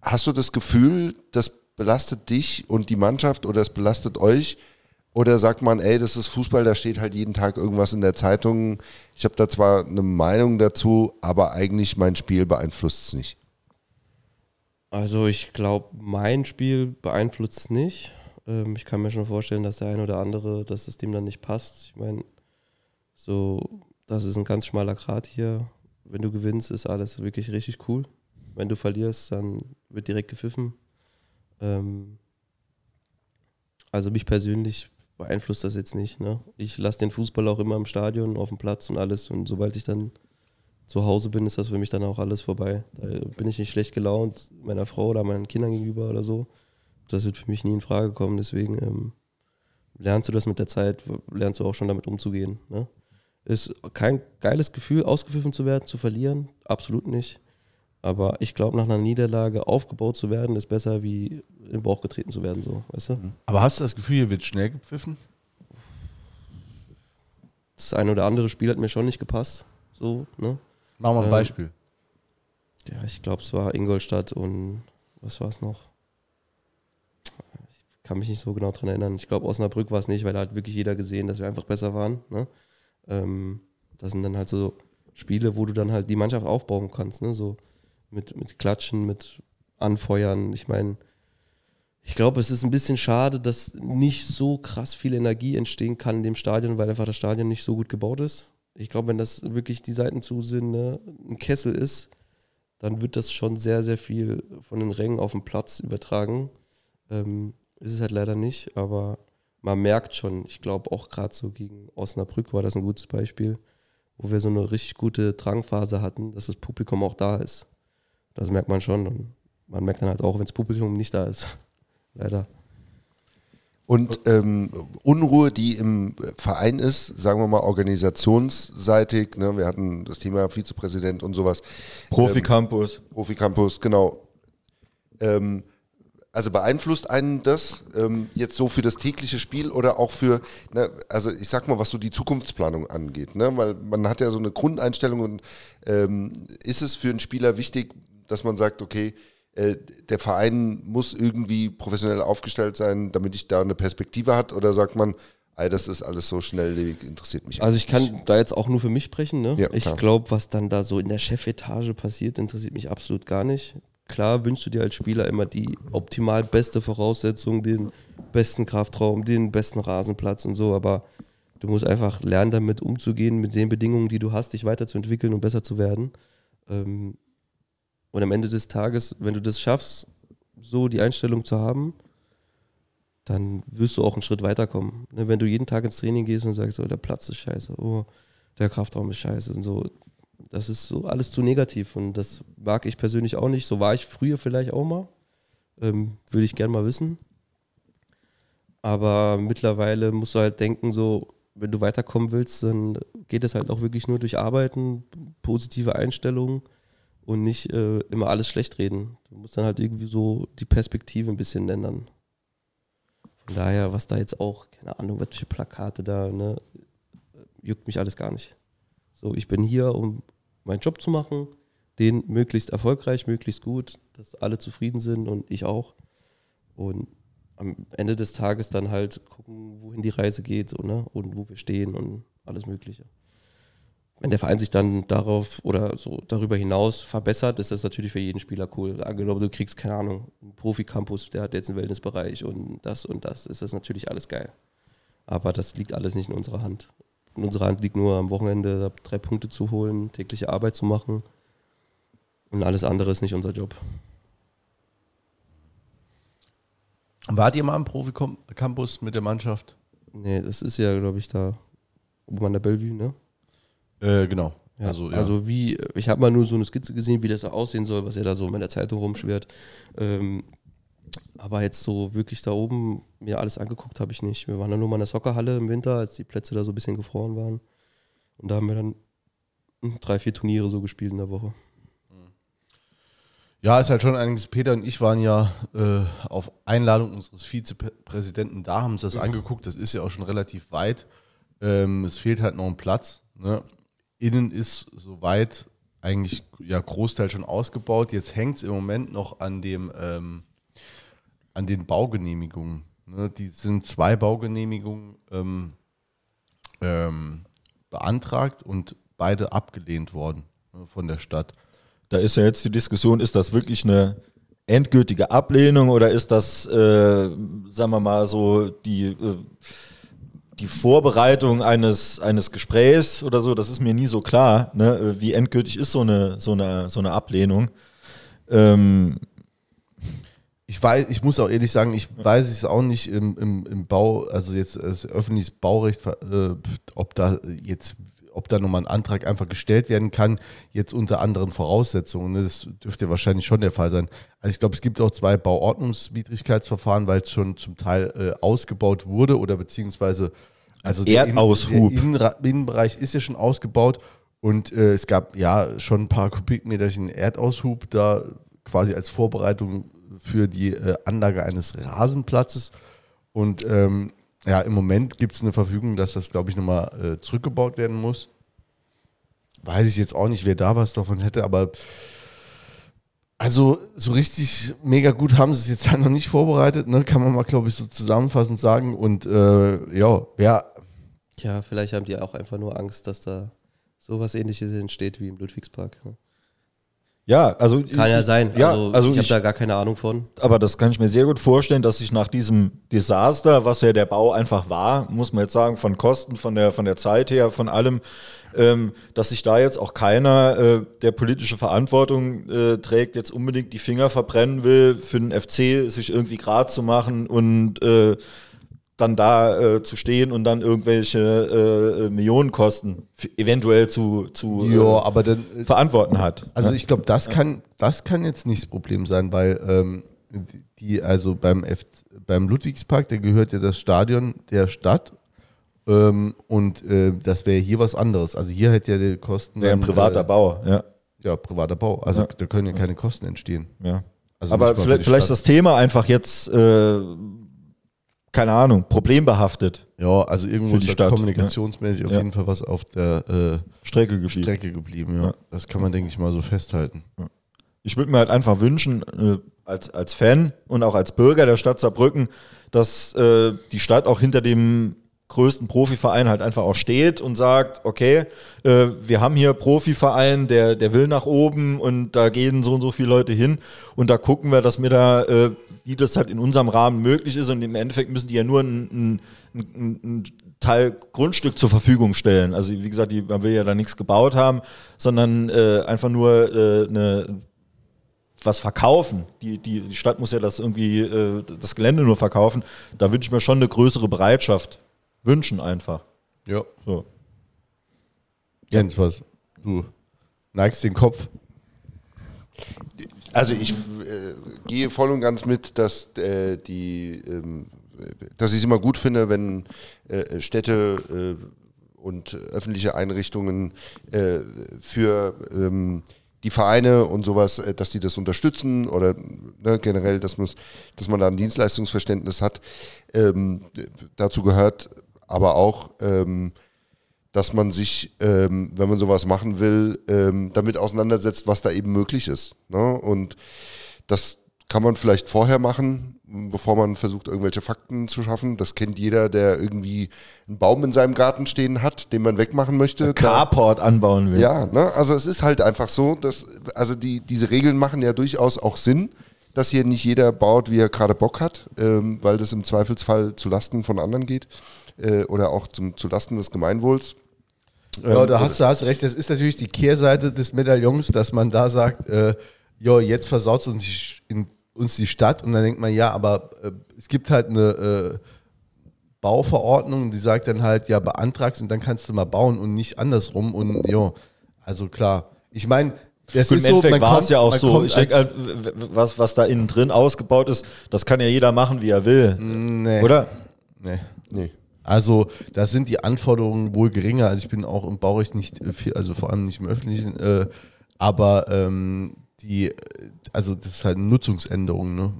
Speaker 4: hast du das Gefühl, das belastet dich und die Mannschaft oder es belastet euch? Oder sagt man, ey, das ist Fußball, da steht halt jeden Tag irgendwas in der Zeitung. Ich habe da zwar eine Meinung dazu, aber eigentlich mein Spiel beeinflusst es nicht.
Speaker 3: Also ich glaube, mein Spiel beeinflusst es nicht. Ähm, ich kann mir schon vorstellen, dass der ein oder andere das System dann nicht passt. Ich meine, so, das ist ein ganz schmaler Grat hier. Wenn du gewinnst, ist alles wirklich richtig cool. Wenn du verlierst, dann wird direkt gepfiffen. Ähm, also mich persönlich beeinflusst das jetzt nicht. Ne? Ich lasse den Fußball auch immer im Stadion, auf dem Platz und alles. Und sobald ich dann zu Hause bin, ist das für mich dann auch alles vorbei. Da bin ich nicht schlecht gelaunt meiner Frau oder meinen Kindern gegenüber oder so. Das wird für mich nie in Frage kommen. Deswegen ähm, lernst du das mit der Zeit, lernst du auch schon damit umzugehen. Ne? Ist kein geiles Gefühl, ausgepfiffen zu werden, zu verlieren. Absolut nicht. Aber ich glaube, nach einer Niederlage aufgebaut zu werden, ist besser, wie in den Bauch getreten zu werden. So, weißt du?
Speaker 1: Aber hast du das Gefühl, hier wird schnell gepfiffen?
Speaker 3: Das eine oder andere Spiel hat mir schon nicht gepasst. So, ne?
Speaker 1: Machen wir ein
Speaker 3: Ähm,
Speaker 1: Beispiel.
Speaker 3: Ja, ich glaube, es war Ingolstadt und was war es noch? Ich kann mich nicht so genau dran erinnern. Ich glaube, Osnabrück war es nicht, weil da hat wirklich jeder gesehen, dass wir einfach besser waren. Ne? Ähm, das sind dann halt so Spiele, wo du dann halt die Mannschaft aufbauen kannst. Ne? So mit, mit Klatschen, mit Anfeuern. Ich meine, ich glaube, es ist ein bisschen schade, dass nicht so krass viel Energie entstehen kann in dem Stadion, weil einfach das Stadion nicht so gut gebaut ist. Ich glaube, wenn das wirklich die Seiten zu sind, ne, ein Kessel ist, dann wird das schon sehr, sehr viel von den Rängen auf den Platz übertragen. Ähm, ist es halt leider nicht, aber man merkt schon, ich glaube auch gerade so gegen Osnabrück war das ein gutes Beispiel, wo wir so eine richtig gute Drangphase hatten, dass das Publikum auch da ist. Das merkt man schon und man merkt dann halt auch, wenn das Publikum nicht da ist. Leider.
Speaker 4: Und ähm, Unruhe, die im Verein ist, sagen wir mal organisationsseitig, ne, wir hatten das Thema Vizepräsident und sowas,
Speaker 2: Profi-Campus.
Speaker 4: Profi-Campus, genau. Ähm, also beeinflusst einen das ähm, jetzt so für das tägliche Spiel oder auch für, ne, also ich sag mal, was so die Zukunftsplanung angeht, ne? weil man hat ja so eine Grundeinstellung und ähm, ist es für einen Spieler wichtig, dass man sagt, okay, äh, der Verein muss irgendwie professionell aufgestellt sein, damit ich da eine Perspektive hat oder sagt man, ey, das ist alles so schnelllebig, interessiert mich
Speaker 3: Also ich kann da jetzt auch nur für mich sprechen. Ne?
Speaker 4: Ja,
Speaker 3: ich glaube, was dann da so in der Chefetage passiert, interessiert mich absolut gar nicht. Klar wünschst du dir als Spieler immer die optimal beste Voraussetzung, den besten Kraftraum, den besten Rasenplatz und so, aber du musst einfach lernen, damit umzugehen, mit den Bedingungen, die du hast, dich weiterzuentwickeln und besser zu werden. Ähm, und am Ende des Tages, wenn du das schaffst, so die Einstellung zu haben, dann wirst du auch einen Schritt weiterkommen. Ne, Wenn du jeden Tag ins Training gehst und sagst, oh, der Platz ist scheiße, oh, der Kraftraum ist scheiße und so, das ist so alles zu negativ und das mag ich persönlich auch nicht. So war ich früher vielleicht auch mal. Ähm, Würde ich gerne mal wissen. Aber mittlerweile musst du halt denken, so, wenn du weiterkommen willst, dann geht es halt auch wirklich nur durch Arbeiten, positive Einstellungen und nicht äh, immer alles schlecht reden. Du musst dann halt irgendwie so die Perspektive ein bisschen ändern. Von daher, was da jetzt auch, keine Ahnung, was für Plakate da, ne, juckt mich alles gar nicht. So, ich bin hier, um meinen Job zu machen, den möglichst erfolgreich, möglichst gut, dass alle zufrieden sind und ich auch. Und am Ende des Tages dann halt gucken, wohin die Reise geht so, ne? und wo wir stehen und alles Mögliche. Wenn der Verein sich dann darauf oder so darüber hinaus verbessert, ist das natürlich für jeden Spieler cool. Angenommen, du kriegst, keine Ahnung, einen Profi-Campus, der hat jetzt einen Wellnessbereich und das und das, ist das natürlich alles geil. Aber das liegt alles nicht in unserer Hand. In unserer Hand liegt nur am Wochenende drei Punkte zu holen, tägliche Arbeit zu machen. Und alles andere ist nicht unser Job.
Speaker 1: Wart ihr mal am Profi-Campus mit der Mannschaft?
Speaker 3: Nee, das ist ja, glaube ich, da oben an der Bellevue, ne?
Speaker 1: Äh, genau.
Speaker 3: Ja,
Speaker 1: Also,
Speaker 3: also,
Speaker 1: ja.
Speaker 3: wie, ich habe mal nur so eine Skizze gesehen, wie das aussehen soll, was ja da so in der Zeitung rumschwirrt. Ähm, aber jetzt so wirklich da oben mir alles angeguckt habe ich nicht. Wir waren dann nur mal in der Soccerhalle im Winter, als die Plätze da so ein bisschen gefroren waren. Und da haben wir dann drei, vier Turniere so gespielt in der Woche.
Speaker 1: Ja, ist halt schon einiges. Peter und ich waren ja äh, auf Einladung unseres Vizepräsidenten da, haben uns das angeguckt. Das ist ja auch schon relativ weit. Ähm, es fehlt halt noch ein Platz. Ne? Innen ist soweit eigentlich ja Großteil schon ausgebaut. Jetzt hängt es im Moment noch an dem ähm, an den Baugenehmigungen. Ne? Die sind zwei Baugenehmigungen ähm, ähm, beantragt und beide abgelehnt worden ne, von der Stadt.
Speaker 2: Da ist ja jetzt die Diskussion, ist das wirklich eine endgültige Ablehnung oder ist das, äh, sagen wir mal so, die, äh, die Vorbereitung eines, eines Gesprächs oder so? Das ist mir nie so klar. Ne? Wie endgültig ist so eine, so eine, so eine Ablehnung? Ähm,
Speaker 1: Ich weiß, ich muss auch ehrlich sagen, ich weiß es auch nicht im, im, im Bau, also jetzt öffentliches Baurecht, äh, ob da jetzt, ob da nochmal ein Antrag einfach gestellt werden kann, jetzt unter anderen Voraussetzungen. ne? Das dürfte wahrscheinlich schon der Fall sein. Also ich glaube, es gibt auch zwei Bauordnungswidrigkeitsverfahren, weil es schon zum Teil äh, ausgebaut wurde oder beziehungsweise also der Innen-
Speaker 2: Erdaushub.
Speaker 1: Der Innenbereich ist ja schon ausgebaut und äh, es gab ja schon ein paar Kubikmeterchen Erdaushub da quasi als Vorbereitung für die äh, Anlage eines Rasenplatzes. Und ähm, ja, im Moment gibt es eine Verfügung, dass das, glaube ich, nochmal äh, zurückgebaut werden muss. Weiß ich jetzt auch nicht, wer da was davon hätte, aber also so richtig mega gut haben sie es jetzt halt noch nicht vorbereitet, ne? kann man mal, glaube ich, so zusammenfassend sagen. Und äh, ja, wer
Speaker 3: Tja, vielleicht haben die auch einfach nur Angst, dass da sowas ähnliches entsteht wie im Ludwigspark. ne?
Speaker 2: Ja, also.
Speaker 3: Kann ja sein.
Speaker 2: Ja,
Speaker 3: also,
Speaker 2: also
Speaker 3: ich habe da gar keine Ahnung von.
Speaker 2: Aber das kann ich mir sehr gut vorstellen, dass sich nach diesem Desaster, was ja der Bau einfach war, muss man jetzt sagen, von Kosten, von der, von der Zeit her, von allem, ähm, dass sich da jetzt auch keiner, äh, der politische Verantwortung äh, trägt, jetzt unbedingt die Finger verbrennen will, für den FC sich irgendwie grad zu machen und äh, dann da äh, zu stehen und dann irgendwelche äh, äh, Millionenkosten eventuell zu, zu
Speaker 1: ja,
Speaker 2: äh,
Speaker 1: aber dann
Speaker 2: verantworten hat.
Speaker 1: Also
Speaker 2: ne?
Speaker 1: ich glaube, das kann, das kann jetzt nicht das Problem sein, weil ähm, die, also beim, F beim Ludwigspark, da gehört ja das Stadion der Stadt ähm, und äh, das wäre hier was anderes. Also hier hätte ja die Kosten.
Speaker 2: Wäre ein privater
Speaker 1: äh,
Speaker 2: Bau, ja.
Speaker 1: Ja, privater Bau. Also
Speaker 2: Ja.
Speaker 1: da können ja keine Kosten entstehen.
Speaker 2: ja.
Speaker 1: Also
Speaker 2: Aber vielleicht, vielleicht das Thema einfach jetzt, äh, keine Ahnung, problembehaftet
Speaker 1: Ja, also irgendwo ist
Speaker 2: Stadt,
Speaker 1: kommunikationsmäßig auf
Speaker 2: Ja.
Speaker 1: jeden Fall was auf der
Speaker 2: Strecke
Speaker 1: äh,
Speaker 2: geschieht.
Speaker 1: Strecke geblieben. Ja.
Speaker 2: Ja.
Speaker 1: Das kann man, denke ich mal, so festhalten.
Speaker 2: Ich würde mir halt einfach wünschen, äh, als, als Fan und auch als Bürger der Stadt Saarbrücken, dass äh, die Stadt auch hinter dem größten Profiverein halt einfach auch steht und sagt, okay, äh, wir haben hier Profiverein, der, der will nach oben und da gehen so und so viele Leute hin und da gucken wir, dass wir da, äh, wie das halt in unserem Rahmen möglich ist und im Endeffekt müssen die ja nur ein, ein, ein, ein Teil Grundstück zur Verfügung stellen. Also wie gesagt, die, man will ja da nichts gebaut haben, sondern äh, einfach nur äh, eine was verkaufen. Die, die, die Stadt muss ja das irgendwie, äh, das Gelände nur verkaufen. Da würde ich mir schon eine größere Bereitschaft wünschen einfach.
Speaker 1: Ja.
Speaker 2: So.
Speaker 1: Jens, was? Du neigst den Kopf.
Speaker 4: Also ich äh, gehe voll und ganz mit, dass äh, die, ähm, dass ich es immer gut finde, wenn äh, Städte äh, und öffentliche Einrichtungen äh, für ähm, die Vereine und sowas, äh, dass die das unterstützen oder ne, generell, dass, dass man da ein Dienstleistungsverständnis hat. Ähm, dazu gehört aber auch, ähm, dass man sich, ähm, wenn man sowas machen will, ähm, damit auseinandersetzt, was da eben möglich ist. Ne? Und das kann man vielleicht vorher machen, bevor man versucht, irgendwelche Fakten zu schaffen. Das kennt jeder, der irgendwie einen Baum in seinem Garten stehen hat, den man wegmachen möchte.
Speaker 2: Carport anbauen will.
Speaker 4: Ja, ne? also es ist halt einfach so, dass, also die, diese Regeln machen ja durchaus auch Sinn, dass hier nicht jeder baut, wie er gerade Bock hat, ähm, weil das im Zweifelsfall zu Lasten von anderen geht äh, oder auch zum, zu Lasten des Gemeinwohls.
Speaker 1: Ja, da hast du hast recht. Das ist natürlich die Kehrseite des Medaillons, dass man da sagt, äh, jo, jetzt versaut uns in uns die Stadt und dann denkt man, ja, aber äh, es gibt halt eine äh, Bauverordnung, die sagt dann halt, ja, beantragst und dann kannst du mal bauen und nicht andersrum und ja, also klar. Ich meine,
Speaker 2: das Gut, ist Im Endeffekt so, war es ja auch so. Ich denke, was, was da innen drin ausgebaut ist, das kann ja jeder machen, wie er will. Nee. Oder?
Speaker 1: Nee. Nee. Also da sind die Anforderungen wohl geringer. Also ich bin auch im Baurecht nicht viel, also vor allem nicht im öffentlichen, äh, aber ähm, die, also das ist halt eine Nutzungsänderung, ne?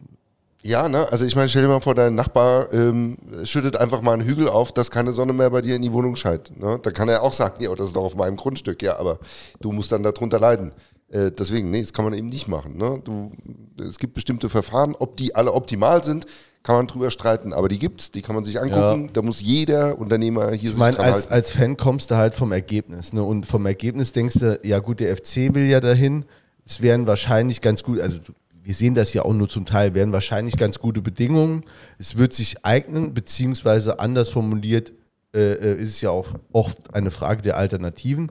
Speaker 4: Ja, ne? Also ich meine, stell dir mal vor, dein Nachbar ähm, schüttet einfach mal einen Hügel auf, dass keine Sonne mehr bei dir in die Wohnung scheint. Ne? Da kann er auch sagen, ja, das ist doch auf meinem Grundstück, ja, aber du musst dann darunter leiden. Äh, deswegen, nee, das kann man eben nicht machen. Ne? Du, es gibt bestimmte Verfahren, ob die alle optimal sind, kann man drüber streiten, aber die gibt's, die kann man sich angucken. Ja. Da muss jeder Unternehmer hier
Speaker 1: ich meine, als, als Fan kommst du halt vom Ergebnis. Ne? Und vom Ergebnis denkst du, ja gut, der FC will ja dahin es wären wahrscheinlich ganz gut, also wir sehen das ja auch nur zum Teil, wären wahrscheinlich ganz gute Bedingungen. Es wird sich eignen, beziehungsweise anders formuliert, äh, äh ist es ja auch oft eine Frage der Alternativen.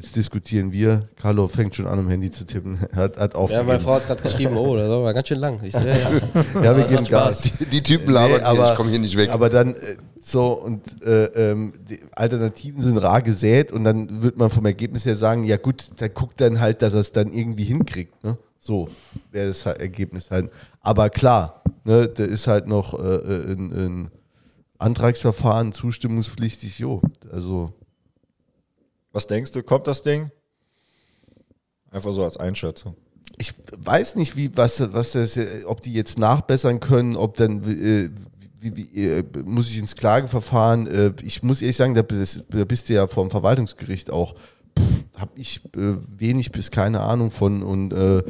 Speaker 1: Jetzt diskutieren wir. Carlo fängt schon an, am Handy zu tippen. Hat, hat
Speaker 3: ja, meine Frau hat gerade geschrieben, oh, das war ganz schön lang. Ich, ja,
Speaker 1: ja. ja wir geben Gas.
Speaker 4: Die, die, Typen labern, nee, aber, ich komme hier nicht weg.
Speaker 1: Aber dann äh, so und äh, ähm, die Alternativen sind rar gesät und dann wird man vom Ergebnis her sagen, ja gut, dann guckt dann halt, dass er es dann irgendwie hinkriegt. Ne? So wäre das Ergebnis halt. Aber klar, ne, da ist halt noch äh, äh ein, ein Antragsverfahren zustimmungspflichtig, jo. Also
Speaker 2: was denkst du, kommt das Ding? Einfach so als Einschätzung.
Speaker 1: Ich weiß nicht, wie, was, was das, ob die jetzt nachbessern können, ob dann, äh, wie, wie, äh, muss ich ins Klageverfahren, äh, ich muss ehrlich sagen, da bist, da bist du ja vom Verwaltungsgericht auch, habe ich äh, wenig bis keine Ahnung von und äh,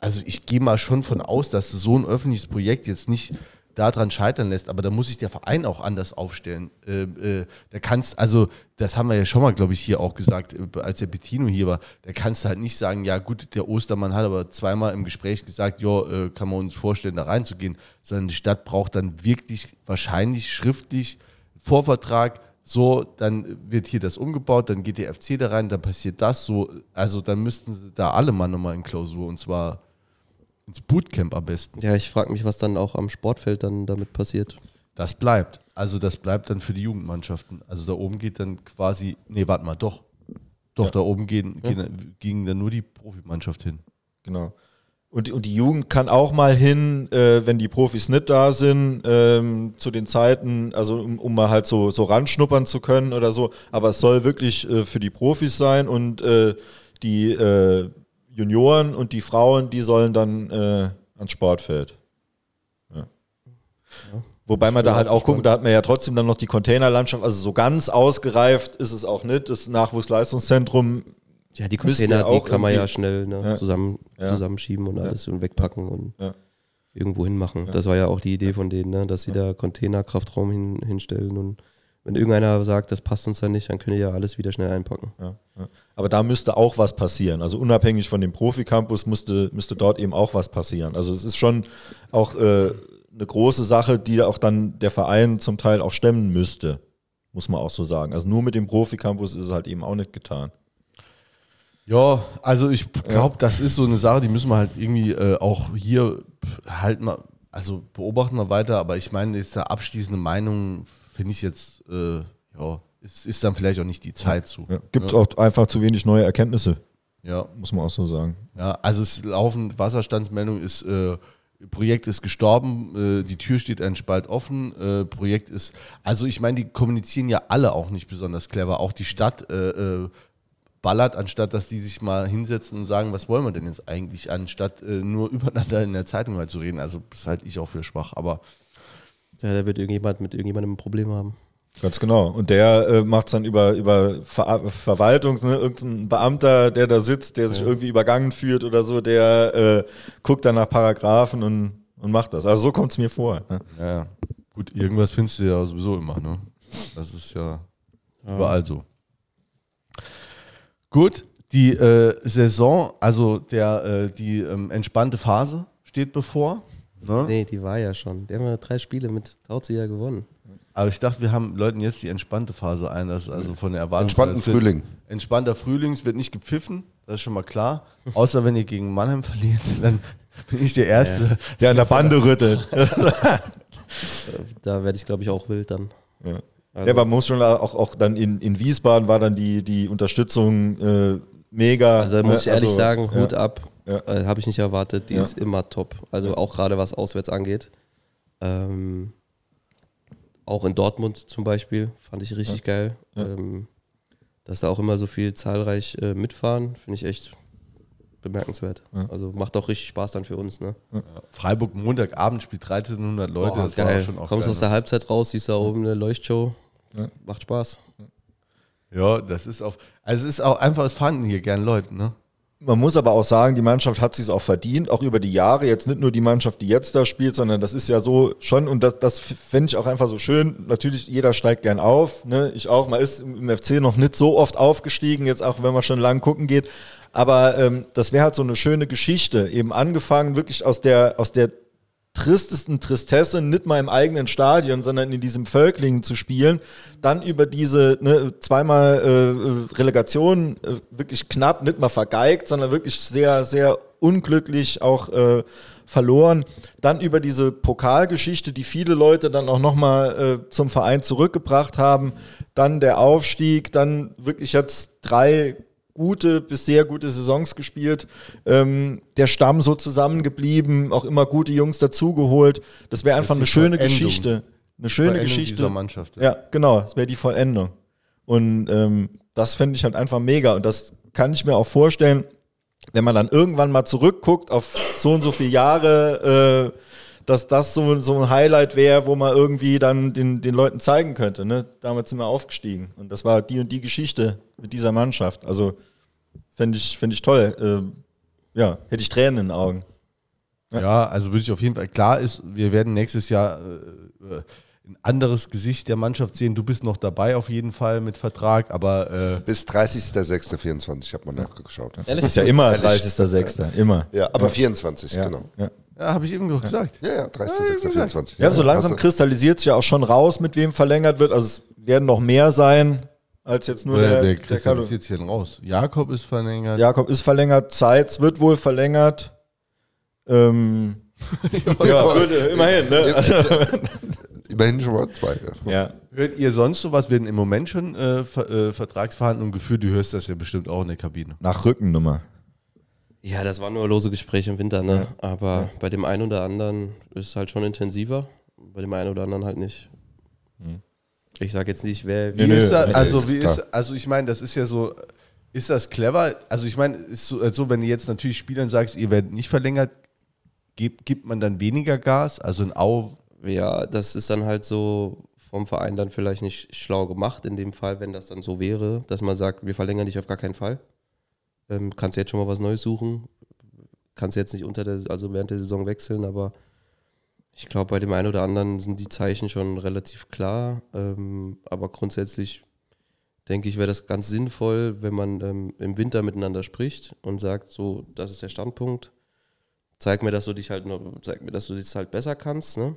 Speaker 1: also ich gehe mal schon von aus, dass so ein öffentliches Projekt jetzt nicht daran scheitern lässt, aber da muss sich der Verein auch anders aufstellen. Äh, äh, da kannst, also, das haben wir ja schon mal, glaube ich, hier auch gesagt, äh, als der Bettino hier war, da kannst du halt nicht sagen, ja gut, der Ostermann hat aber zweimal im Gespräch gesagt, ja, äh, kann man uns vorstellen, da reinzugehen, sondern die Stadt braucht dann wirklich wahrscheinlich schriftlich Vorvertrag, so, dann wird hier das umgebaut, dann geht der FC da rein, dann passiert das so, also dann müssten da alle mal nochmal in Klausur und zwar ins Bootcamp am besten.
Speaker 3: Ja, ich frage mich, was dann auch am Sportfeld dann damit passiert.
Speaker 1: Das bleibt. Also das bleibt dann für die Jugendmannschaften. Also da oben geht dann quasi, nee, warte mal, doch. Doch, ja. da oben gehen, gehen, ja. ging dann nur die Profimannschaft hin.
Speaker 2: Genau. Und, und die Jugend kann auch mal hin, äh, wenn die Profis nicht da sind, ähm, zu den Zeiten, also um, um, mal halt so, so ranschnuppern zu können oder so. Aber es soll wirklich äh, für die Profis sein und äh, die äh, Junioren und die Frauen, die sollen dann äh, ans Sportfeld. Ja. Ja. Wobei man da halt auch guckt, da hat man ja trotzdem dann noch die Containerlandschaft, also so ganz ausgereift ist es auch nicht. Das Nachwuchsleistungszentrum.
Speaker 3: Ja, die Container, die kann man ja schnell ne, ja. Zusammen, zusammenschieben und alles und wegpacken und irgendwo hinmachen. Das war ja auch die Idee von denen, ne, dass sie da Containerkraftraum hin, hinstellen und wenn irgendeiner sagt, das passt uns dann nicht, dann können die ja alles wieder schnell einpacken. Ja,
Speaker 2: ja. Aber da müsste auch was passieren. Also unabhängig von dem Profi-Campus müsste, müsste dort eben auch was passieren. Also es ist schon auch äh, eine große Sache, die auch dann der Verein zum Teil auch stemmen müsste, muss man auch so sagen. Also nur mit dem Profi-Campus ist es halt eben auch nicht getan.
Speaker 1: Ja, also ich glaube, ja. das ist so eine Sache, die müssen wir halt irgendwie äh, auch hier halt mal, also beobachten wir weiter, aber ich meine, jetzt eine abschließende Meinung finde ich jetzt, äh, ja, es ist dann vielleicht auch nicht die Zeit zu.
Speaker 2: Ja. Gibt ja. auch einfach zu wenig neue Erkenntnisse. Ja. Muss man auch so sagen.
Speaker 1: Ja, also es laufen Wasserstandsmeldung ist, äh, Projekt ist gestorben, äh, die Tür steht ein Spalt offen, äh, Projekt ist, also ich meine, die kommunizieren ja alle auch nicht besonders clever, auch die Stadt äh, äh ballert, anstatt dass die sich mal hinsetzen und sagen, was wollen wir denn jetzt eigentlich, anstatt äh, nur übereinander in der Zeitung mal zu reden. Also das halte ich auch für schwach, aber
Speaker 3: Ja, da wird irgendjemand mit irgendjemandem ein Problem haben.
Speaker 2: Ganz genau. Und der äh, macht es dann über, über Ver Verwaltung, ne? irgendein Beamter, der da sitzt, der sich irgendwie übergangen fühlt oder so, der äh, guckt dann nach Paragraphen und, und macht das. Also so kommt es mir vor. Ne?
Speaker 1: ja, gut, irgendwas findest du ja sowieso immer, ne? Das ist ja überall so. Gut, die äh, Saison, also der, äh, die ähm, entspannte Phase steht bevor. Ne?
Speaker 3: Nee, die war ja schon. Die haben ja drei Spiele mit Tauzieher gewonnen.
Speaker 1: Aber ich dachte, wir haben Leuten jetzt die entspannte Phase ein, das ist also von der Erwartung.
Speaker 4: Entspannten Frühling.
Speaker 1: Entspannter Frühling, es wird nicht gepfiffen, das ist schon mal klar. Außer wenn ihr gegen Mannheim verliert, dann bin ich der Erste.
Speaker 2: Der an der Bande rüttelt.
Speaker 3: Da werde ich, glaube ich, auch wild dann.
Speaker 2: Ja.
Speaker 3: Also,
Speaker 2: Ja, man muss schon auch, auch dann in, in Wiesbaden war dann die, die Unterstützung äh, mega.
Speaker 3: also muss ich
Speaker 2: ne?
Speaker 3: ehrlich
Speaker 2: Also,
Speaker 3: sagen,
Speaker 2: ja.
Speaker 3: Hut ab.
Speaker 2: Ja.
Speaker 3: Äh, Habe ich nicht erwartet. Die
Speaker 2: Ja.
Speaker 3: ist immer top. Also auch gerade was auswärts angeht. Ähm, auch in Dortmund zum Beispiel fand ich richtig geil.
Speaker 2: Ja.
Speaker 3: Ähm, dass da auch immer so viel zahlreich äh, mitfahren, finde ich echt bemerkenswert.
Speaker 2: Ja.
Speaker 3: Also macht auch richtig Spaß dann für uns. Ne?
Speaker 1: Freiburg Montagabend spielt 1300 Leute,
Speaker 3: Boah,
Speaker 1: das war
Speaker 3: geil.
Speaker 1: auch schon auch
Speaker 3: Kommst
Speaker 1: geil,
Speaker 3: aus der Halbzeit raus, siehst da oben eine Leuchtshow.
Speaker 2: Ja.
Speaker 3: Macht Spaß.
Speaker 1: Ja, das ist auch, also es ist auch einfach, es fanden hier gern Leute, ne?
Speaker 2: Man muss aber auch sagen, die Mannschaft hat sich auch verdient, auch über die Jahre. Jetzt nicht nur die Mannschaft, die jetzt da spielt, sondern das ist ja so schon, und das, das fände ich auch einfach so schön. Natürlich, jeder steigt gern auf, ne? ich auch. Man ist im FC noch nicht so oft aufgestiegen, jetzt auch wenn man schon lang gucken geht. Aber ähm, das wäre halt so eine schöne Geschichte. Eben angefangen wirklich aus der, aus der tristesten Tristesse, nicht mal im eigenen Stadion, sondern in diesem Völklingen zu spielen, dann über diese ne, zweimal äh, äh, Relegation äh, wirklich knapp, nicht mal vergeigt, sondern wirklich sehr, sehr unglücklich auch äh, verloren. Dann über diese Pokalgeschichte, die viele Leute dann auch nochmal äh, zum Verein zurückgebracht haben. Dann der Aufstieg, dann wirklich jetzt drei gute bis sehr gute Saisons gespielt. Ähm, der Stamm so zusammengeblieben, auch immer gute Jungs dazugeholt. Das wäre einfach
Speaker 1: ist
Speaker 2: eine schöne
Speaker 1: Vollendung.
Speaker 2: Geschichte. Eine schöne
Speaker 1: Vollendung
Speaker 2: Geschichte.
Speaker 1: dieser Mannschaft.
Speaker 2: Ja, genau, das wäre die Vollendung. Und ähm, das fände ich halt einfach mega. Und das kann ich mir auch vorstellen, wenn man dann irgendwann mal zurückguckt auf so und so viele Jahre, äh, dass das so, so ein Highlight wäre, wo man irgendwie dann den, den Leuten zeigen könnte. Ne? Damals sind wir aufgestiegen. Und das war die und die Geschichte mit dieser Mannschaft. Also fände ich, fänd ich toll. Ähm, ja, hätte ich Tränen in den Augen.
Speaker 1: Ja, also würde ich auf jeden Fall, klar ist, wir werden nächstes Jahr äh, äh, ein anderes Gesicht der Mannschaft sehen. Du bist noch dabei auf jeden Fall mit Vertrag, aber äh,
Speaker 4: Bis 30.06.24, ich habe mal nachgeschaut. Ja,
Speaker 2: Ist ja immer 30.06. Immer.
Speaker 4: aber 24,
Speaker 2: Ja,
Speaker 4: genau.
Speaker 2: ja.
Speaker 1: ja, habe ich eben doch gesagt.
Speaker 4: Ja, ja, 30.06.24.
Speaker 2: Ja, so langsam kristallisiert sich ja auch schon raus, mit wem verlängert wird. Also es werden noch mehr sein als jetzt nur der,
Speaker 1: der
Speaker 2: der,
Speaker 1: dann raus. Jakob ist verlängert.
Speaker 2: Jakob ist verlängert, Zeitz wird wohl verlängert. Ähm, ja, würde, immerhin, ne? Also,
Speaker 4: Immerhin schon mal zwei. Ja.
Speaker 2: ja.
Speaker 1: Hört ihr sonst sowas? Werden im Moment schon äh, Ver äh, Vertragsverhandlungen geführt? Du hörst das ja bestimmt auch in der Kabine.
Speaker 2: Nach Rückennummer.
Speaker 3: Ja, das waren nur lose Gespräche im Winter, ne? Aber bei dem einen oder anderen ist es halt schon intensiver, bei dem einen oder anderen halt nicht. Ich sage jetzt nicht, wer
Speaker 1: Wie
Speaker 2: nö,
Speaker 1: ist das, also, wie ist, also ich meine, das ist ja so, ist das clever? Also ich meine, ist so, so, wenn du jetzt natürlich Spielern sagst, ihr werdet nicht verlängert, gibt, gibt man dann weniger Gas? Also ein Au,
Speaker 3: Ja, das ist dann halt so vom Verein dann vielleicht nicht schlau gemacht, in dem Fall, wenn das dann so wäre, dass man sagt, wir verlängern dich auf gar keinen Fall. Ähm, kannst jetzt schon mal was Neues suchen. Kannst jetzt nicht unter der, also während der Saison wechseln, aber ich glaube, bei dem einen oder anderen sind die Zeichen schon relativ klar. Ähm, aber grundsätzlich denke ich, wäre das ganz sinnvoll, wenn man ähm, im Winter miteinander spricht und sagt, so, das ist der Standpunkt. Zeig mir, dass du dich halt noch, zeig mir, dass du das halt besser kannst, ne?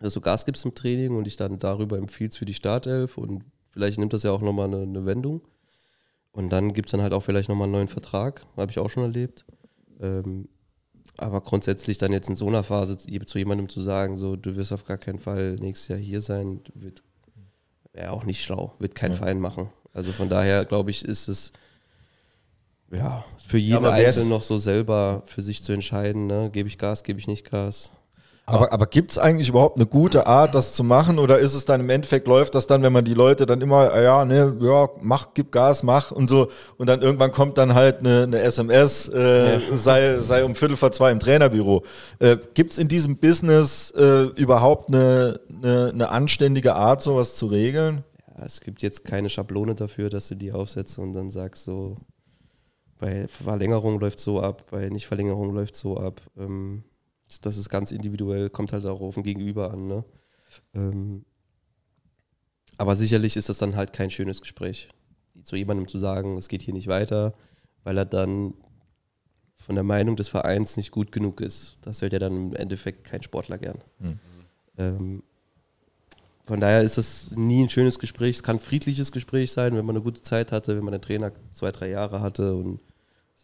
Speaker 3: Dass du Gas gibst im Training und dich dann darüber empfiehlst für die Startelf und vielleicht nimmt das ja auch nochmal eine, eine Wendung. Und dann gibt es dann halt auch vielleicht nochmal einen neuen Vertrag, habe ich auch schon erlebt. Ähm, aber grundsätzlich dann jetzt in so einer Phase zu jemandem zu sagen, so, du wirst auf gar keinen Fall nächstes Jahr hier sein, wird wäre auch nicht schlau, wird kein Verein machen. Also von daher glaube ich, ist es ja für jeden Einzelnen noch so selber für sich zu entscheiden, ne? gebe ich Gas, gebe ich nicht Gas.
Speaker 2: Aber, aber gibt es eigentlich überhaupt eine gute Art, das zu machen? Oder ist es dann im Endeffekt, läuft das dann, wenn man die Leute dann immer, ah ja, ne, ja, mach, gib Gas, mach und so. Und dann irgendwann kommt dann halt eine, eine SMS, äh, ja. sei, sei um Viertel vor zwei im Trainerbüro. Äh, gibt es in diesem Business äh, überhaupt eine, eine, eine anständige Art, sowas zu regeln?
Speaker 3: Ja, es gibt jetzt keine Schablone dafür, dass du die aufsetzt und dann sagst so, bei Verlängerung läuft so ab, bei Nichtverlängerung läuft so ab. Ähm, das ist ganz individuell, kommt halt auch auf den Gegenüber an. Ne? Ähm, aber sicherlich ist das dann halt kein schönes Gespräch, zu jemandem zu sagen, es geht hier nicht weiter, weil er dann von der Meinung des Vereins nicht gut genug ist. Das hört ja dann im Endeffekt kein Sportler gern. Mhm. Ähm, von daher ist das nie ein schönes Gespräch. Es kann ein friedliches Gespräch sein, wenn man eine gute Zeit hatte, wenn man den Trainer zwei, drei Jahre hatte und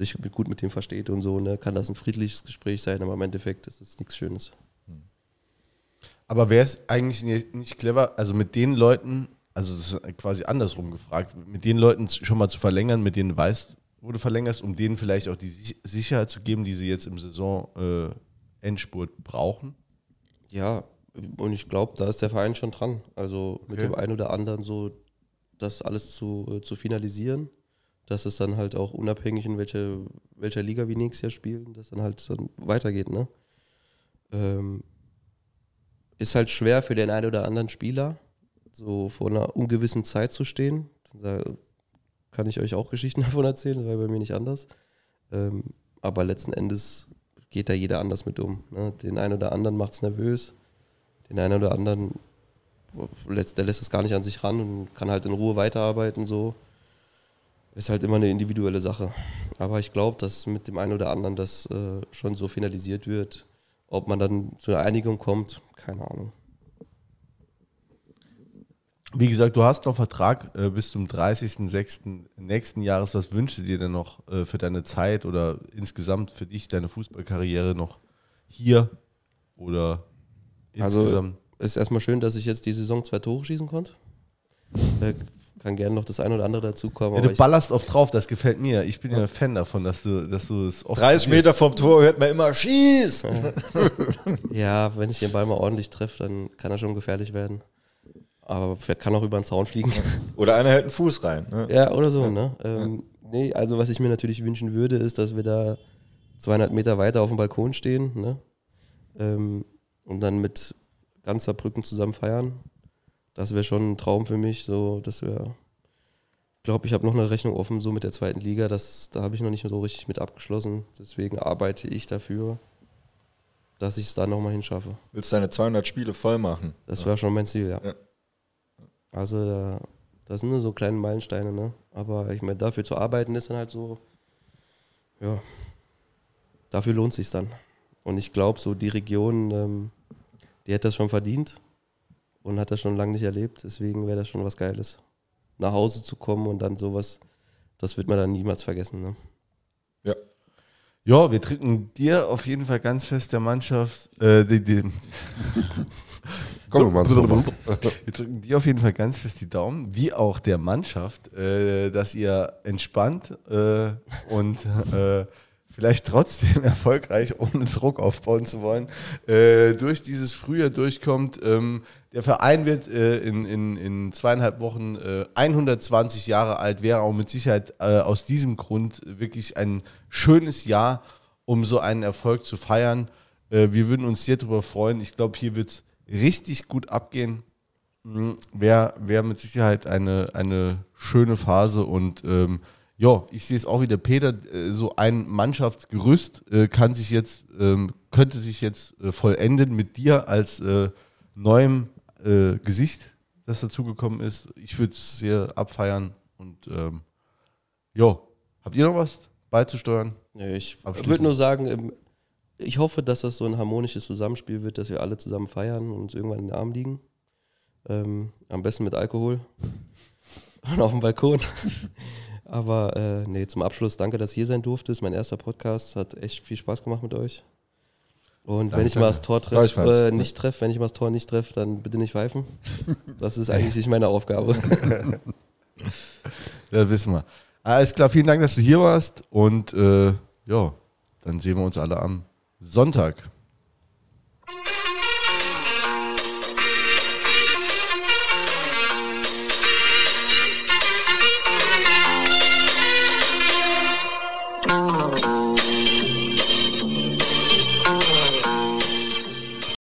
Speaker 3: sich gut mit dem versteht und so, ne, kann das ein friedliches Gespräch sein, aber im Endeffekt ist es nichts Schönes.
Speaker 1: Aber wäre es eigentlich nicht clever, also mit den Leuten, also das ist quasi andersrum gefragt, mit den Leuten schon mal zu verlängern, mit denen du weißt, wo du verlängerst, um denen vielleicht auch die Sicherheit zu geben, die sie jetzt im Saison-Endspurt äh, brauchen?
Speaker 3: Ja, und ich glaube, da ist der Verein schon dran. Also mit okay. dem einen oder anderen so das alles zu, äh, zu finalisieren dass es dann halt auch unabhängig in welche, welcher Liga wir nächstes Jahr spielen, dass dann halt dann weitergeht. Ne? Ähm, ist halt schwer für den einen oder anderen Spieler, so vor einer ungewissen Zeit zu stehen. Da kann ich euch auch Geschichten davon erzählen, das war bei mir nicht anders. Ähm, aber letzten Endes geht da jeder anders mit um. Ne? Den einen oder anderen macht es nervös, den einen oder anderen, der lässt es gar nicht an sich ran und kann halt in Ruhe weiterarbeiten so ist halt immer eine individuelle Sache. Aber ich glaube, dass mit dem einen oder anderen das äh, schon so finalisiert wird. Ob man dann zu einer Einigung kommt, keine Ahnung.
Speaker 1: Wie gesagt, du hast noch Vertrag äh, bis zum 30.06. nächsten Jahres. Was wünschst du dir denn noch äh, für deine Zeit oder insgesamt für dich, deine Fußballkarriere noch hier oder
Speaker 3: also, insgesamt? Also ist erstmal schön, dass ich jetzt die Saison zwei Tore schießen konnte. Kann gerne noch das eine oder andere dazukommen.
Speaker 1: Ja, du ballerst oft drauf, das gefällt mir. Ich bin ja ein Fan davon, dass du, dass du es
Speaker 2: oft 30 Meter vom Tor hört man immer Schieß!
Speaker 3: ja, wenn ich den Ball mal ordentlich treffe, dann kann er schon gefährlich werden. Aber kann auch über den Zaun fliegen.
Speaker 2: Oder einer hält einen Fuß rein.
Speaker 3: Ne? Ja, oder so. Ja. Ne? Ähm, nee, also was ich mir natürlich wünschen würde, ist, dass wir da 200 Meter weiter auf dem Balkon stehen ne? Ähm, und dann mit ganzer Brücken zusammen feiern das wäre schon ein Traum für mich. So, das wäre, ich glaube, ich habe noch eine Rechnung offen, so mit der zweiten Liga. Das, da habe ich noch nicht so richtig mit abgeschlossen. Deswegen arbeite ich dafür, dass ich es da nochmal hinschaffe.
Speaker 2: Willst du deine 200 Spiele voll machen?
Speaker 3: Das wäre schon mein Ziel, ja. ja. Also, da, das sind nur so kleine Meilensteine, ne? Aber ich meine, dafür zu arbeiten ist dann halt so, ja, dafür lohnt sich dann. Und ich glaube, so die Region, ähm, die hätte das schon verdient und hat das schon lange nicht erlebt. Deswegen wäre das schon was Geiles. Nach Hause zu kommen und dann sowas, das wird man dann niemals vergessen. Ne?
Speaker 1: Ja. Ja, wir drücken dir auf jeden Fall ganz fest der Mannschaft. Äh, die, die Komm mal Wir drücken dir auf jeden Fall ganz fest die Daumen, wie auch der Mannschaft, äh, dass ihr entspannt äh, und äh, vielleicht trotzdem erfolgreich, ohne Druck aufbauen zu wollen, äh, durch dieses Frühjahr durchkommt. Ähm, der Verein wird äh, in, in, in zweieinhalb Wochen äh, 120 Jahre alt, wäre auch mit Sicherheit äh, aus diesem Grund wirklich ein schönes Jahr, um so einen Erfolg zu feiern. Äh, wir würden uns sehr darüber freuen. Ich glaube, hier wird es richtig gut abgehen. Mhm. Wäre wär mit Sicherheit eine, eine schöne Phase und ähm, ja, ich sehe es auch wieder, Peter, äh, so ein Mannschaftsgerüst äh, kann sich jetzt, ähm, könnte sich jetzt äh, vollenden mit dir als neuem Gesicht, das dazugekommen ist. Ich würde es sehr abfeiern und ähm, ja, habt ihr noch was beizusteuern?
Speaker 3: Nee, ich würde nur sagen, ähm, ich hoffe, dass das so ein harmonisches Zusammenspiel wird, dass wir alle zusammen feiern und uns irgendwann in den Arm liegen. Ähm, am besten mit Alkohol. und auf dem Balkon. Aber äh, nee, zum Abschluss danke, dass ihr hier sein durfte. Das ist mein erster Podcast. Hat echt viel Spaß gemacht mit euch. Und danke, wenn ich mal das Tor treff, äh, nicht treffe, wenn ich mal das Tor nicht treffe, dann bitte nicht pfeifen. Das ist eigentlich nicht meine Aufgabe.
Speaker 1: ja, wissen wir. Alles klar, vielen Dank, dass du hier warst. Und äh, ja, dann sehen wir uns alle am Sonntag.